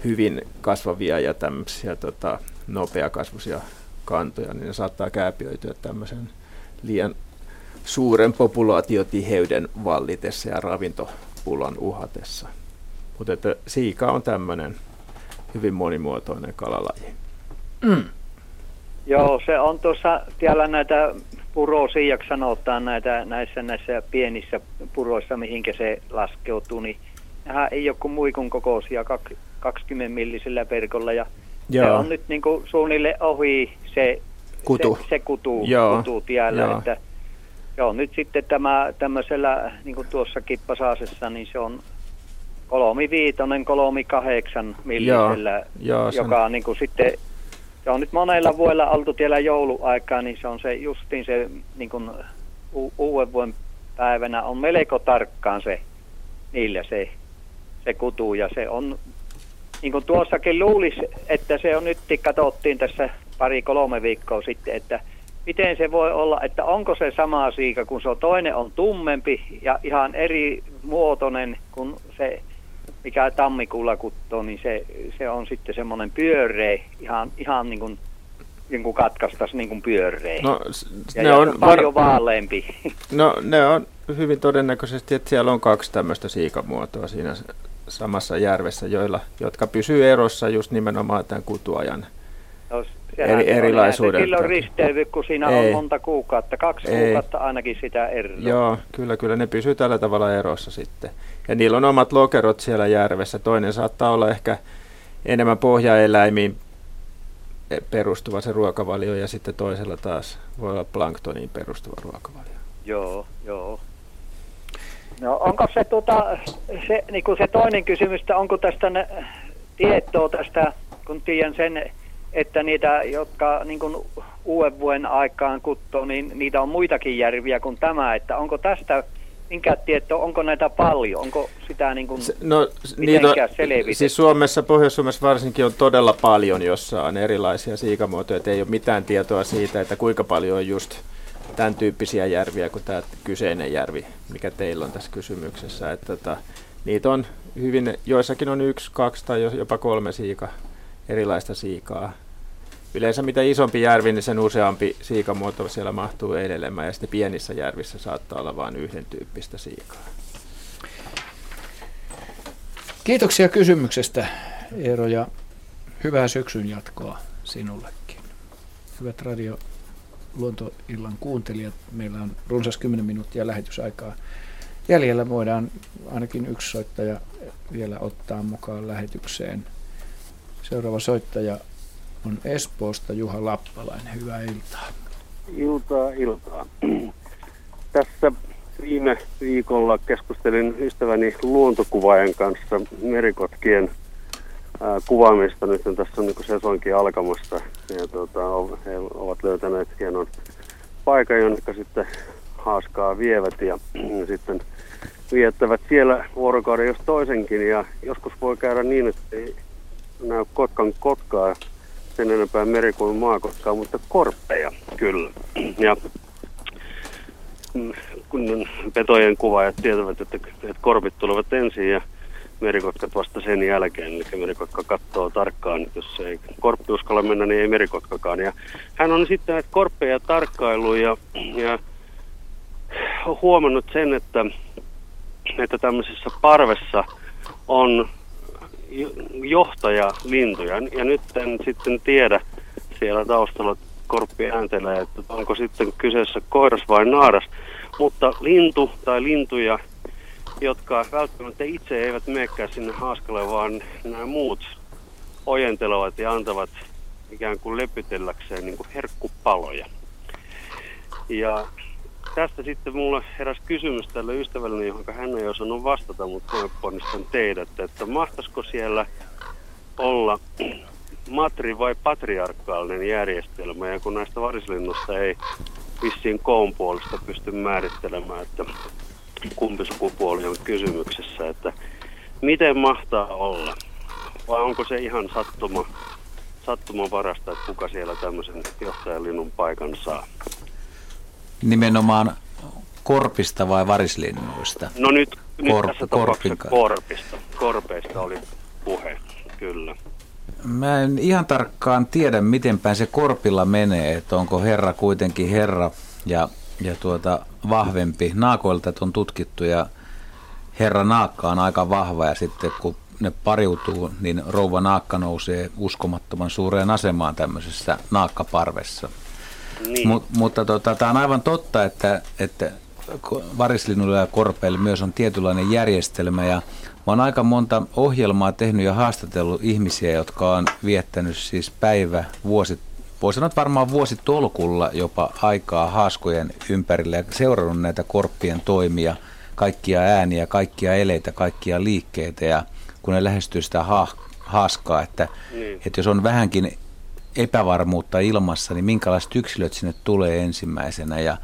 G: hyvin kasvavia ja tämmöisiä tota, nopeakasvuisia kantoja, niin ne saattaa kääpiöityä tämmöisen liian suuren populaatiotiheyden vallitessa ja ravintopulan uhatessa. Mutta että siika on tämmöinen hyvin monimuotoinen kalalaji.
R: Mm. Joo, se on tuossa, siellä näitä purosiijaksi sanotaan näitä, näissä, näissä pienissä puroissa, mihinkä se laskeutuu, niin nehän ei ole kuin muikun kokoisia 20 millisellä verkolla ja Joo. se on nyt niin kuin suunnilleen ohi se
G: kutu,
R: se, se kutu,
G: Joo.
R: kutu tiellä, Joo. että Joo, nyt sitten tämä tämmöisellä, niin kuin tuossa kippasaasessa, niin se on kolmi viitonen, kolmi kahdeksan millisellä,
G: Joo,
R: joka on niin kuin sitten, se on nyt monella vuodella oltu tiellä jouluaikaa, niin se on se justiin se niin kuin u- uuden vuoden päivänä on melko tarkkaan se, niillä se, se kutu. Ja se on, niin kuin tuossakin luulisi, että se on nyt, katsottiin tässä pari-kolme viikkoa sitten, että miten se voi olla, että onko se sama siika, kun se on toinen on tummempi ja ihan eri muotoinen kuin se, mikä tammikuulla kuttoo, niin se, se on sitten semmoinen pyöreä, ihan, ihan niin kuin niin kuin katkaistaisi niin kuin pyöreä.
G: No,
R: ja,
G: ne
R: ja
G: on
R: paljon
G: var...
R: vaaleampi.
G: No ne on hyvin todennäköisesti, että siellä on kaksi tämmöistä siikamuotoa siinä samassa järvessä, joilla, jotka pysyy erossa just nimenomaan tämän kutuajan
R: No,
G: eri, erilaisuuden.
R: Silloin risteyvy, kun siinä
G: Ei.
R: on monta kuukautta, kaksi
G: Ei.
R: kuukautta ainakin sitä eroa.
G: Joo, kyllä, kyllä ne pysyy tällä tavalla erossa sitten. Ja niillä on omat lokerot siellä järvessä. Toinen saattaa olla ehkä enemmän pohjaeläimiin perustuva se ruokavalio ja sitten toisella taas voi olla planktoniin perustuva ruokavalio.
R: Joo, joo. No onko se, tuota, se, niin kuin se toinen kysymys, että onko tästä tietoa tästä, kun tiedän sen, että niitä, jotka niin kuin uuden vuoden aikaan kuttoo, niin niitä on muitakin järviä kuin tämä, että onko tästä minkä tietoa, onko näitä paljon, onko sitä niin kuin
G: Se, no, niitä on,
R: selvitetty?
G: siis Suomessa, Pohjois-Suomessa varsinkin on todella paljon, jossa on erilaisia siikamuotoja, että ei ole mitään tietoa siitä, että kuinka paljon on just tämän tyyppisiä järviä kuin tämä kyseinen järvi, mikä teillä on tässä kysymyksessä. Että, tota, niitä on hyvin, joissakin on yksi, kaksi tai jopa kolme siika, erilaista siikaa. Yleensä mitä isompi järvi, niin sen useampi siikamuoto siellä mahtuu edelemään ja sitten pienissä järvissä saattaa olla vain yhden tyyppistä siikaa.
A: Kiitoksia kysymyksestä Eero ja hyvää syksyn jatkoa sinullekin. Hyvät radio luontoillan kuuntelijat, meillä on runsas 10 minuuttia lähetysaikaa jäljellä. Voidaan ainakin yksi soittaja vielä ottaa mukaan lähetykseen. Seuraava soittaja on Espoosta Juha Lappalainen. Hyvää iltaa.
S: Iltaa, iltaa. Tässä viime viikolla keskustelin ystäväni luontokuvaajan kanssa merikotkien kuvaamista. Nyt on tässä on niin sesonkin alkamassa ja tuota, he ovat löytäneet hienon paikan, jonne sitten haaskaa vievät ja, ja sitten viettävät siellä vuorokauden jos toisenkin. Ja joskus voi käydä niin, että näy kotkan kotkaa sen enempää meri- kuin maakotkaa, mutta korppeja kyllä. Ja mm, kun petojen kuvaajat tietävät, että, että korpit tulevat ensin ja merikotkat vasta sen jälkeen. Eli merikotka katsoo tarkkaan, että jos ei korppi uskalla mennä, niin ei merikotkakaan. Ja hän on sitten näitä korppeja tarkkailu ja, ja huomannut sen, että, että tämmöisessä parvessa on johtajalintuja. Ja nyt en sitten tiedä siellä taustalla korppi ääntelee, että onko sitten kyseessä koiras vai naaras. Mutta lintu tai lintuja, jotka välttämättä itse eivät menekään sinne haaskalle, vaan nämä muut ojentelevat ja antavat ikään kuin lepytelläkseen niin kuin herkkupaloja. Ja tästä sitten mulla heräs kysymys tälle ystävälleni, johon hän ei osannut vastata, mutta mä ponnistan teidät, että mahtaisiko siellä olla matri- vai patriarkaalinen järjestelmä, ja kun näistä varislinnusta ei vissiin koon puolesta pysty määrittelemään, että kumpi sukupuoli on kysymyksessä, että miten mahtaa olla? Vai onko se ihan sattuma, sattuman varasta, että kuka siellä tämmöisen johtajalinnun paikan saa?
I: Nimenomaan korpista vai varislinnuista?
S: No nyt, nyt tässä
I: korpin-
S: korpista. Korpeista oli puhe, kyllä.
I: Mä en ihan tarkkaan tiedä, miten päin se korpilla menee, että onko herra kuitenkin herra ja, ja tuota, vahvempi. Naakoilta on tutkittu ja herra naakka on aika vahva ja sitten kun ne pariutuu, niin rouva naakka nousee uskomattoman suureen asemaan tämmöisessä naakkaparvessa.
S: Niin.
I: Mut, mutta tota, tämä on aivan totta, että, että varislinnuilla ja korpeilla myös on tietynlainen järjestelmä ja mä oon aika monta ohjelmaa tehnyt ja haastatellut ihmisiä, jotka on viettänyt siis päivä, vuosi, voi sanoa, että varmaan vuositolkulla jopa aikaa haaskojen ympärillä ja seurannut näitä korppien toimia, kaikkia ääniä, kaikkia eleitä, kaikkia liikkeitä ja kun ne lähestyy sitä ha- haaskaa, että,
S: Niin.
I: että jos on vähänkin epävarmuutta ilmassa, niin minkälaiset yksilöt sinne tulee ensimmäisenä. Ja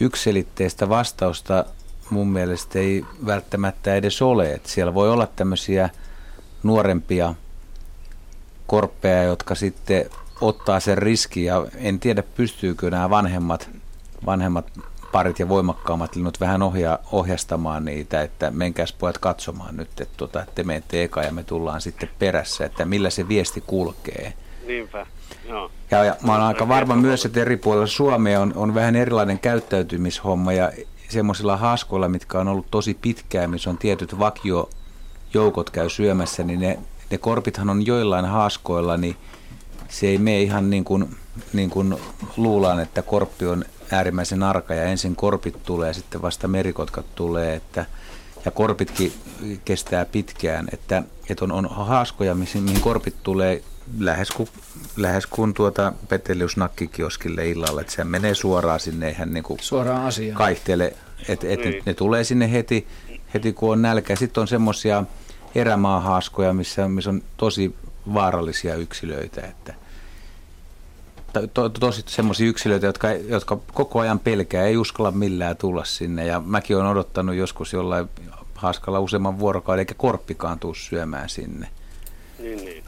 I: yksilitteistä vastausta mun mielestä ei välttämättä edes ole. Että siellä voi olla tämmöisiä nuorempia korppeja, jotka sitten ottaa sen riskin ja en tiedä pystyykö nämä vanhemmat, vanhemmat parit ja voimakkaammat linnut vähän ohja, ohjastamaan niitä, että menkääs pojat katsomaan nyt, että, tota, että te menette eka ja me tullaan sitten perässä, että millä se viesti kulkee.
S: Niinpä, joo.
I: Ja, ja mä oon aika varma myös, että eri puolilla Suomea on, on vähän erilainen käyttäytymishomma ja semmoisilla haaskoilla, mitkä on ollut tosi pitkään, missä on tietyt vakiojoukot käy syömässä, niin ne, ne korpithan on joillain haaskoilla, niin se ei mene ihan niin kuin, niin kuin luullaan, että korppi on äärimmäisen arka ja ensin korpit tulee ja sitten vasta merikotkat tulee, että ja korpitkin kestää pitkään, että, että on, on haaskoja, mihin korpit tulee lähes kuin, lähes kuin tuota peteliusnakkikioskille illalla, että se menee suoraan sinne, eihän niin kuin
A: Suoraan asiaan.
I: kaihtele, että et,
S: Niin.
I: ne, ne tulee sinne heti, heti kun on nälkä. Sitten on semmoisia erämaahaaskoja, missä, missä on tosi vaarallisia yksilöitä, että to, to, tosi semmoisia yksilöitä, jotka, jotka koko ajan pelkää, ei uskalla millään tulla sinne. Ja mäkin olen odottanut joskus jollain haaskalla useamman vuorokauden, eikä korppikaan tuu syömään sinne.
S: Niin, niin.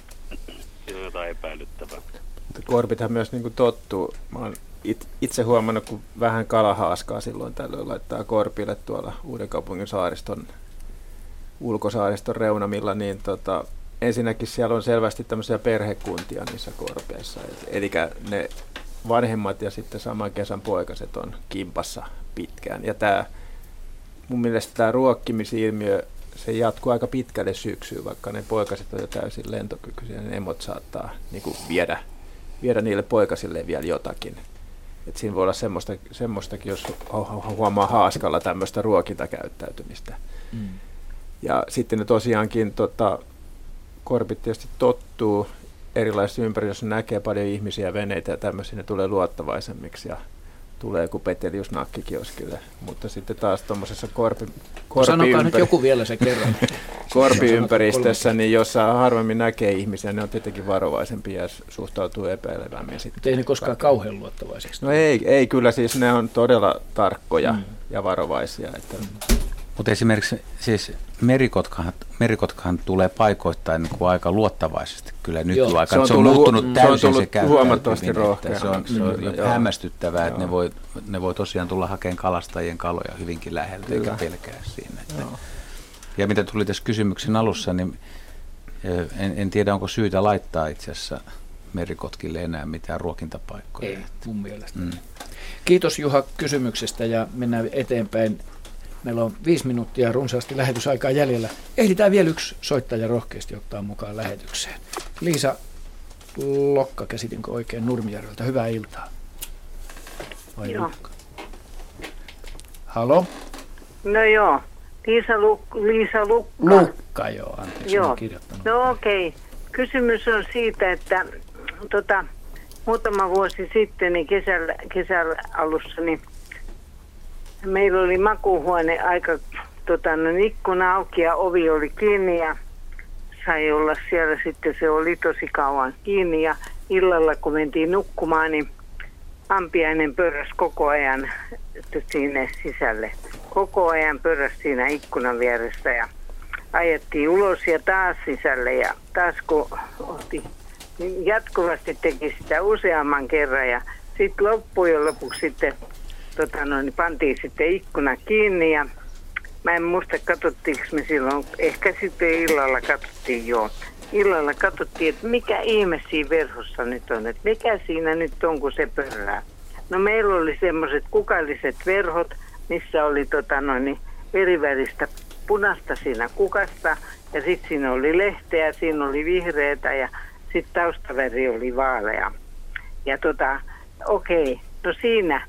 S: On jotain epäilyttävää.
G: Korpithan myös niin kuin tottuu. Mä oon it, itse huomannut, kun vähän kalahaaskaa silloin tällöin laittaa korpille tuolla Uudenkaupungin saariston, ulkosaariston reunamilla, niin tota, ensinnäkin siellä on selvästi tämmöisiä perhekuntia niissä korpeissa. Eli ne vanhemmat ja sitten saman kesän poikaset on kimpassa pitkään. Ja tämä, mun mielestä tämä ruokkimisilmiö, se jatkuu aika pitkälle syksyyn, vaikka ne poikaset on jo täysin lentokykyisiä, niin emot saattaa niin kuin viedä, viedä niille poikasille vielä jotakin. Et siinä voi olla semmoista, semmoistakin, jos hu- hu- huomaa haaskalla tämmöistä ruokintakäyttäytymistä.
A: Mm.
G: Ja sitten ne tosiaankin tota, korpit tietysti tottuu erilaisissa ympäristöissä, näkee paljon ihmisiä, veneitä ja tämmöisiä, ne tulee luottavaisemmiksi ja tulee joku petelius nakkikioskille. Mutta sitten taas tuommoisessa korpi,
A: Sanokaa nyt joku vielä se kerran.
G: korpiympäristössä, niin jossa harvemmin näkee ihmisiä, ne on tietenkin varovaisempia ja suhtautuu epäilevämmin. Sitten.
A: Ei ne koskaan kauhean luottavaisiksi.
G: No ei, ei kyllä, siis ne on todella tarkkoja
A: Mm.
G: ja varovaisia. Että
I: Mutta esimerkiksi siis merikotkahan, merikotkahan tulee paikoittain niin kuin aika luottavaisesti kyllä nykyaikana.
G: Se on
I: Se on,
G: tullut hu-
I: muuttunut
G: se on
I: täysin se,
G: tullut
I: käyttäytyminen,
G: huomattavasti rohkeammaksi.
I: Se on, se on
G: Joo.
I: hämmästyttävää, että ne
G: Joo.
I: voi, ne voi tosiaan tulla hakemaan kalastajien kaloja hyvinkin läheltä
G: Kyllä.
I: eikä pelkää siinä. Että.
G: Joo.
I: Ja mitä tuli tässä kysymyksen alussa, niin en, en tiedä onko syytä laittaa itse asiassa merikotkille enää mitään ruokintapaikkoja.
A: Ei, mun mielestä.
I: Mm.
A: Kiitos Juha kysymyksestä ja mennään eteenpäin. Meillä on viisi minuuttia runsaasti lähetysaikaa jäljellä. Ehditään vielä yksi soittaja rohkeasti ottaa mukaan lähetykseen. Liisa Lokka, käsitinkö oikein Nurmijärveltä? Hyvää iltaa. Vai
J: Joo.
A: Lukka? Halo?
J: No joo, Liisa, Luk- Liisa Lukka.
A: Lukka, joo, anteeksi,
J: Joo.
A: kirjoittanut.
J: No okei. Okay. Kysymys on siitä, että tota, muutama vuosi sitten niin kesällä, kesällä alussa niin meillä oli makuuhuone aika tota, no, ikkuna auki ja ovi oli kiinni ja sai olla siellä sitten se oli tosi kauan kiinni ja illalla kun mentiin nukkumaan niin ampiainen pörräs koko ajan sinne sisälle.
T: koko ajan pörräsi siinä ikkunan vieressä ja ajettiin ulos ja taas sisälle ja taas kun otti, niin jatkuvasti teki sitä useamman kerran ja sitten loppujen lopuksi sitten tota noin, niin pantiin sitten ikkuna kiinni ja mä en muista katsottiinko me silloin, ehkä sitten illalla katsottiin jo. Illalla katsottiin, että mikä ihme siinä verhossa nyt on, että mikä siinä nyt on, kun se pörrää. No meillä oli semmoiset kukalliset verhot, missä oli tota noin, niin veriväristä punasta siinä kukasta ja sitten siinä oli lehteä, siinä oli vihreätä ja sitten taustaväri oli vaalea. Ja tota, okei, okay, no siinä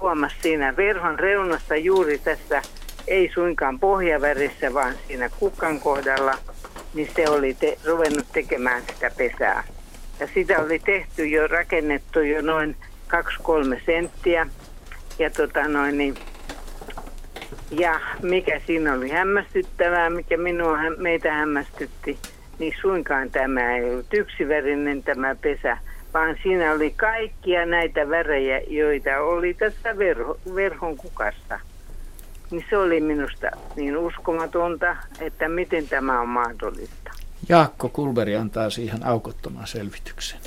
T: huomasi siinä verhon reunassa juuri tässä, ei suinkaan pohjavärissä, vaan siinä kukan kohdalla, niin se oli te, ruvennut tekemään sitä pesää. Ja sitä oli tehty jo, rakennettu jo noin 2-3 senttiä. Ja tota noin, niin ja mikä siinä oli hämmästyttävää, mikä minua, meitä hämmästytti, niin suinkaan tämä ei ollut yksivärinen tämä pesä, vaan siinä oli kaikkia näitä värejä, joita oli tässä verho, verhon kukassa. Niin se oli minusta niin uskomatonta, että miten tämä on mahdollista.
A: Jaakko Kulberi antaa siihen aukottoman selvityksen.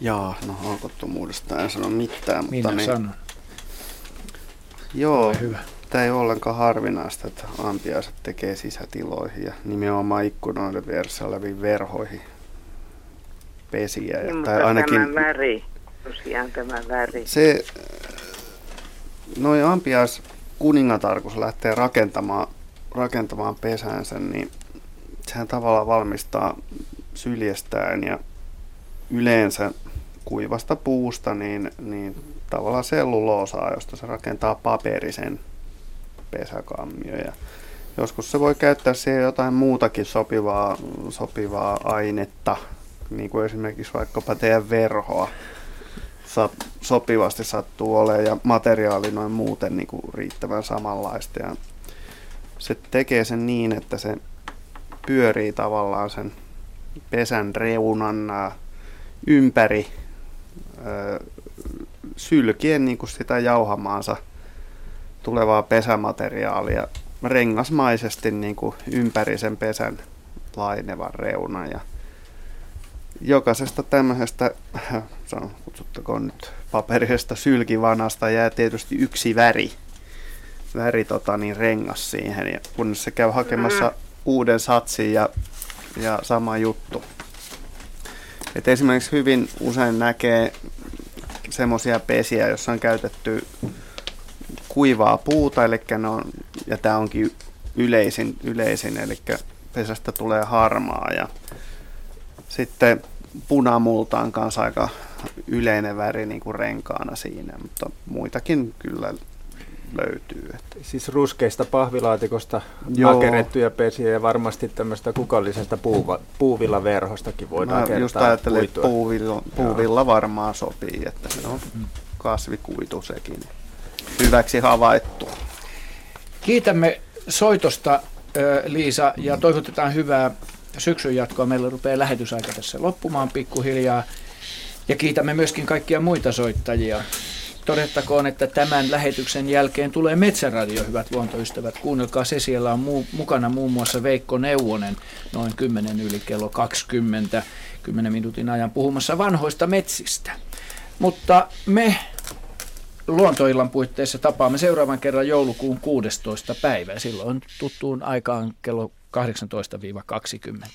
E: Jaa, no aukottomuudesta en sano mitään.
A: Minä mutta niin, sanon.
E: Joo, hyvä. Tämä ei ole ollenkaan harvinaista, että ampiaiset tekee sisätiloihin ja nimenomaan ikkunoiden vieressä oleviin verhoihin pesiä.
T: Niin, tai ainakin, tämä väri, tosiaan tämä väri.
E: Se, noin ampiais kuningatar, kun se lähtee rakentamaan, rakentamaan pesänsä, niin sehän tavallaan valmistaa syljestään ja yleensä kuivasta puusta, niin, niin tavallaan selluloosaa, josta se rakentaa paperisen pesäkammio. Ja joskus se voi käyttää siihen jotain muutakin sopivaa, sopivaa ainetta, niin kuin esimerkiksi vaikkapa teidän verhoa sopivasti sattuu olemaan ja materiaali noin muuten niin kuin riittävän samanlaista. Ja se tekee sen niin, että se pyörii tavallaan sen pesän reunan ympäri sylkien niin kuin sitä jauhamaansa tulevaa pesämateriaalia rengasmaisesti niin kuin ympäri sen pesän lainevan reunan. Ja jokaisesta tämmöisestä, kutsuttakoon nyt paperisesta sylkivanasta, jää tietysti yksi väri, väri tota, niin rengas siihen, ja kun se käy hakemassa mm. uuden satsin ja, ja sama juttu. Et esimerkiksi hyvin usein näkee semmoisia pesiä, joissa on käytetty kuivaa puuta, eli ne on, ja tämä onkin yleisin, yleisin, eli pesästä tulee harmaa ja sitten punamulta on kanssa aika yleinen väri niin kuin renkaana siinä, mutta muitakin kyllä löytyy. Että.
G: Siis ruskeista pahvilaatikosta Joo. pesiä ja varmasti tämmöistä kukallisesta puuva, puuvillaverhostakin voidaan Mä kertaa
E: just ajattelin, että puuvilla, puuvilla varmaan sopii, että se on kasvikuitu sekin. Hyväksi havaittu.
A: Kiitämme soitosta Liisa ja toivotetaan hyvää syksyn jatkoa. Meillä rupeaa lähetysaika tässä loppumaan pikkuhiljaa. Ja kiitämme myöskin kaikkia muita soittajia. Todettakoon, että tämän lähetyksen jälkeen tulee Metsäradio, hyvät luontoystävät. Kuunnelkaa se, siellä on muu, mukana muun muassa Veikko Neuvonen noin 10 yli kello 20, 10 minuutin ajan puhumassa vanhoista metsistä. Mutta me luontoillan puitteissa tapaamme seuraavan kerran joulukuun 16. päivä. Silloin tuttuun aikaan kello 18-20.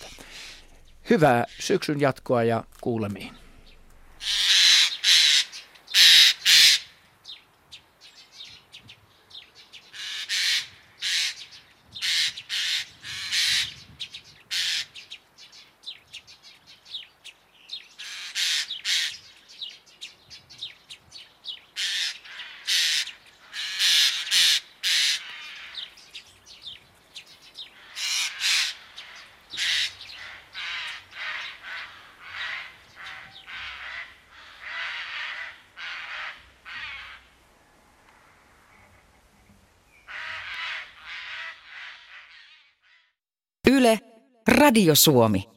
A: Hyvää syksyn jatkoa ja kuulemiin.
M: Radio Suomi.